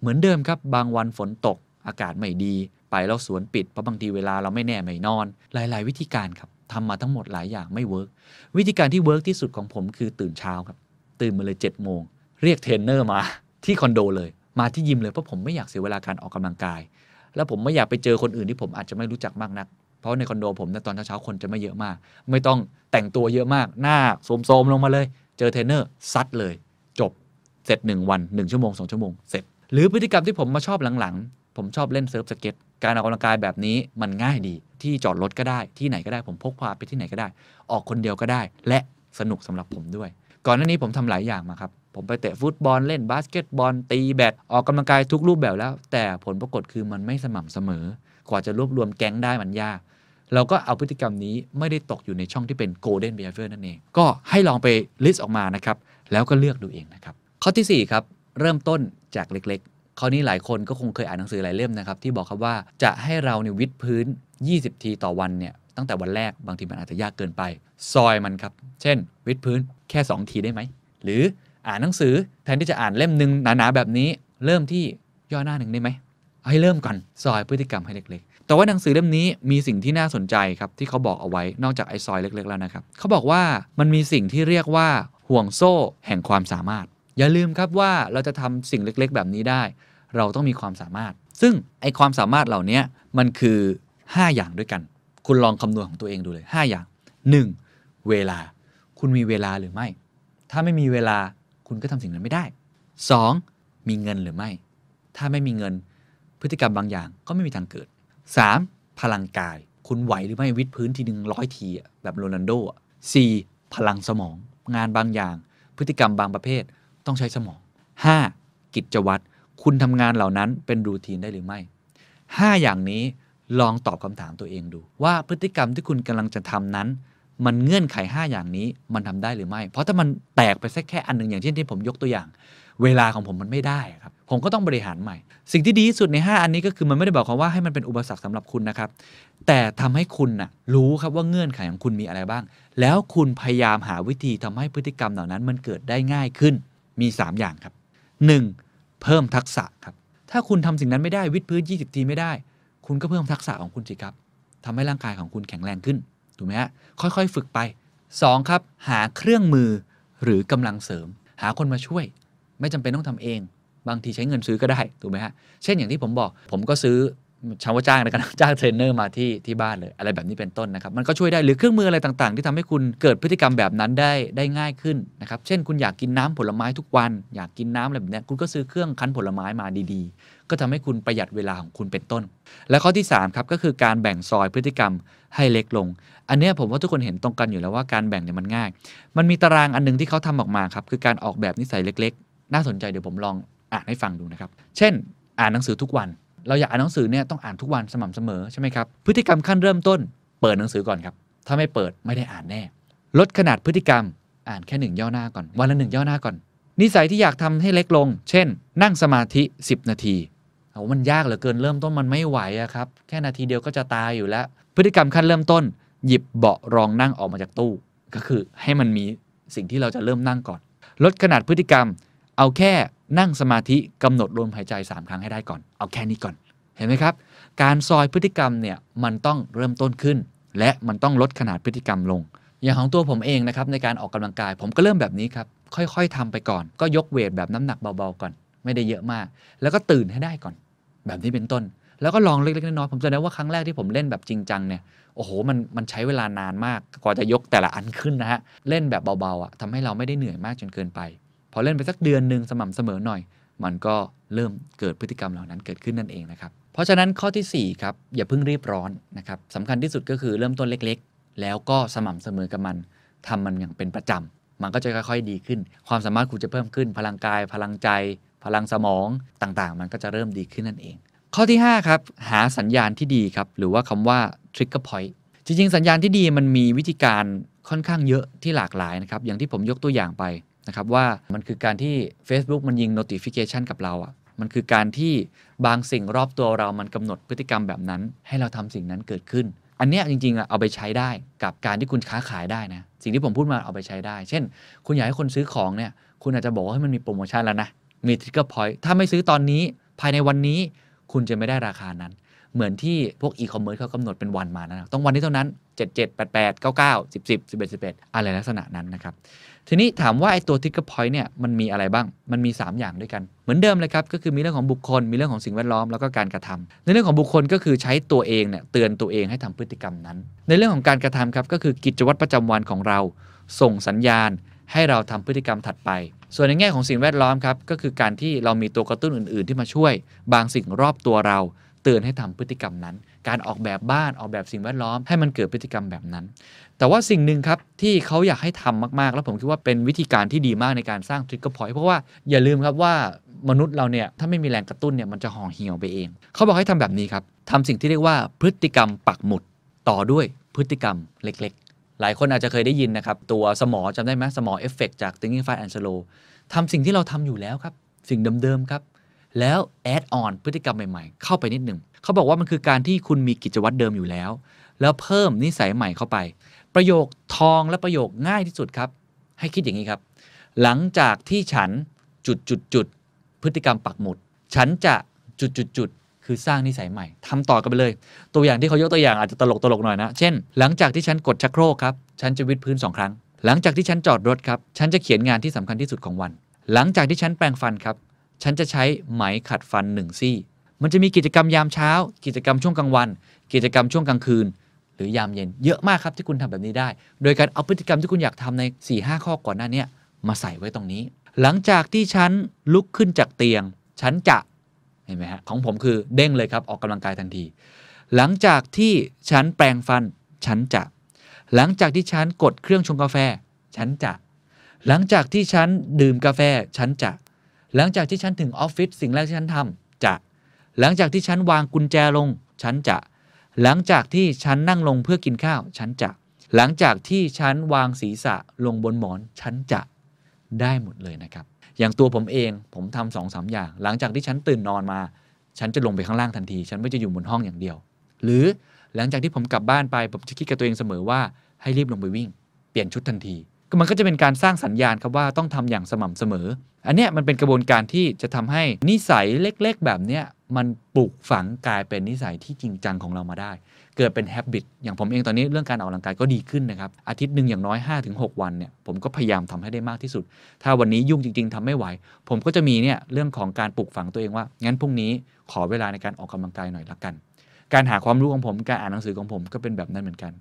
เหมือนเดิมครับ บางวันฝนตก อากาศไม่ดี ไปแล้วสวนปิด เพราะบางทีเวลาเราไม่แน่ไม่นอน หลาย ๆ วิธีการครับทำมาทั้งหมดหลายอย่างไม่ work วิธีการที่ work ที่สุดของผมคือตื่นเช้าครับ ตื่นมาเลย7จ็ดโมง เรียกเทรนเนอร์มาที่คอนโดเลย มาที่ยิมเลยเพราะผมไม่อยากเสียเวลาการออกกำลังกาย แล้วผมไม่อยากไปเจอคนอื่นที่ผมอาจจะไม่รู้จักมากนัก เพราะในคอนโดผมเนี่ยตอนเช้าๆคนจะไม่เยอะมาก ไม่ต้องแต่งตัวเยอะมาก หน้าโทรมๆลงมาเลย เจอเทรนเนอร์ซัดเลย เสร็จ 1 วัน 1 ชั่วโมง 2 ชั่วโมง เสร็จ หรือพฤติกรรมที่ผมมาชอบหลังๆ ผมชอบเล่นเซิร์ฟสเก็ตการออกกำลังกายแบบนี้มันง่ายดี ที่จอดรถก็ได้ที่ไหนก็ได้ผมพกพาไปที่ไหนก็ได้ ออกคนเดียวก็ได้ และสนุกสำหรับผมด้วย ก่อนหน้านี้ผมทำหลายอย่างมาครับผมไปเตะฟุตบอลเล่นบาสเกตบอล ตีแบดออกกำลังกายทุกรูปแบบแล้ว แต่ผลปรากฏคือมันไม่สม่ำเสมอ กว่าจะรวบรวมแก๊งได้มันยากเราก็เอาพฤติกรรมนี้ไม่ได้ตกอยู่ในช่องที่เป็น golden behavior นั่นเอง ก็ให้ลองไป list ออกมานะครับ แล้วก็เลือกดูเองนะครับ ข้อทีสี่ 4 ครับ เริ่มต้นจากเล็กๆ ข้อนี้หลายคนก็คงเคยอ่านหนังสือหลายเล่มนะครับ ที่บอกครับว่าจะให้เราเนี่ยวิดพื้น 20 ทีต่อวันเนี่ยตั้งแต่วันแรกบางทีมันอาจจะยากเกินไป ซอยมันครับ เช่น วิดพื้นแค่ 2 ทีได้ไหม หรืออ่านหนังสือแทนที่จะอ่านเล่มหนึ่งหนาๆแบบนี้ เริ่มที่ย่อหน้าหนึ่งได้ไหมให้เริ่มก่อนซอยพฤติกรรมให้เล็กๆ แต่ว่าหนังสือเล่มนี้มีสิ่งที่น่าสนใจครับที่เขาบอกเอาไว้นอกจากไอ้ซอยเล็ก ๆ แล้วนะครับเขาบอกว่ามันมีสิ่งที่เรียกว่าห่วงโซ่แห่งความสามารถ อย่าลืมครับว่าเราจะทำสิ่งเล็กๆ แบบนี้ได้ เราต้องมีความสามารถ ซึ่งไอความสามารถเหล่านี้มันคือ 5 อย่างด้วยกัน คุณลองคำนวณของตัวเองดูเลย 5 อย่าง 1. เวลา คุณมีเวลาหรือไม่ ถ้าไม่มีเวลาคุณก็ทำสิ่งนั้นไม่ได้ 2. มีเงินหรือไม่ ถ้าไม่มีเงิน พฤติกรรมบางอย่างก็ไม่มีทางเกิด 3. พลังกาย คุณไหวหรือไม่วิดพื้นทีหนึ่งร้อยทีแบบโรนัลโดอะ 4. พลังสมอง งานบางอย่าง พฤติกรรมบางประเภท ต้องใช้สมอง 5. กิจวัตรคุณทำงานเหล่านั้นเป็นรูทีนได้หรือไม่ 5 อย่างนี้ลองตอบคำถามตัวเองดู ว่าพฤติกรรมที่คุณกำลังจะทำนั้น มันเงื่อนไข 5 อย่างนี้มันทำได้หรือไม่ เพราะถ้ามันแตกไปสักแค่อันหนึ่งอย่างเช่นที่ผมยกตัวอย่าง เวลาของผมมันไม่ได้ครับผมก็ต้องบริหารใหม่ สิ่งที่ดีที่สุดใน 5 อันนี้ก็คือมันไม่ได้บอกความว่าให้มันเป็นอุปสรรคสำหรับคุณนะครับ แต่ทำให้คุณนะรู้ครับว่าเงื่อนไขของคุณมีอะไรบ้าง แล้วคุณพยายามหาวิธีทำให้พฤติกรรมเหล่านั้นมันเกิดได้ง่ายขึ้น มี 3 อย่างครับ 1. เพิ่มทักษะครับ ถ้าคุณทำสิ่งนั้นไม่ได้วิดพื้น 20 ทีไม่ได้ คุณก็เพิ่มทักษะของคุณสิครับทำให้ร่างกายของคุณแข็งแรงขึ้น ถูกไหมฮะ ค่อยๆ ฝึกไป 2. ครับ หาเครื่องมือหรือกำลังเสริม หาคนมาช่วย ไม่จำเป็นต้องทำเอง บางทีใช้เงินซื้อก็ได้ ถูกไหมฮะ เช่นอย่างที่ผมบอก ผมก็ซื้อ ใช้คำว่าจ้างละกันจ้างเทรนเนอร์มาที่ที่บ้านเลย อะไรแบบนี้เป็นต้นนะครับ มันก็ช่วยได้หรือเครื่องมืออะไรต่างๆ ที่ทำให้คุณเกิดพฤติกรรมแบบนั้นได้ได้ง่ายขึ้นนะครับ เช่นคุณอยากกินน้ำผลไม้ทุกวัน อยากกินน้ำอะไรแบบนี้คุณก็ซื้อเครื่องคั้นผลไม้มาดีๆ ก็ทำให้คุณประหยัดเวลาของคุณเป็นต้น และข้อที่3ครับก็คือการแบ่งซอยพฤติกรรมให้เล็กลง อันนี้ผมว่าทุกคนเห็นตรงกันอยู่แล้วว่าการแบ่งเนี่ยมันง่าย มันมีตารางอันหนึงที่เขาทำออกมาครับคือการออกแบบนิสัยเล็ก ๆ น่าสนใจเดี๋ยวผมลองอ่านให้ฟังดูนะครับ เช่น อ่านหนังสือทุกวัน เราอยากอ่านหนังสือเนี่ยต้องอ่านทุกวันสม่ำเสมอใช่ไหมครับพฤติกรรมขั้นเริ่มต้น เปิดหนังสือก่อนครับ ถ้าไม่เปิดไม่ได้อ่านแน่ ลดขนาดพฤติกรรมอ่านแค่หนึ่งย่อหน้าก่อน วันละหนึ่งย่อหน้าก่อน นิสัยที่อยากทำให้เล็กลง เช่น นั่งสมาธิ 10 นาทีโอ้มันยากเหลือเกินเริ่มต้นมันไม่ไหวอะครับแค่นาทีเดียวก็จะตายอยู่แล้ว พฤติกรรมขั้นเริ่มต้น หยิบเบาะรองนั่งออกมาจากตู้ ก็คือให้มันมีสิ่งที่เราจะเริ่มนั่งก่อน ลดขนาดพฤติกรรม เอาแค่ นั่งสมาธิกำหนดลมหายใจ 3 ครั้งให้ได้ก่อน เอาแค่นี้ก่อน เห็นไหมครับ การซอยพฤติกรรมเนี่ยมันต้องเริ่มต้นขึ้น และมันต้องลดขนาดพฤติกรรมลง อย่างของตัวผมเองนะครับในการออกกำลังกาย ผมก็เริ่มแบบนี้ครับ ค่อยๆทำไปก่อน ก็ยกเวทแบบน้ำหนักเบาๆก่อน ไม่ได้เยอะมาก แล้วก็ตื่นให้ได้ก่อน แบบนี้เป็นต้น แล้วก็ลองเล็กๆน้อยๆผมจะได้ว่าครั้งแรกที่ผมเล่นแบบจริงจังเนี่ยโอ้โหมันมันใช้เวลานานมากกว่าจะยกแต่ละอันขึ้นนะฮะเล่นแบบเบาๆอะทำให้เราไม่ได้เหนื่อยมากจนเกินไป พอเล่นไปสักเดือนหนึ่งสม่ำเสมอหน่อย มันก็เริ่มเกิดพฤติกรรมเหล่านั้นเกิดขึ้นนั่นเองนะครับเพราะฉะนั้นข้อทีสี่4ครับอย่าเพิ่งรีบร้อนนะครับสำคัญที่สุดก็คือเริ่มต้นเล็กๆ แล้วก็สม่ำเสมอกับมันทำมันอย่างเป็นประจำมันก็จะค่อยๆดีขึ้น ความสามารถคุณจะเพิ่มขึ้น พลังกาย พลังใจ พลังสมองต่างๆ มันก็จะเริ่มดีขึ้นนั่นเอง ข้อที่5ครับหาสัญญาณที่ดีครับหรือว่าคำว่า trigger point จริงๆ สัญญาณที่ดีมันมีวิธีการค่อนข้างเยอะที่หลากหลายนะครับอย่างที่ผมยกตัวอย่างไป นะครับว่ามันคือการที่ Facebook มันยิง notification กับเราอะ่ะมันคือการที่บางสิ่งรอบตัวเรามันกำหนดพฤติกรรมแบบนั้น ให้เราทำสิ่งนั้นเกิดขึ้น อันเนี้ยจริงๆอะเอาไปใช้ได้กับการที่คุณค้าขายได้นะสิ่งที่ผมพูดมาเอาไปใช้ได้ เช่น คุณอยากให้คนซื้อของเนี่ยคุณอาจจะบอกว่าให้มันมีโปรโมชั่นแล้วนะมี trigger point ถ้าไม่ซื้อตอนนี้ภายในวันนี้คุณจะไม่ได้ราคานั้น เหมือนที่พวกอีคอมเมิร์ซเขากำหนดเป็นวันมานะต้องวันนี้เท่านั้น 7 7 8 8 9 9 10 10 11 11 อะไรลักษณะนั้นนะครับ ทีนี้ถามว่าไอ้ตัว trigger point เนี่ยมันมีอะไรบ้าง มันมี 3 อย่างด้วยกัน เหมือนเดิมเลยครับ ก็คือมีเรื่องของบุคคล มีเรื่องของสิ่งแวดล้อม แล้วก็การกระทำในเรื่องของบุคคลก็คือใช้ตัวเองเนี่ยเตือนตัวเองให้ทำพฤติกรรมนั้น ในเรื่องของการกระทำครับก็คือกิจวัตรประจำวันของเรา ส่งสัญญาณให้เราทำพฤติกรรมถัดไป ส่วนในแง่ของสิ่งแวดล้อมครับ ก็คือการที่เรามีตัวกระตุ้นอื่น ๆ ที่มาช่วย บางสิ่งรอบตัวเรา เตือนให้ทำพฤติกรรมนั้น การออกแบบบ้านออกแบบสิ่งแวดล้อม ให้มันเกิดพฤติกรรมแบบนั้น แต่ว่าสิ่งหนึ่งครับที่เขาอยากให้ทำมาก ๆ แล้วผมคิดว่าเป็นวิธีการที่ดีมากในการสร้าง trigger point เพราะว่าอย่าลืมครับว่ามนุษย์เราเนี่ยถ้าไม่มีแรงกระตุ้นเนี่ยมันจะห่อเหี่ยวไปเอง เขาบอกให้ทำแบบนี้ครับทำสิ่งที่เรียกว่าพฤติกรรมปักหมุดต่อด้วยพฤติกรรมเล็ก ๆ หลายคนอาจจะเคยได้ยินนะครับ ตัวสมอจำได้ไหมสมอเอฟเฟกจาก Thinking Fast and Slow ทำสิ่งที่เราทำอยู่แล้วครับ สิ่งเดิม ๆ ครับ แล้วแอดออนพฤติกรรมใหม่ๆ เข้าไปนิดหนึ่งเขาบอกว่ามันคือการที่คุณมีกิจวัตรเดิมอยู่แล้ว แล้วเพิ่มนิสัยใหม่เข้าไป ประโยคทองและประโยคง่ายที่สุดครับ ให้คิดอย่างนี้ครับ หลังจากที่ฉันจุดจุดจุดพฤติกรรมปักหมุด ฉันจะจุดจุดจุดคือสร้างนิสัยใหม่ทำต่อกันไปเลย ตัวอย่างที่เขายกตัวอย่างอาจจะตลกตลกหน่อยนะ เช่น หลังจากที่ฉันกดชักโครกครับฉันจะวิดพื้นสองครั้ง หลังจากที่ฉันจอดรถครับ ฉันจะเขียนงานที่สำคัญที่สุดของวัน หลังจากที่ฉันแปรงฟันครับ ฉันจะใช้ไหมขัดฟันหนึ่งซี่ มันจะมีกิจกรรมยามเช้า กิจกรรมช่วงกลางวัน กิจกรรมช่วงกลางคืน หรือยามเย็น เยอะมากครับที่คุณทำแบบนี้ได้ โดยการเอาพฤติกรรมที่คุณอยากทำใน4 5ข้อก่อนหน้านี้มาใส่ไว้ตรงนี้ หลังจากที่ฉันลุกขึ้นจากเตียง ฉันจะเห็นไหมฮะของผมคือเด้งเลยครับออกกำลังกายทันที หลังจากที่ฉันแปรงฟัน ฉันจะ หลังจากที่ฉันกดเครื่องชงกาแฟ ฉันจะ หลังจากที่ฉันดื่มกาแฟ ฉันจะ หลังจากที่ฉันถึงออฟฟิศสิ่งแรกที่ฉันทำจะ หลังจากที่ฉันวางกุญแจลง ฉันจะ หลังจากที่ฉันนั่งลงเพื่อกินข้าว ฉันจะ หลังจากที่ฉันวางศีรษะลงบนหมอน ฉันจะได้หมดเลยนะครับ อย่างตัวผมเองผมทำสองสามอย่าง หลังจากที่ฉันตื่นนอนมา ฉันจะลงไปข้างล่างทันที ฉันไม่จะอยู่บนห้องอย่างเดียว หรือหลังจากที่ผมกลับบ้านไปผมจะคิดกับตัวเองเสมอว่าให้รีบลงไปวิ่ง เปลี่ยนชุดทันที มันก็จะเป็นการสร้างสัญญาณครับว่าต้องทำอย่างสม่ำเสมอ อันเนี้ยมันเป็นกระบวนการที่จะทำให้นิสัยเล็กๆ แบบเนี้ยมันปลูกฝังกลายเป็นนิสัยที่จริงจังของเรามาได้ เกิดเป็น habit อย่างผมเองตอนนี้เรื่องการออกกำลังกายก็ดีขึ้นนะครับ อาทิตย์หนึ่งอย่างน้อย 5-6 วันเนี่ยผมก็พยายามทำให้ได้มากที่สุด ถ้าวันนี้ยุ่งจริง ๆทำไม่ไหว ผมก็จะมีเนี่ยเรื่องของการปลูกฝังตัวเองว่า งั้นพรุ่งนี้ขอเวลาในการออกกำลังกายหน่อยละกัน การหาความรู้ของผมการอ่านหนังสือของผมก็เป็นแบบนั้นเหมือนกัน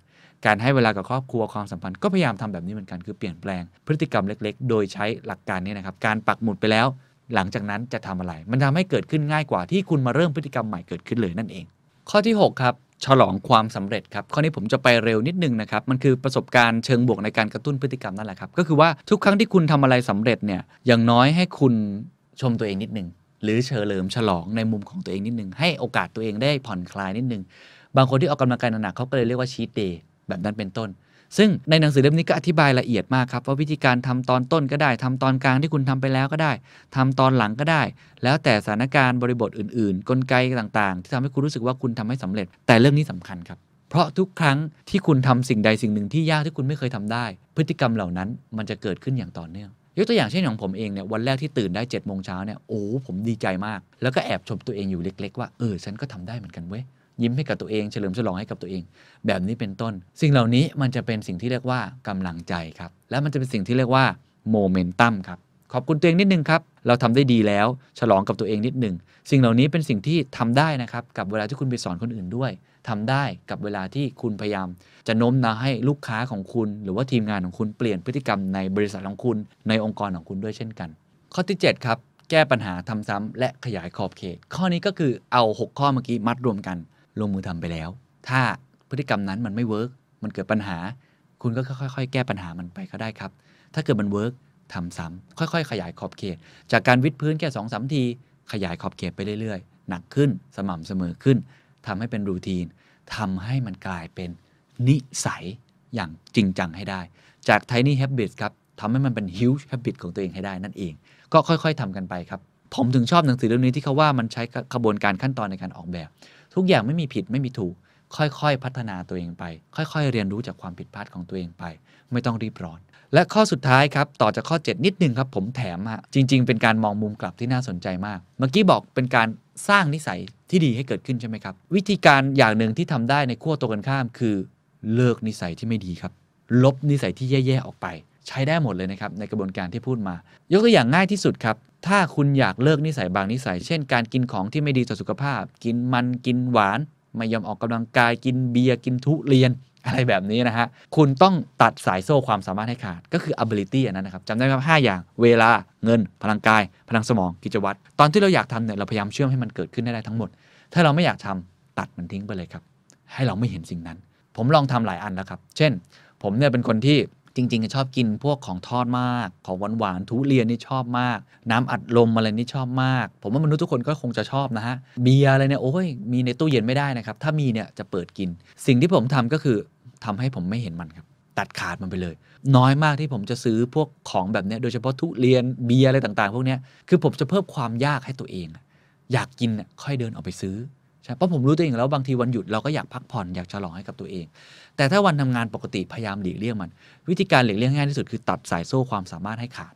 การให้เวลากับครอบครัวความสัมพันธ์ก็พยายามทำแบบนี้เหมือนกันคือเปลี่ยนแปลงพฤติกรรมเล็ก ๆ โดยใช้หลักการนี้นะครับการปักหมุดไปแล้ว หลังจากนั้นจะทำอะไร มันทำให้เกิดขึ้นง่ายกว่าที่คุณมาเริ่มพฤติกรรมใหม่เกิดขึ้นเลยนั่นเอง ข้อที่ 6 ครับฉลองความสำเร็จครับ ข้อนี้ผมจะไปเร็วนิดนึงนะครับ มันคือประสบการณ์เชิงบวกในการกระตุ้นพฤติกรรมนั่นแหละครับ ก็คือว่าทุกครั้งที่คุณทำอะไรสำเร็จเนี่ยอย่างน้อยให้คุณชมตัวเองนิดนึง หรือเฉลิมฉลองในมุมของตัวเองนิดนึง ให้โอกาสตัวเองได้ผ่อนคลายนิดนึง บางคนที่ออกกำลังกายหนักเขาก็เลยเรียกว่าชีตเดย์ แบบนั้นเป็นต้น ซึ่งในหนังสือเล่มนี้ก็อธิบายละเอียดมากครับว่าวิธีการทำตอนต้นก็ได้ทำตอนกลางที่คุณทำไปแล้วก็ได้ทำตอนหลังก็ได้ แล้วแต่สถานการณ์บริบทอื่น ๆ กลไกต่างๆ ที่ทำให้คุณรู้สึกว่าคุณทำให้สำเร็จ แต่เรื่องนี้สำคัญครับเพราะทุกครั้งที่คุณทำสิ่งใดสิ่งหนึ่งที่ยากที่คุณไม่เคยทำได้ พฤติกรรมเหล่านั้นมันจะเกิดขึ้นอย่างต่อเนื่องยกตัวอย่างเช่นของผมเองเนี่ยวันแรกที่ตื่นได้7จ็ดโมงเช้าเนี่ยโอ้ผมดีใจมาก แล้วก็แอบชมตัวเองอยู่เล็ก ๆ ว่าเออฉันก็ทำได้เหมือนกันเว้ย ยิ้มให้กับตัวเองเฉลิมฉลองให้กับตัวเอง แบบนี้เป็นต้น สิ่งเหล่านี้มันจะเป็นสิ่งที่เรียกว่ากำลังใจครับ และมันจะเป็นสิ่งที่เรียกว่าโมเมนตัมครับขอบคุณตัวเองนิดนึงครับเราทำได้ดีแล้วฉลองกับตัวเองนิดหนึ่งสิ่งเหล่านี้เป็นสิ่งที่ทำได้นะครับกับเวลาที่คุณไปสอนคนอื่นด้วยทำได้กับเวลาที่คุณพยายาม จะโน้มน้าวให้ลูกค้าของคุณ หรือว่าทีมงานของคุณเปลี่ยนพฤติกรรมในบริษัทของคุณ ในองค์กรของคุณด้วยเช่นกัน ข้อที่ 7 ครับ แก้ปัญหาทำซ้ำและขยายขอบเขต ข้อนี้ก็คือเอา 6 ข้อเมื่อกี้มัดรวมกัน ลงมือทำไปแล้ว ถ้าพฤติกรรมนั้นมันไม่ work มันเกิดปัญหา คุณก็ค่อยๆ แก้ปัญหามันไปก็ได้ครับ ถ้าเกิดมัน work ทำซ้ำค่อยๆ ขยายขอบเขต จากการวิดพื้นแค่สองสามที ขยายขอบเขตไปเรื่อยๆ หนักขึ้นสม่ำเสมอขึ้นทำให้เป็นรูทีนทำให้มันกลายเป็นนิสัยอย่างจริงจังให้ได้ จาก tiny habits ครับทำให้มันเป็น huge habit ของตัวเองให้ได้นั่นเอง ก็ค่อยๆทำกันไปครับ ผมถึงชอบหนังสือเล่มนี้ที่เขาว่ามันใช้กระบวนการขั้นตอนในการออกแบบ ทุกอย่างไม่มีผิดไม่มีถูก ค่อยๆ พัฒนาตัวเองไป ค่อยๆ เรียนรู้จากความผิดพลาดของตัวเองไป ไม่ต้องรีบร้อน และข้อสุดท้ายครับ ต่อจากข้อ 7 นิดนึงครับ ผมแถมฮะจริง ๆ เป็นการมองมุมกลับที่น่าสนใจมาก เมื่อกี้บอกเป็นการสร้างนิสัยที่ดีให้เกิดขึ้นใช่ไหมครับ วิธีการอย่างหนึ่งที่ทำได้ในขั้วตรงกันข้ามคือ เลิกนิสัยที่ไม่ดีครับ ลบนิสัยที่แย่ๆออกไป ใช้ได้หมดเลยนะครับในกระบวนการที่พูดมา ยกตัวอย่างง่ายที่สุดครับ ถ้าคุณอยากเลิกนิสัยบางนิสัย เช่นการกินของที่ไม่ดีต่อสุขภาพ กินมันกินหวาน ไม่ยอมออกกำลังกายกินเบียร์กินทุเรียนอะไรแบบนี้นะฮะ คุณต้องตัดสายโซ่ความสามารถให้ขาด ก็คือ ability อันนั้นนะครับจำได้ไหมครับ 5 อย่าง เวลา เงิน พลังกาย พลังสมอง กิจวัตร ตอนที่เราอยากทำเนี่ย เราพยายามเชื่อมให้มันเกิดขึ้นได้ทั้งหมด ถ้าเราไม่อยากทำตัดมันทิ้งไปเลยครับ ให้เราไม่เห็นสิ่งนั้น ผมลองทำหลายอันแล้วครับ เช่น ผมเนี่ยเป็นคนที่ จริง ๆ ชอบกินพวกของทอดมาก ของหวานๆทุเรียนนี่ชอบมาก น้ำอัดลมอะไรนี่ชอบมาก ผมว่ามนุษย์ทุกคนก็คงจะชอบนะฮะเบียร์อะไรเนี่ยโอ้ยมีในตู้เย็นไม่ได้นะครับ ถ้ามีเนี่ยจะเปิดกิน สิ่งที่ผมทำก็คือทำให้ผมไม่เห็นมันครับ ตัดขาดมันไปเลย น้อยมากที่ผมจะซื้อพวกของแบบเนี้ยโดยเฉพาะทุเรียนเบียร์อะไรต่างๆ พวกเนี้ยคือผมจะเพิ่มความยากให้ตัวเอง อยากกินน่ะค่อยเดินออกไปซื้อใช่เพราะผมรู้ตัวเองแล้วบางทีวันหยุดเราก็อยากพักผ่อนอยากฉลองให้กับตัวเอง แต่ถ้าวันทำงานปกติพยายามหลีกเลี่ยงมัน วิธีการหลีกเลี่ยงง่ายที่สุดคือตัดสายโซ่ความสามารถให้ขาด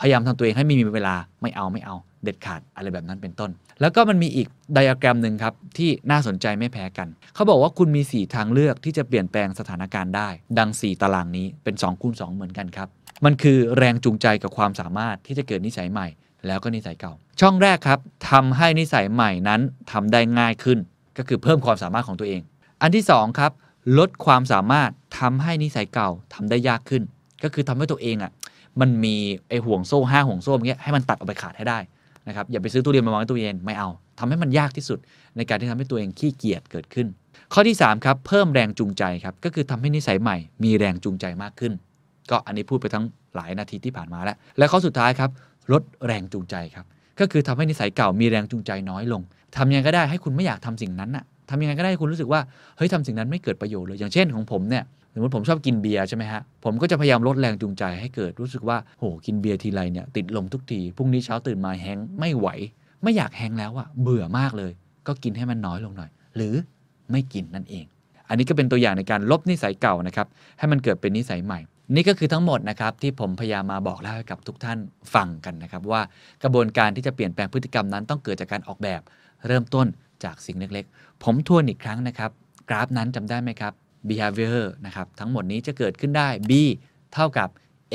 พยายามทำตัวเองให้ไม่มีเวลาไม่เอาไม่เอา เด็ดขาดอะไรแบบนั้นเป็นต้น แล้วก็มันมีอีกไดอะแกรมหนึ่งครับที่น่าสนใจไม่แพ้กัน เขาบอกว่าคุณมี 4 ทางเลือกที่จะเปลี่ยนแปลงสถานการณ์ได้ ดัง 4 ตารางนี้เป็น2คูณ2เหมือนกันครับมันคือแรงจูงใจกับความสามารถที่จะเกิดนิสัยใหม่ แล้วก็นิสัยเก่า ช่องแรกครับทำให้นิสัยใหม่นั้นทำได้ง่ายขึ้น ก็คือเพิ่มความสามารถของตัวเอง อันที่สองครับ ลดความสามารถทำให้นิสัยเก่าทำได้ยากขึ้น ก็คือทำให้ตัวเองอะมันมีไอห่วงโซ่ห้าห่วงโซ่อย่างเงี้ยให้มันตัดออกไปขาดให้ได้นะครับอย่าไปซื้อตู้เรียนมาวางไว้ตู้เย็นไม่เอาทำให้มันยากที่สุด ในการที่ทำให้ตัวเองขี้เกียจเกิดขึ้น ข้อที่3ครับเพิ่มแรงจูงใจครับก็คือทำให้นิสัยใหม่ มีแรงจูงใจมากขึ้น ก็อันนี้พูดไปทั้งหลายนาทีที่ผ่านมาแล้ว และข้อสุดท้ายครับลดแรงจูงใจครับก็คือทำให้นิสัยเก่ามีแรงจูงใจน้อยลงทำยังไงก็ได้ให้คุณไม่อยากทำสิ่งนั้นน่ะ ทำยังไงก็ได้คุณรู้สึกว่าเฮ้ยทำสิ่งนั้นไม่เกิดประโยชน์เลยอย่างเช่นของผมเนี่ยสมมติผมชอบกินเบียร์ใช่ไหมฮะ ผมก็จะพยายามลดแรงจูงใจให้เกิดรู้สึกว่าโหกินเบียร์ทีไรเนี่ยติดลมทุกทีพรุ่งนี้เช้าตื่นมาแฮงไม่ไหว ไม่อยากแฮงแล้วอะเบื่อมากเลย ก็กินให้มันน้อยลงหน่อย หรือไม่กินนั่นเอง อันนี้ก็เป็นตัวอย่างในการลบนิสัยเก่านะครับให้มันเกิดเป็นนิสัยใหม่ นี่ก็คือทั้งหมดนะครับที่ผมพยายามมาบอกเล่าให้กับทุกท่านฟังกันนะครับว่ากระบวนการที่จะเปลี่ยนแปลงพฤติกรรมนั้นต้องเกิดจากการออกแบบ เริ่มต้น จากสิ่งเล็กๆ ผมทวนอีกครั้งนะครับ กราฟนั้นจำได้ไหมครับ behavior นะครับ ทั้งหมดนี้จะเกิดขึ้นได้ B เท่ากับ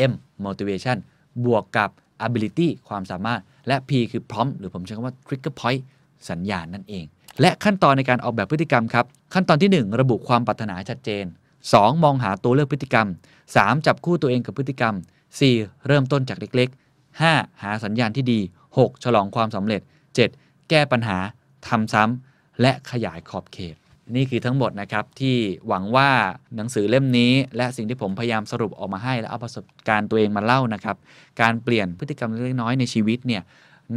M motivation บวกกับ ability ความสามารถ และ P คือ prompt หรือผมใช้คำว่า trigger point สัญญาณนั่นเอง และขั้นตอนในการออกแบบพฤติกรรมครับ ขั้นตอนที่ 1 ระบุความปรารถนาชัดเจน 2. มองหาตัวเลือกพฤติกรรม 3. จับคู่ตัวเองกับพฤติกรรม 4. เริ่มต้นจากเล็กๆ 5. หาสัญญาณที่ดี 6. ฉลองความสำเร็จ 7. แก้ปัญหา ทำซ้ำและขยายขอบเขต นี่คือทั้งหมดนะครับที่หวังว่าหนังสือเล่มนี้ และสิ่งที่ผมพยายามสรุปออกมาให้ และเอาประสบการณ์ตัวเองมาเล่านะครับ การเปลี่ยนพฤติกรรมเล็กน้อยในชีวิตเนี่ย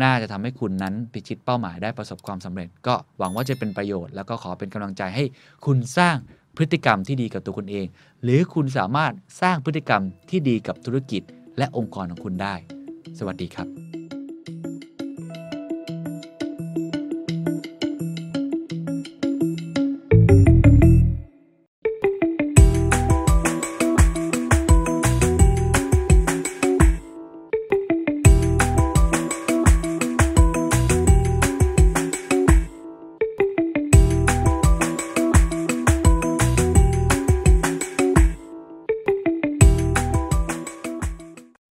น่าจะทำให้คุณนั้นพิชิตเป้าหมายได้ประสบความสำเร็จ ก็หวังว่าจะเป็นประโยชน์ แล้วก็ขอเป็นกำลังใจให้คุณสร้างพฤติกรรมที่ดีกับตัวคุณเอง หรือคุณสามารถสร้างพฤติกรรมที่ดีกับธุรกิจ และองค์กรของคุณได้ สวัสดีครับ